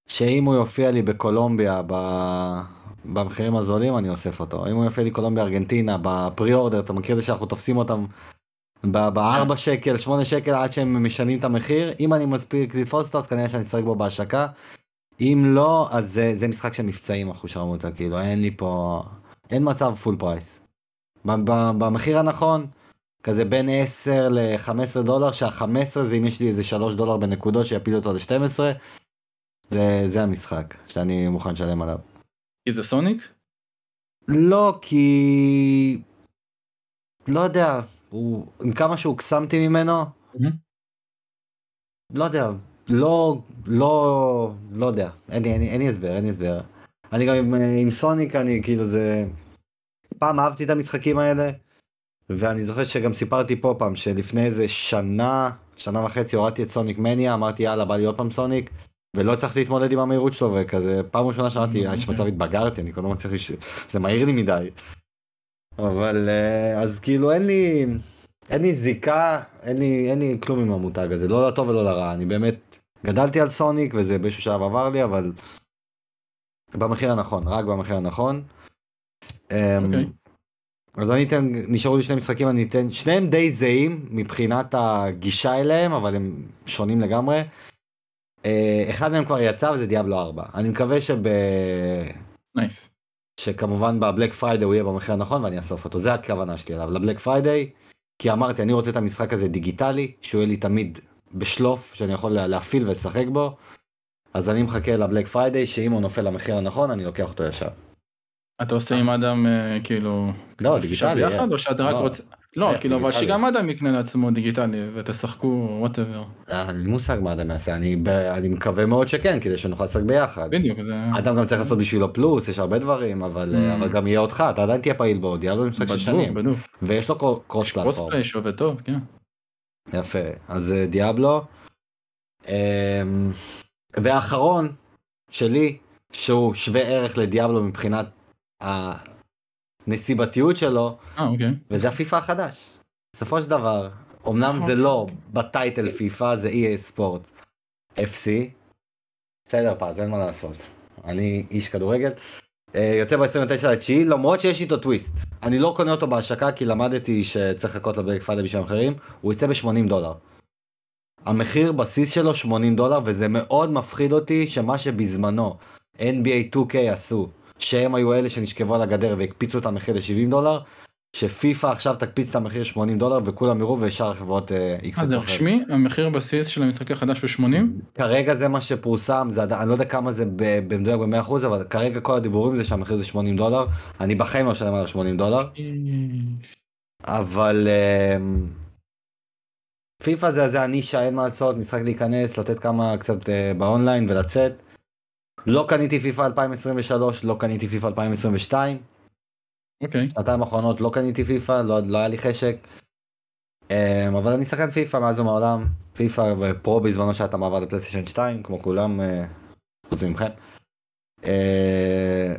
שאם הוא יופיע לי בקולומביה במחירים הזולים אני אוסף אותו. אם הוא יופיע לי קולומביה ארגנטינה בפרי אורדר, אתה מכיר את זה שאנחנו תופסים אותם בארבע שקל, שמונה שקל עד שהם משנים את המחיר, אם אני מספיק לתפוס אותו אז כנראה שאני אשחק בו בהשקה. אם לא, אז זה, זה משחק של מבצעים אחושרמוטה, כאילו אין לי פה, אין מצב full price. במחיר הנכון, כזה בין 10 ל-15 דולר, שה-15 זה אם יש לי איזה 3 דולר בנקודות שיפיל אותו ל-12, זה, זה המשחק שאני מוכן לשלם עליו. כי זה סוניק? לא, כי... לא יודע, הוא... עם כמה שהוקסמתי ממנו, מהמם. לא יודע, לא, לא, לא יודע, אין לי, אין, אין לי הסבר, אין לי הסבר. אני גם עם, עם סוניק, אני כאילו זה... פעם אהבתי את המשחקים האלה, ואני זוכר שגם סיפרתי פה פעם שלפני איזה שנה, שנה וחצי הורדתי את סוניק מניה, אמרתי יאללה בא לי עוד פעם סוניק, ולא הצלחתי להתמודד עם המהירות שלו, וכזה פעם ראשונה שאמרתי, Mm, יש. מצב התבגרתי, אני כבר לא מצליח, זה מהיר לי מדי. אבל אה, אז כאילו אין לי, אין לי זיקה, אין לי, אין לי כלום עם המותג הזה, לא לטוב ולא לרע, אני באמת גדלתי על סוניק וזה באיזשהו שלב עבר לי, אבל במחיר הנכון, רק במחיר הנכון. אמ, אוקיי. אז אני אתן, נשארו לי שני משחקים, אני אתן, שניהם די זהים מבחינת הגישה אליהם, אבל הם שונים לגמרי. אה, אחד מהם כבר יצא וזה דיאבלו 4. אני מקווה שב... nice. שכמובן ב Black Friday הוא יהיה במחיר הנכון ואני אאסוף אותו, זה הכוונה שלי עליו, ל Black Friday, כי אמרתי אני רוצה את המשחק הזה דיגיטלי, שהוא יהיה לי תמיד בשלוף, שאני יכול לה- להפעיל ולשחק בו, אז אני מחכה ל Black Friday, שאם הוא נופל למחיר הנכון, אני לוקח אותו ישר. אתה עושה עם אדם אה, כאילו... לא, דיגיטלי. ביחד או שאתה רק לא. רוצה... לא, כאילו אבל? שגם אדם יקנה לעצמו דיגיטלי ותשחקו whatever. אה, אין לי מושג מה אדם יעשה, אני ב- אני מקווה מאוד שכן, כדי שנוכל לשחק ביחד. בדיוק זה... אדם גם צריך לעשות בשבילו פלוס, יש הרבה דברים, אבל Mm. אה, אבל גם יהיה אותך, אתה עדיין תהיה פעיל בו, דיאבלו משחק של שנים. בדוק. ויש לו קרו- קרוס פלטפורם. קרוספליי שעובד טוב כן. יפה, אז אה, דיאבלו. אמ, והאחרון שלי, שהוא שווה ערך לדיאבלו מבחינת הנסיבתיות שלו, אה אוקיי. וזה הפיפא החדש. בסופו של דבר, אמנם זה אוקיי. לא בטייטל פיפא, זה EA ספורט FC. בסדר פז, אין מה לעשות. אני איש כדורגל. אה, יוצא ב-29 לתשיעי, למרות שיש איתו טוויסט. אני לא קונה אותו בהשקה כי למדתי שצריך לחכות לבלק פיידה בשביל אחרים, הוא יצא ב-80 דולר. המחיר בסיס שלו 80 דולר, וזה מאוד מפחיד אותי שמה שבזמנו NBA 2K עשו, שהם היו אלה שנשכבו על הגדר והקפיצו את המחיר ל-70 דולר, שפיפא עכשיו תקפיץ את המחיר 80 דולר וכולם יראו ושאר החברות אה, אז יקפצו זהו, אחרת. שמי המחיר בסיס של המשחק החדש הוא 80? כרגע זה מה שפורסם, זה, אני לא יודע כמה זה במדויק ב-100% אבל כרגע כל הדיבורים זה שהמחיר זה 80 דולר, אני בחיים לא אשלם על 80 דולר, אבל אמ, פיפא זה, זה הנישה, אין מה לעשות, משחק להיכנס, לתת כמה קצת אה, באונליין ולצאת. לא קניתי פיפא 2023, לא קניתי פיפא 2022, אוקיי. שנתיים האחרונות לא קניתי פיפא, לא, לא היה לי חשק. אמ, אבל אני שחקן פיפא מאז ומעולם, פיפא ופרו בזמנו שהיה את המעבר לפלייסטיישן 2, כמו כולם, אה, חוץ ממכם. אה,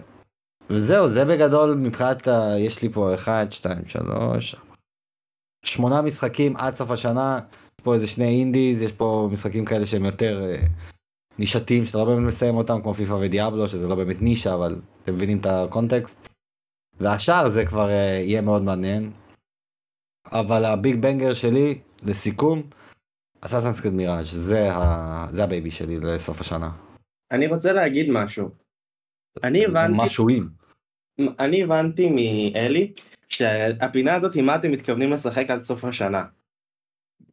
וזהו, זה בגדול מבחינת, ה... יש לי פה 1, 2, 3, שמונה משחקים עד סוף השנה, יש פה איזה שני אינדיז, יש פה משחקים כאלה שהם יותר אה, נישתיים, שאתה לא באמת מסיים אותם, כמו פיפא ודיאבלו, שזה לא באמת נישה, אבל אתם מבינים את הקונטקסט. והשאר זה כבר אה, יהיה מאוד מעניין. אבל ה big banger שלי, לסיכום, Assassin's Creed Mirage זה, ה... זה ה baby שלי לסוף השנה. אני רוצה להגיד משהו. אני הבנתי, משהו עם. אני הבנתי מאלי שהפינה הזאת היא מה אתם מתכוונים לשחק עד סוף השנה.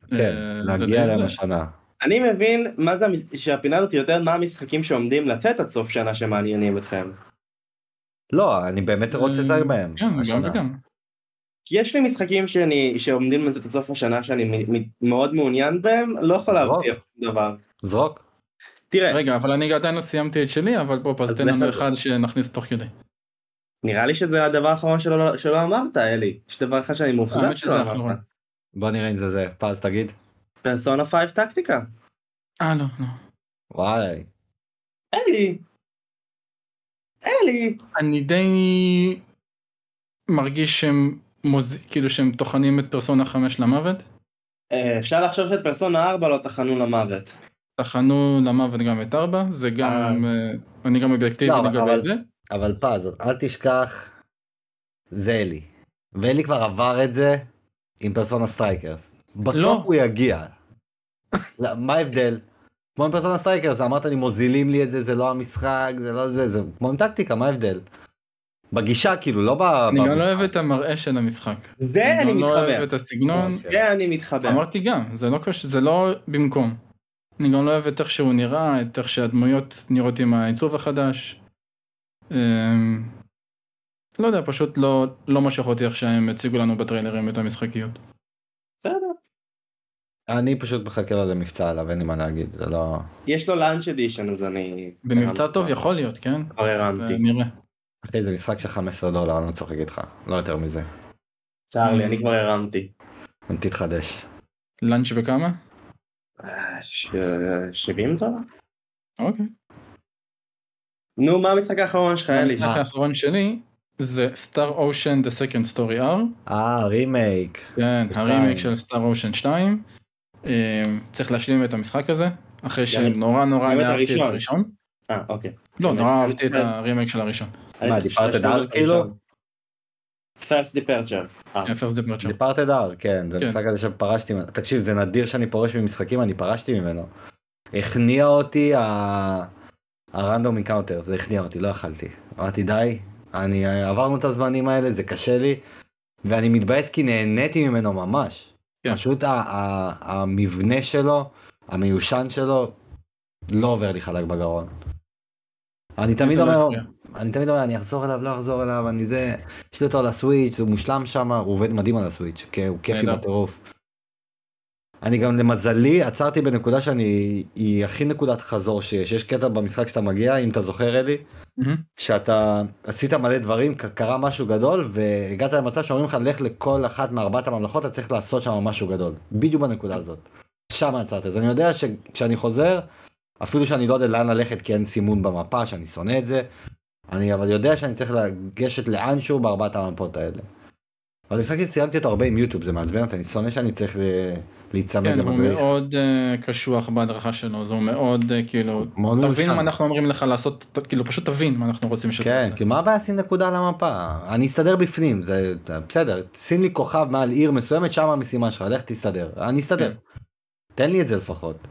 כן, אה, זה להגיע אליהם. השנה. אני מבין מה זה שהפינה הזאת יותר מה המשחקים שעומדים לצאת עד סוף שנה שמעניינים אתכם. לא, אני באמת רוצה לשחק בהם. כן, גם. וגם. כי יש לי משחקים שאני, שעומדים לצאת עד סוף השנה שאני מ- מ- מאוד מעוניין בהם, לא יכול. להבטיח דבר. זרוק. תראה, רגע, אבל אני עדיין לא סיימתי את שלי, אבל בוא, אז תן לנו אחד שנכניס תוך כדי. נראה לי שזה הדבר האחרון שלא, שלא אמרת, אלי. יש דבר אחד שאני. אמרת. בוא נראה אם זה זה. פז תגיד. פרסונה 5 טקטיקה. אה, לא, לא. וואי. אלי! אלי! אני די מרגיש שהם מוז... כאילו שהם טוחנים את פרסונה 5 למוות. אה, אפשר לחשוב שאת פרסונה 4 לא טחנו למוות. טחנו למוות גם את 4, זה גם, אה, אני גם אובייקטיבי לא, אבל- לגבי אבל- זה. אבל פז, אל תשכח, זה אלי. ואלי כבר עבר את זה עם Persona Strikers. בסוף לא. הוא יגיע. לא, מה ההבדל? כמו עם Persona Strikers, אמרת לי מוזילים לי את זה, זה לא המשחק, זה לא זה, זה כמו עם Tactica, מה ההבדל? בגישה כאילו, לא ב... אני גם לא. אוהב את המראה של המשחק. זה אני גם לא אוהב מתחבר. את הסגנון. זה אני מתחבר. אמרתי גם, זה לא קשה, זה לא במקום. אני גם לא אוהב את איך שהוא נראה, את איך שהדמויות נראות עם העיצוב החדש. אמ, לא יודע, פשוט לא, לא מושך אותי איך שהם הציגו לנו בטריילרים את המשחקיות. בסדר. אני פשוט מחכה לו למבצע עליו, אין לי מה להגיד, זה לא... יש לו לאנץ' אדישן אז אני... במבצע טוב יכול להיות, כן? כבר הרמתי. נראה. אחי, זה משחק של 15 דולר, אני לא צוחק איתך, לא יותר מזה. צר לי, אני כבר הרמתי. תתחדש. לאנץ' בכמה? אה, ש- 70 דולר? אוקיי. נו, מה המשחק האחרון שלך, אלי? המשחק האחרון שלי זה Star Ocean The Second Story R. אה, רימייק. כן. הרימייק של Star Ocean 2. אמ, צריך להשלים את המשחק הזה, אחרי שנורא נורא אהבתי את הראשון. הראשון. אה, אוקיי. לא, אני נורא אהבתי את אני הרימייק של הראשון. אני מה, דארק, את כאילו? Departure. אה, First Departure. Departure R, כן, זה כן. משחק הזה שפרשתי ממנו. תקשיב, זה נדיר שאני פורש ממשחקים, אני פרשתי ממנו. הכניע אותי ה- ה random encounter, זה הכניע אותי, לא יכלתי. אמרתי די, אני עברנו את הזמנים האלה, זה קשה לי, ואני מתבאס כי נהניתי ממנו ממש. כן. פשוט ה- ה- המבנה שלו, המיושן שלו, לא עובר לי חלק בגרון. אני תמיד לא אומר. אני תמיד אומר, אני אחזור אליו, לא אחזור אליו, אני זה, יש לי אותו על ה Switch, הוא מושלם שם, הוא עובד מדהים על ה Switch, הוא כיפי. בטירוף. אני גם למזלי עצרתי בנקודה שאני, היא הכי נקודת חזור שיש, יש קטע במשחק שאתה מגיע, אם אתה זוכר אלי, מהמם. שאתה עשית מלא דברים, קרה משהו גדול, והגעת למצב שאומרים לך, לך לכל אחת מארבעת הממלכות, אתה צריך לעשות שם משהו גדול. בדיוק בנקודה הזאת. שם עצרתי. אז אני יודע שכשאני חוזר, אפילו שאני לא יודע לאן ללכת כי אין סימון במפה, שאני שונא את זה, אני אבל יודע שאני צריך לגשת לאנשהו בארבעת המפות האלה. אבל זה משחק שסיימתי אותו הרבה עם יוטיוב, זה מעצבן אותי, אני שונא שאני צריך ל- להיצמד כן, הוא למדריך. מאוד אה, קשוח בהדרכה שלו, זה הוא מאוד אה, כאילו, מאוד תבין. מה אנחנו אומרים לך לעשות, ת- כאילו פשוט תבין מה אנחנו רוצים שאתה כן. כי מה הבעיה לשים נקודה על המפה? אני אסתדר בפנים, זה זה בסדר, שים לי כוכב מעל עיר מסוימת, שם המשימה שלך, לך תסתדר, אני אסתדר. תן לי את זה לפחות.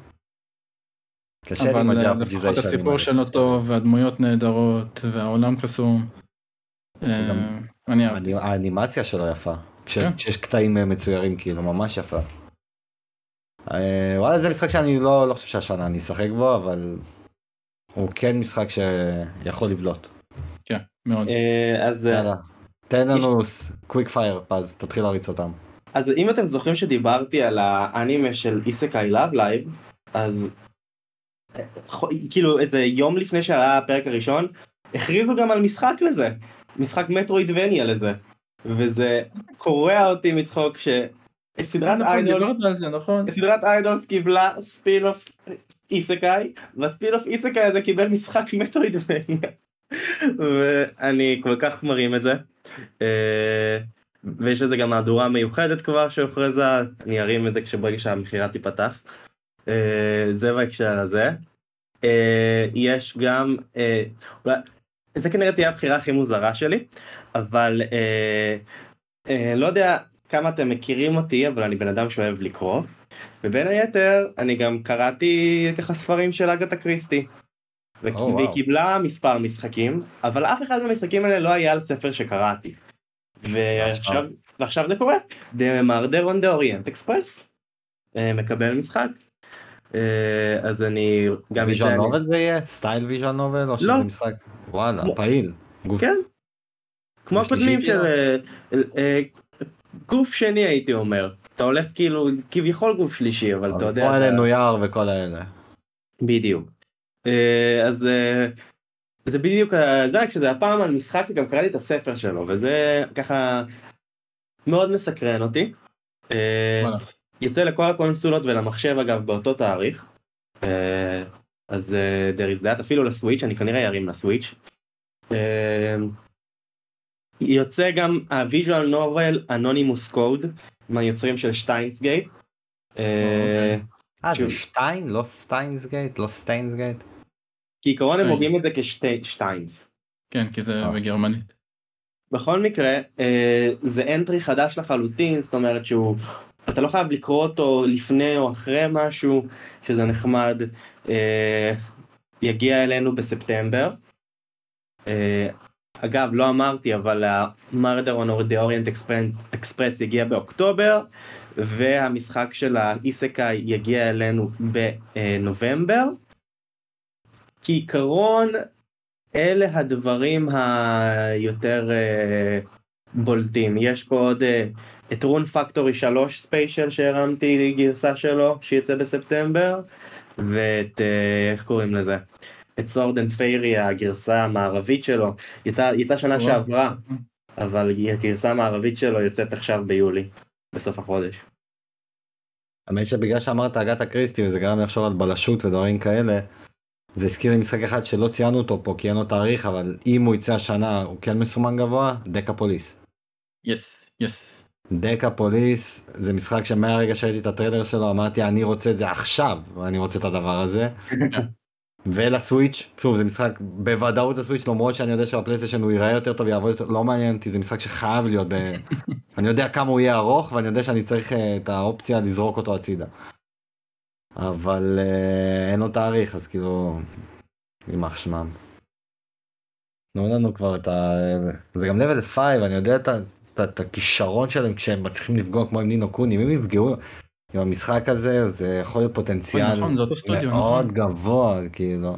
קשה לי עם אה, הג'אפ לפחות הסיפור שלו טוב, והדמויות נהדרות, והעולם קסום. אני אהבתי. האנימציה שלו יפה, כן. כשיש קטעים מצוירים כאילו, ממש יפה. אה, וואלה זה משחק שאני לא לא חושב שהשנה אני אשחק בו, אבל הוא כן משחק שיכול לבלוט. כן, מאוד. אה, אז אה, יאללה, תן לנו quick fire פז, תתחיל להריץ אותם. אז אם אתם זוכרים שדיברתי על האנימה של isekai Love Live, אז כאילו איזה יום לפני שעלה הפרק הראשון, הכריזו גם על משחק לזה, משחק metroidvania לזה, וזה קורע אותי מצחוק נכון, idol, נכון? סדרת idols קיבלה ספין אוף איסקאי, והספין אוף איסקאי הזה קיבל משחק מטרואידבניה. ואני כל כך מרים את זה. אה, ויש לזה גם מהדורה מיוחדת כבר שהוכרזה, אני ארים את זה כשברגע שהמכירה תיפתח. אה, זה בהקשר הזה. אה, יש גם, זה כנראה תהיה הבחירה הכי מוזרה שלי, אבל לא יודע כמה אתם מכירים אותי, אבל אני בן אדם שאוהב לקרוא. ובין היתר, אני גם קראתי ככה ספרים של אגתה קריסטי. או, וואו. והיא קיבלה מספר משחקים, אבל אף אחד מהמשחקים האלה לא היה על ספר שקראתי. ועכשיו, ועכשיו זה קורה. The Murder on the Orient Express אה, מקבל משחק. אה, אז אני גם את אני- novel זה יהיה? style visual novel? או שזה לא. משחק? וואלה, כמו- פעיל. גוף- כן. כמו הקודמים של כאילו? אה, גוף שני הייתי אומר. אתה הולך כאילו כביכול גוף שלישי אבל אתה יודע. כמו אלה אתה- נויר וכל האלה. בדיוק. אה, אז אה, זה בדיוק זה רק שזה הפעם על משחק שגם קראתי את הספר שלו וזה ככה מאוד מסקרן אותי. אה. יוצא לכל הקונסולות ולמחשב אגב באותו תאריך. אז there is that אפילו לסוויץ' אני כנראה ארים לסוויץ'. יוצא גם ה visual novel Anonymous;Code מהיוצרים של Steins;Gate. אה. אה. זה שטיין? לא Steins;Gate? לא Steins;Gate? כעיקרון הם שטיין. הוגים את זה כשטיינס. כן, כי זה אה. בגרמנית. בכל מקרה אה, זה entry חדש לחלוטין זאת אומרת שהוא אתה לא חייב לקרוא אותו לפני או אחרי משהו שזה נחמד יגיע אלינו בספטמבר. אגב לא אמרתי אבל ה-Murder on the Orient Express- יגיע באוקטובר והמשחק של האיסקאי יגיע אלינו בנובמבר. כעיקרון אלה הדברים היותר אה, בולטים. יש פה עוד אה, את רון פקטורי 3 ספיישל שהרמתי גרסה שלו שיצא בספטמבר ואת אה, איך קוראים לזה? את Sword and Fairy הגרסה המערבית שלו יצא, יצא שנה. שעברה אבל הגרסה המערבית שלו יוצאת עכשיו ביולי בסוף החודש. האמת שבגלל שאמרת אגתה קריסטי וזה גרם לחשוב על בלשות ודברים כאלה, זה הזכיר לי משחק אחד שלא ציינו אותו פה כי אין לו תאריך, אבל אם הוא יצא השנה הוא כן מסומן גבוה, Decapolice. Yes, yes. Decapolice זה משחק שמהרגע שראיתי את הטריילר שלו אמרתי אני רוצה את זה עכשיו ואני רוצה את הדבר הזה. ולסוויץ' שוב זה משחק בוודאות הסוויץ' למרות שאני יודע שבפלייסטיישן הוא ייראה יותר טוב יעבוד יותר לא מעניין אותי זה משחק שחייב להיות ב... אני יודע כמה הוא יהיה ארוך ואני יודע שאני צריך אה, את האופציה לזרוק אותו הצידה. אבל אה, אין לו תאריך אז כאילו יימח שמם. תנו לנו כבר את ה... זה גם level 5 אני יודע את. את, את הכישרון שלהם כשהם מצליחים לפגוע כמו עם נינו קוני אם הם יפגעו עם המשחק הזה, זה יכול להיות פוטנציאל אוי, נכון, זה אותו סטודיו, מאוד נכון. גבוה, כאילו.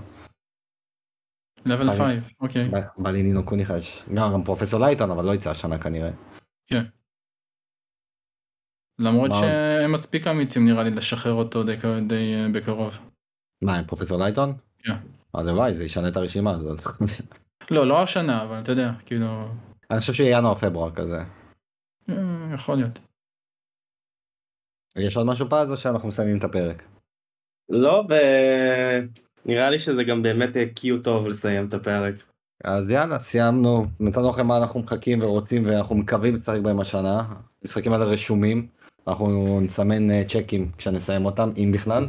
אני- 5, אוקיי. ב- בלינינו קוניחש. גם גם פרופסור לייטון, אבל לא יצא השנה כנראה. כן. למרות? שהם מספיק אמיצים נראה לי לשחרר אותו די די, אה, בקרוב. מה, עם פרופסור לייטון? כן. הלוואי, זה ישנה את הרשימה הזאת. לא, לא השנה, אבל אתה יודע, כאילו, אני חושב שיהיה ינואר-פברואר כזה. אה, יכול להיות. יש עוד משהו פז או שאנחנו מסיימים את הפרק? לא, ונראה לי שזה גם באמת קיו טוב לסיים את הפרק. אז יאללה, סיימנו, נתנו לכם מה אנחנו מחכים ורוצים ואנחנו מקווים לשחק בהם השנה. המשחקים האלה רשומים, אנחנו נסמן אה, צ'קים כשנסיים אותם, אם בכלל.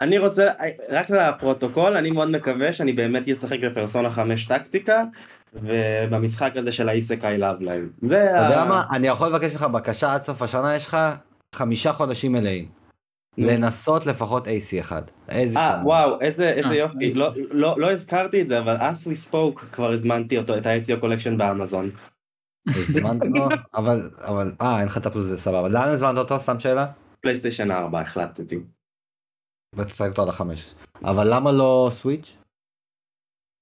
אני רוצה, רק לפרוטוקול, אני מאוד מקווה שאני באמת אשחק בפרסונה 5 טקטיקה, ובמשחק הזה של ה isekai Love Live. זה אתה יודע. מה, אני יכול לבקש ממך בקשה עד סוף השנה, יש לך חמישה חודשים מלאים. לנסות לפחות AC אחד. אה. וואו, איזה איזה אה, יופי. איזה. לא- לא לא הזכרתי את זה, אבל as we spoke כבר הזמנתי אותו, את ה Ezio Collection באמזון. הזמנת לו? אבל, אבל, אה, אין לך את הפלוס זה סבבה. לאן הזמנת אותו? סתם שאלה? PlayStation 4 החלטתי. ותשחק אותו על החמש. אבל למה לא Switch?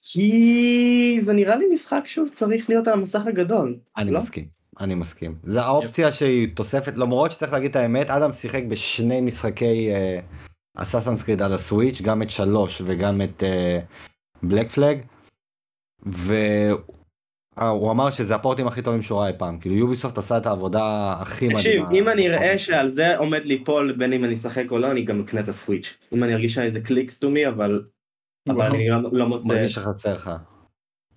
כי זה נראה לי משחק שוב צריך להיות על המסך הגדול. אני לא? מסכים. אני מסכים. זה האופציה שהיא תוספת, למרות שצריך להגיד את האמת, אדם שיחק בשני משחקי Assassin's Creed על ה Switch, גם את שלוש וגם את Black Flag, והוא אמר שזה הפורטים הכי טובים שהוא ראה אי פעם, כאילו Ubisoft עשה את העבודה הכי מדהימה. תקשיב, אם אני אראה שעל זה עומד ליפול בין אם אני אשחק או לא, אני גם אקנה את ה Switch. אם אני ארגיש שזה clicks to me, אבל. אני לא- לא מוצא. מרגיש שחסר לך.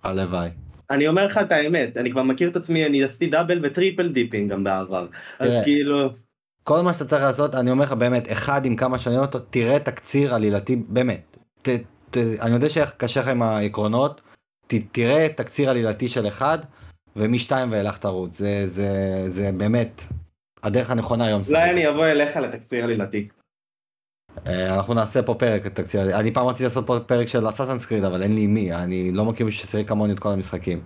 הלוואי. אני אומר לך את האמת, אני כבר מכיר את עצמי, אני עשיתי double ו triple dipping גם בעבר. אז. כאילו, כל מה שאתה צריך לעשות, אני אומר לך באמת, אחד עם כמה שנים אותו, תראה תקציר עלילתי, באמת. ת, ת, אני יודע שקשה לך עם העקרונות, ת, תראה תקציר עלילתי של אחד, ומשתיים ואילך תרוץ. זה, זה, זה באמת הדרך הנכונה היום. אולי אני אבוא אליך לתקציר עלילתי. אה, אנחנו נעשה פה פרק תקציר, עלילתי. אני פעם רציתי לעשות פה פרק של Assassin's Creed, אבל אין לי מי, אני לא מכיר מישהו ששיחק כמוני את כל המשחקים.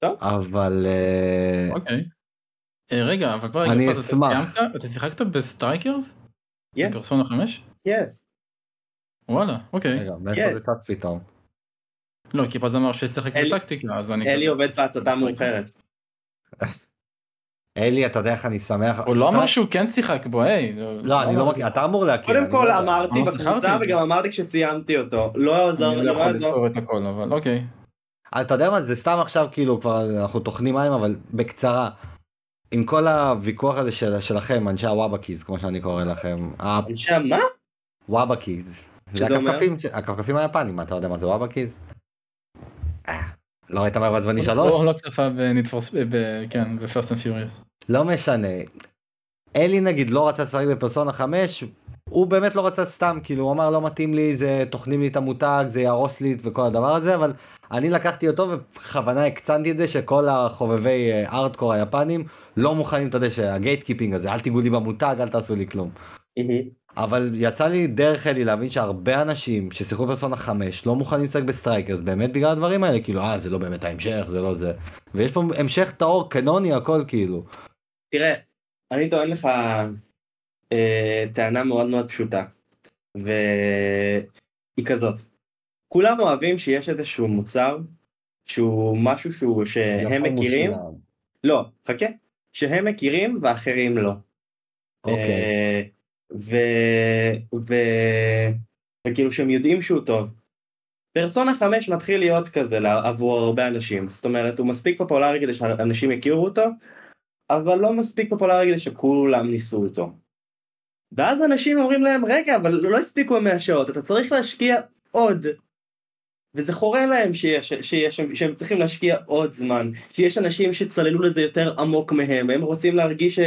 טוב. אבל אה, אוקיי. אה, רגע, אבל כבר אני אשמח. אתה שיחקת ב Strikers? Yes, בפרסונה 5? Yes. וואלה, אוקיי. רגע, מאיפה Yes. זה צץ פתאום? לא, כי פז אמר אלי- בטקטיקה, אז אני... אלי עובד בהצתה מאוחרת. אלי, אתה יודע איך אני שמח. הוא לא אמר שהוא כן שיחק בו, היי. לא, אני לא מכיר, אתה אמור להכיר. קודם כל לא. אמרתי בקבוצה. וגם אמרתי כשסיימתי אותו. לא יעזור, אני לא לא יכול. לזכור את הכל, אבל אוקיי. אתה יודע מה, זה סתם עכשיו כאילו כבר אנחנו טוחנים מים, אבל בקצרה. עם כל הוויכוח הזה של, שלכם, אנשי ה wabakis, כמו שאני קורא לכם. אנשי מה? ה wabakis. זה שזה אומר? הכפכפים, היפנים, אתה יודע מה זה wabakis? אה, לא ראית מהיר ועצבני שלוש? לא צפה ב Need for כן, ב Fast and Furious. לא משנה. אלי נגיד לא רצה לשחק בפרסונה 5, הוא באמת לא רצה סתם, כאילו הוא אמר לא מתאים לי, זה טוחנים לי את המותג, זה יהרוס לי וכל הדבר הזה, אבל אני לקחתי אותו ובכוונה הקצנתי את זה שכל החובבי ארטקור היפנים לא מוכנים, אתה יודע, שה gatekeeping הזה, אל תיגעו לי במותג, אל תעשו לי כלום. אבל יצא לי דרך אלי להבין שהרבה אנשים ששיחקו בפרסונה 5 לא מוכנים לשחק ב Strikers באמת בגלל הדברים האלה, כאילו אה זה לא באמת ההמשך, זה לא זה. ויש פה המשך טהור, קנוני, הכל כאילו. תראה, אני טוען לך אה, טענה מאוד מאוד פשוטה, והיא כזאת. כולם אוהבים שיש איזשהו מוצר שהוא משהו שהוא שהם יפה מכירים, מושלם. לא, חכה, שהם מכירים ואחרים לא. אוקיי. אה, ו... ו... וכאילו שהם יודעים שהוא טוב. פרסונה 5 מתחיל להיות כזה עבור הרבה אנשים, זאת אומרת הוא מספיק פופולרי כדי שאנשים יכירו אותו, אבל לא מספיק פופולרי כדי שכולם ניסו אותו. ואז אנשים אומרים להם רגע אבל לא הספיקו 100 שעות אתה צריך להשקיע עוד. וזה חורה להם שיש, שיש, שהם צריכים להשקיע עוד זמן, שיש אנשים שצללו לזה יותר עמוק מהם, הם רוצים להרגיש ש,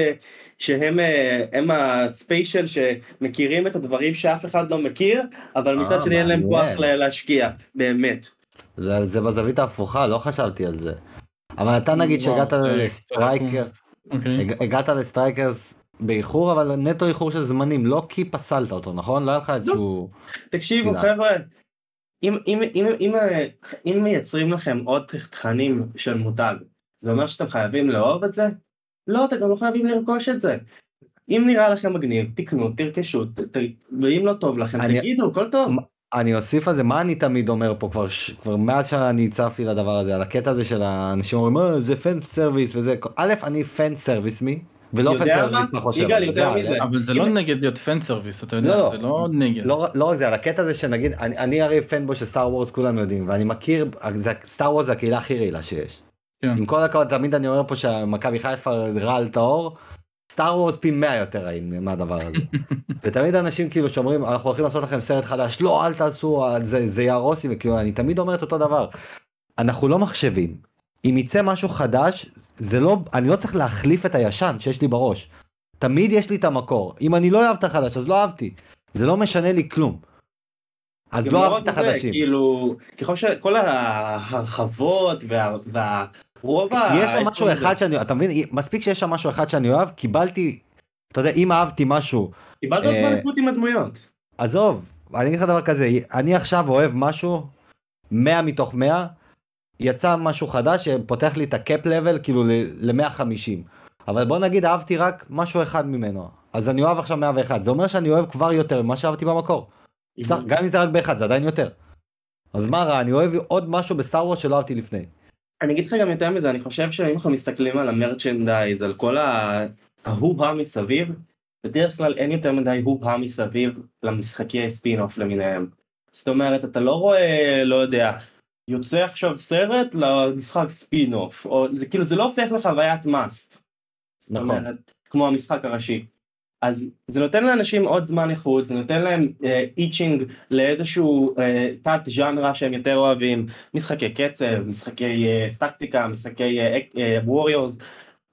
שהם אה, הם הספיישל שמכירים את הדברים שאף אחד לא מכיר, אבל מצד אה, שני אין להם. כוח לה- להשקיע, באמת. זה, זה בזווית ההפוכה, לא חשבתי על זה. אבל אתה נגיד שהגעת ל Strikers, אוקיי. הג- הגעת לסטרייקרס באיחור, אבל נטו איחור של זמנים, לא כי פסלת אותו, נכון? לא היה לך איזשהו... תקשיבו. חבר'ה, אם, אם, אם, אם, אם מייצרים לכם עוד תכנים של מותג, זה אומר שאתם חייבים לאהוב את זה? לא, אתם גם לא חייבים לרכוש את זה. אם נראה לכם מגניב, תקנו, תרכשו, ת- ת- ואם לא טוב לכם, אני- תגידו, הכל טוב. אני אוסיף על זה מה אני תמיד אומר פה כבר ש- כבר מאז שאני הצפתי לדבר הזה על הקטע הזה של האנשים אומרים "אה, זה fan service וזה א' אני fan service מי ולא fan? service אתה חושב. יגאל, יותר זה, מזה. אבל זה לא נגד להיות fan service, אתה לא, יודע, לא. זה לא נגד. לא, לא רק זה, על הקטע הזה שנגיד, אני, הרי fanboy של Star Wars כולם יודעים, ואני מכיר, Star Wars זה הקהילה הכי רעילה שיש. כן. עם כל הכבוד, תמיד אני אומר פה שמכבי חיפה רעל טהור, סטאר וורס פי 100 יותר רעיל מהדבר הזה. ותמיד אנשים כאילו שאומרים, אנחנו הולכים לעשות לכם סרט חדש, לא, אל תעשו, זה, זה יהרוס לי, וכאילו, אני תמיד אומר את אותו דבר. אנחנו לא מחשבים. אם יצא משהו חדש, זה לא, אני לא צריך להחליף את הישן שיש לי בראש. תמיד יש לי את המקור. אם אני לא אוהב את החדש, אז לא אהבתי. זה לא משנה לי כלום. אז לא רק אהבתי את החדשים. כאילו, ככל שכל ההרחבות וה- והרוב ה... יש שם משהו אחד שאני, אתה מבין, מספיק שיש שם משהו אחד שאני אוהב, קיבלתי, אתה יודע, אם אהבתי משהו, קיבלת עוד זמן אה, איכות עם הדמויות. עזוב, אני אגיד לך דבר כזה, אני עכשיו אוהב משהו, 100 מתוך 100, יצא משהו חדש שפותח לי את הקאפ לבל כאילו ל-150. אבל בוא נגיד אהבתי רק משהו אחד ממנו, אז אני אוהב עכשיו 101, זה אומר שאני אוהב כבר יותר ממה שאהבתי במקור. גם אם זה רק באחד, זה עדיין יותר. אז מה רע, אני אוהב עוד משהו ב Star Wars שלא אהבתי לפני. אני אגיד לך גם יותר מזה, אני חושב שאם אנחנו מסתכלים על ה merchandise, על כל ההו-הא מסביב, בדרך כלל אין יותר מדי הו-הא מסביב למשחקי ספין-אוף למיניהם. זאת אומרת, אתה לא רואה, לא יודע, יוצא עכשיו סרט למשחק ספין-אוף, או זה כאילו, זה לא הופך לחוויית must. נכון. כמו המשחק הראשי. אז זה נותן לאנשים עוד זמן איכות, זה נותן להם itching לאיזשהו אה, תת ז'אנר שהם יותר אוהבים, משחקי קצב, משחקי אה, טקטיקה, משחקי Warriors,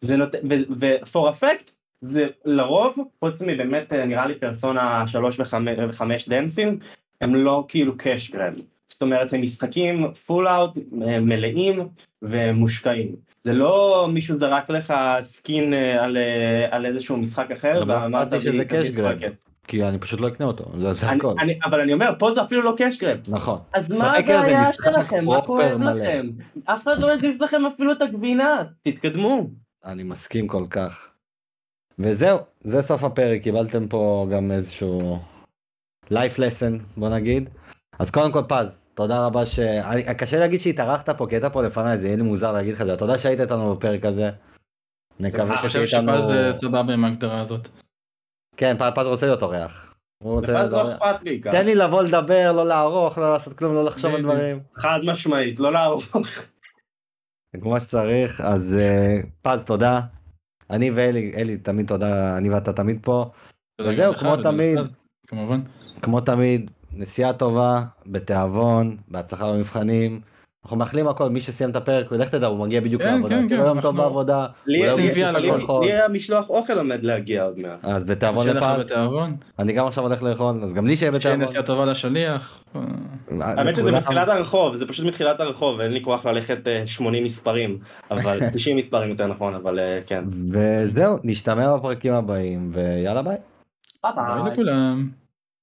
זה נותן, ו-for effect זה לרוב, חוץ מבאמת אה, נראה לי פרסונה 3 ו-5 Dancing, הם לא כאילו cash grab, זאת אומרת הם משחקים full out מלאים ומושקעים, זה לא מישהו זרק לך skin אה, על, אה, על איזשהו משחק אחר לא ואמרת אמרתי שזה "תביא- תביא cash את grab." הכסף." כי אני פשוט לא אקנה אותו, זה, זה אני- הכל. אני- אבל אני אומר, פה זה אפילו לא cash grab. נכון. אז מה הבעיה שלכם? מה כואב. לכם? אף אחד לא הזיז לכם אפילו את הגבינה, תתקדמו. אני מסכים כל כך. וזהו, זה סוף הפרק, קיבלתם פה גם איזשהו life lesson בוא נגיד. אז קודם כל פז, תודה רבה ש... אני, קשה להגיד שהתארחת פה, כי היית פה לפניי, זה יהיה לי מוזר להגיד לך את זה, תודה שהיית איתנו בפרק הזה. נקווה אני אני שתהיה חושב איתנו... שפז אה, סבבה עם ההגדרה הזאת. כן, פז רוצה להיות אורח. הוא רוצה ואז להיות לא אורח. אכפת לי ככה. תן לי לבוא לדבר, לא לערוך, לא לעשות כלום, לא לחשוב על. דברים. חד משמעית, לא לערוך. כמו שצריך, אז אה, פז תודה. אני ואלי, אלי תמיד תודה, אני ואתה תמיד פה. וזהו, כמו תמיד. לפז, כמובן. כמו תמיד, נסיעה טובה, בתיאבון, בהצלחה במבחנים. אנחנו מאחלים הכל, מי שסיים את הפרק, לך תדע, הוא מגיע בדיוק כן, לעבודה. כן, כן, לו יום טוב בעבודה. לי. לי המשלוח אוכל עומד להגיע עוד מעט. אז בתיאבון שיהיה בתיאבון. אני גם עכשיו הולך לאכול, אז גם לי שיהיה שיהיה בתיאבון. נסיעה טובה לשליח. אה, האמת שזה. מתחילת הרחוב, זה פשוט מתחילת הרחוב, אין לי כוח ללכת אה, 80 מספרים, אבל 90 מספרים יותר נכון, אבל אה, כן. וזהו, נשתמע בפרקים הבאים, ויאללה ביי. ביי ביי ביי. לכולם.